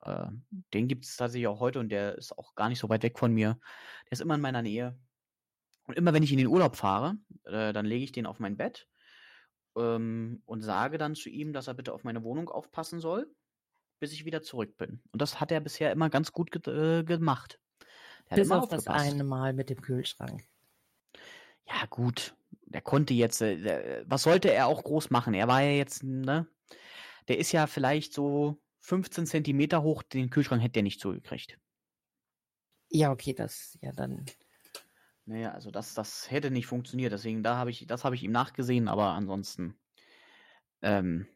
Speaker 1: äh, den gibt es tatsächlich auch heute und der ist auch gar nicht so weit weg von mir. Der ist immer in meiner Nähe. Und immer wenn ich in den Urlaub fahre, äh, dann lege ich den auf mein Bett ähm, und sage dann zu ihm, dass er bitte auf meine Wohnung aufpassen soll, bis ich wieder zurück bin. Und das hat er bisher immer ganz gut ge äh, gemacht.
Speaker 2: bis auf das eine Mal mit dem Kühlschrank.
Speaker 1: Ja, gut. Der konnte jetzt, äh, was sollte er auch groß machen? Er war ja jetzt, ne? Der ist ja vielleicht so 15 Zentimeter hoch, den Kühlschrank hätte er nicht zugekriegt.
Speaker 2: Ja, okay, das, ja, dann
Speaker 1: naja, also das, das hätte nicht funktioniert. Deswegen, da habe ich, das habe ich ihm nachgesehen, aber ansonsten, ähm,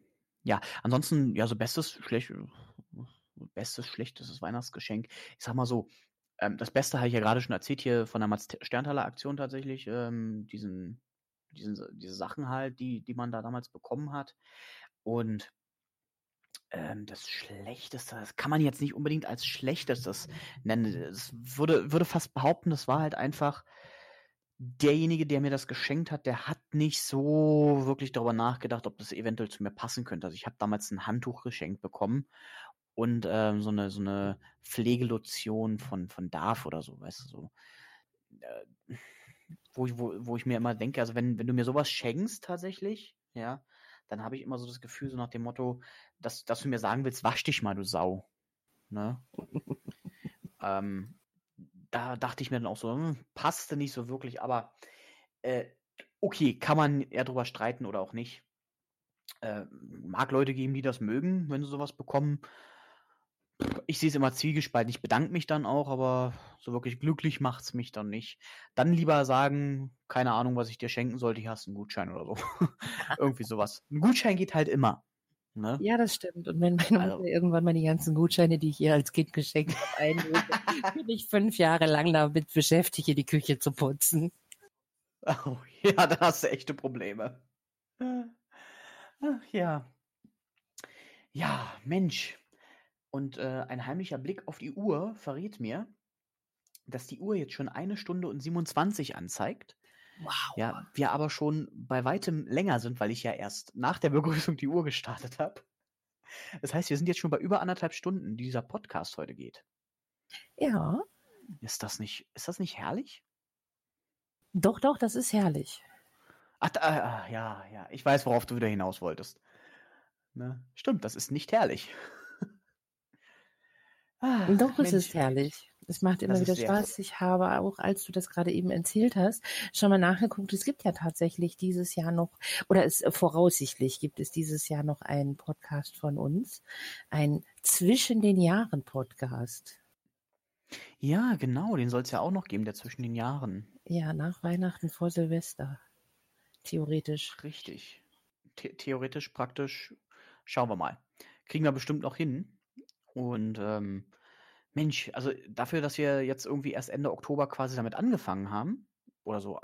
Speaker 1: ja, ansonsten, ja, so bestes, schlecht, bestes, schlechtestes Weihnachtsgeschenk. Ich sag mal so, ähm, das Beste habe ich ja gerade schon erzählt hier von der Mats Sterntaler Aktion tatsächlich, ähm, diesen, diesen, diese Sachen halt, die, die man da damals bekommen hat. Und ähm, das Schlechteste, das kann man jetzt nicht unbedingt als Schlechtestes nennen. Es würde, würde fast behaupten, das war halt einfach derjenige, der mir das geschenkt hat, der hat nicht so wirklich darüber nachgedacht, ob das eventuell zu mir passen könnte. Also ich habe damals ein Handtuch geschenkt bekommen und ähm, so eine so eine Pflegelotion von von Darf oder so, weißt du so. Äh, wo ich, wo, wo ich mir immer denke, also wenn, wenn du mir sowas schenkst tatsächlich, ja, dann habe ich immer so das Gefühl, so nach dem Motto, dass, dass du mir sagen willst, wasch dich mal, du Sau. Ne? ähm, da dachte ich mir dann auch so, hm, passte nicht so wirklich, aber äh, okay, kann man eher drüber streiten oder auch nicht. Äh, mag Leute geben, die das mögen, wenn sie sowas bekommen ich sehe es immer zwiegespalten. Ich bedanke mich dann auch, aber so wirklich glücklich macht es mich dann nicht. Dann lieber sagen, keine Ahnung, was ich dir schenken sollte, hier hast einen Gutschein oder so. Irgendwie sowas. Ein Gutschein geht halt immer. Ne?
Speaker 2: Ja, das stimmt. Und wenn meine also, Mutter irgendwann mal die ganzen Gutscheine, die ich ihr als Kind geschenkt habe, einlöse, bin ich fünf Jahre lang damit beschäftigt, die Küche zu putzen.
Speaker 1: Oh, ja, da hast du echte Probleme. Ach ja. Ja, Mensch. Und äh, ein heimlicher Blick auf die Uhr verrät mir, dass die Uhr jetzt schon eine Stunde und 27 anzeigt. Wow. Ja, wir aber schon bei weitem länger sind, weil ich ja erst nach der Begrüßung die Uhr gestartet habe. Das heißt, wir sind jetzt schon bei über anderthalb Stunden, die dieser Podcast heute geht.
Speaker 2: Ja.
Speaker 1: Ist das nicht, ist das nicht herrlich?
Speaker 2: Doch, doch, das ist herrlich.
Speaker 1: Ach, äh, ja, ja, ich weiß, worauf du wieder hinaus wolltest. Ne? Stimmt, das ist nicht herrlich.
Speaker 2: Ah, Doch, es ist herrlich. Es macht immer wieder Spaß. Ich habe auch, als du das gerade eben erzählt hast, schon mal nachgeguckt. Es gibt ja tatsächlich dieses Jahr noch, oder es voraussichtlich gibt es dieses Jahr noch einen Podcast von uns. Ein Zwischen den Jahren Podcast.
Speaker 1: Ja, genau, den soll es ja auch noch geben, der zwischen den Jahren.
Speaker 2: Ja, nach Weihnachten vor Silvester. Theoretisch.
Speaker 1: Richtig. The theoretisch, praktisch. Schauen wir mal. Kriegen wir bestimmt noch hin. Und ähm, Mensch, also dafür, dass wir jetzt irgendwie erst Ende Oktober quasi damit angefangen haben, oder so,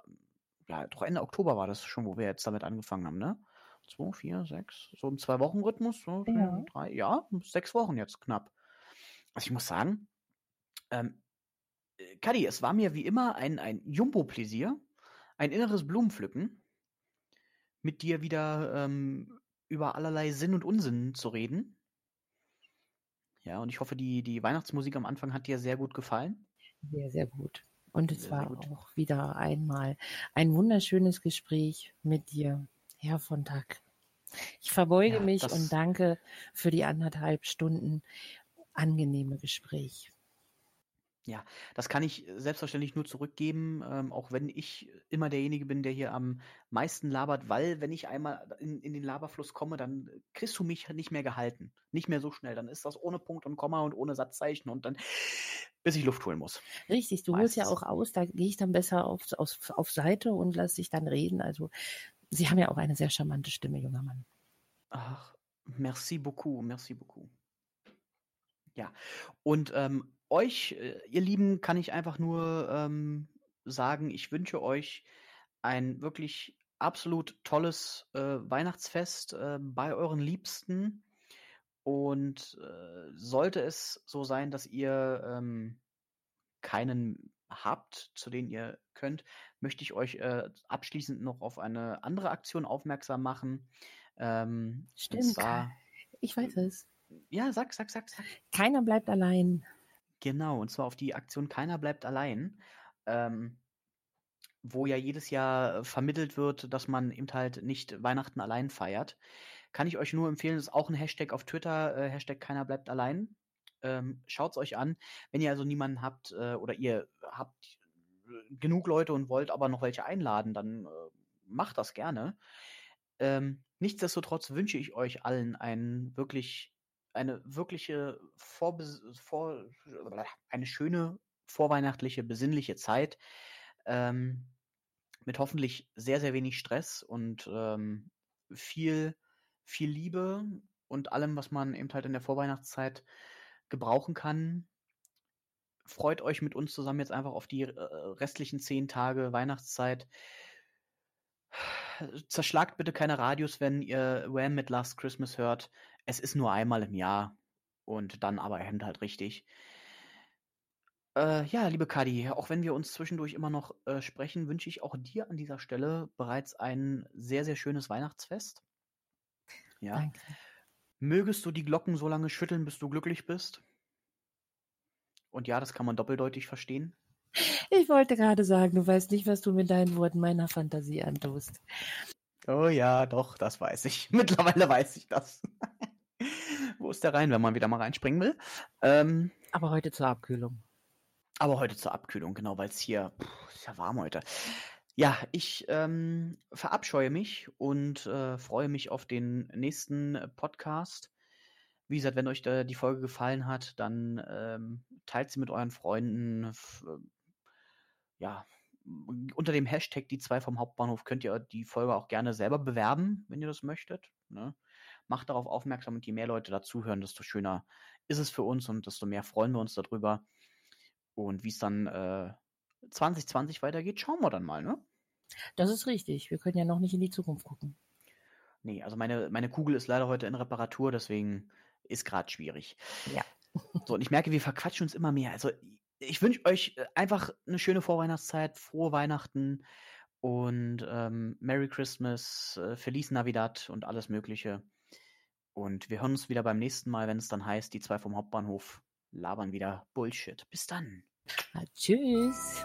Speaker 1: ja, doch Ende Oktober war das schon, wo wir jetzt damit angefangen haben, ne? Zwei, vier, sechs, so im Zwei-Wochen-Rhythmus, so ja. drei, ja, sechs Wochen jetzt knapp. Also ich muss sagen, ähm, äh, Kadi, es war mir wie immer ein, ein Jumbo-Pläsier, ein inneres Blumenpflücken, mit dir wieder ähm, über allerlei Sinn und Unsinn zu reden. Ja, und ich hoffe, die, die Weihnachtsmusik am Anfang hat dir sehr gut gefallen.
Speaker 2: Sehr, sehr gut. Und es sehr, war sehr auch wieder einmal ein wunderschönes Gespräch mit dir, Herr von Tack. Ich verbeuge ja, mich und danke für die anderthalb Stunden angenehme Gespräch.
Speaker 1: Ja, das kann ich selbstverständlich nur zurückgeben, ähm, auch wenn ich immer derjenige bin, der hier am meisten labert, weil wenn ich einmal in, in den Laberfluss komme, dann kriegst du mich nicht mehr gehalten. Nicht mehr so schnell. Dann ist das ohne Punkt und Komma und ohne Satzzeichen und dann, bis ich Luft holen muss.
Speaker 2: Richtig, du holst ja auch aus, da gehe ich dann besser auf, auf, auf Seite und lass dich dann reden. Also, Sie haben ja auch eine sehr charmante Stimme, junger Mann.
Speaker 1: Ach, merci beaucoup, merci beaucoup. Ja, und ähm, euch, äh, ihr Lieben, kann ich einfach nur ähm, sagen, ich wünsche euch ein wirklich absolut tolles äh, Weihnachtsfest äh, bei euren Liebsten. Und äh, sollte es so sein, dass ihr ähm, keinen habt, zu denen ihr könnt, möchte ich euch äh, abschließend noch auf eine andere Aktion aufmerksam machen.
Speaker 2: Ähm, Stimmt. Zwar, ich weiß es.
Speaker 1: Ja, sag, sag, sag, sag.
Speaker 2: Keiner bleibt allein.
Speaker 1: Genau, und zwar auf die Aktion Keiner bleibt allein, ähm, wo ja jedes Jahr vermittelt wird, dass man eben halt nicht Weihnachten allein feiert. Kann ich euch nur empfehlen, ist auch ein Hashtag auf Twitter, äh, Hashtag Keiner bleibt allein. Ähm, Schaut es euch an. Wenn ihr also niemanden habt äh, oder ihr habt genug Leute und wollt aber noch welche einladen, dann äh, macht das gerne. Ähm, nichtsdestotrotz wünsche ich euch allen einen wirklich eine wirkliche Vorbes vor eine schöne vorweihnachtliche, besinnliche Zeit, ähm, mit hoffentlich sehr, sehr wenig Stress und ähm, viel, viel Liebe und allem, was man eben halt in der Vorweihnachtszeit gebrauchen kann. Freut euch mit uns zusammen jetzt einfach auf die äh, restlichen zehn Tage Weihnachtszeit. Zerschlagt bitte keine Radios, wenn ihr Wham mit Last Christmas hört. Es ist nur einmal im Jahr und dann aber eben halt richtig. Äh, ja, liebe Kadi, auch wenn wir uns zwischendurch immer noch äh, sprechen, wünsche ich auch dir an dieser Stelle bereits ein sehr, sehr schönes Weihnachtsfest. Ja. Danke. Mögest du die Glocken so lange schütteln, bis du glücklich bist? Und ja, das kann man doppeldeutig verstehen.
Speaker 2: Ich wollte gerade sagen, du weißt nicht, was du mit deinen Worten meiner Fantasie antust.
Speaker 1: Oh ja, doch, das weiß ich. Mittlerweile weiß ich das. Wo ist der rein, wenn man wieder mal reinspringen will?
Speaker 2: Ähm, aber heute zur Abkühlung.
Speaker 1: Aber heute zur Abkühlung, genau, weil es hier pff, ist ja warm heute. Ja, ich ähm, verabscheue mich und äh, freue mich auf den nächsten Podcast. Wie gesagt, wenn euch da die Folge gefallen hat, dann ähm, teilt sie mit euren Freunden. F ja, unter dem Hashtag die zwei vom Hauptbahnhof könnt ihr die Folge auch gerne selber bewerben, wenn ihr das möchtet. Ne? Macht darauf aufmerksam und je mehr Leute dazuhören, desto schöner ist es für uns und desto mehr freuen wir uns darüber. Und wie es dann äh, 2020 weitergeht, schauen wir dann mal, ne?
Speaker 2: Das ist richtig. Wir können ja noch nicht in die Zukunft gucken.
Speaker 1: Nee, also meine, meine Kugel ist leider heute in Reparatur, deswegen ist gerade schwierig.
Speaker 2: Ja.
Speaker 1: So, und ich merke, wir verquatschen uns immer mehr. Also, ich wünsche euch äh, einfach eine schöne Vorweihnachtszeit, frohe Weihnachten und ähm, Merry Christmas, äh, Feliz Navidad und alles Mögliche. Und wir hören uns wieder beim nächsten Mal, wenn es dann heißt, die zwei vom Hauptbahnhof labern wieder Bullshit. Bis dann.
Speaker 2: Na, tschüss.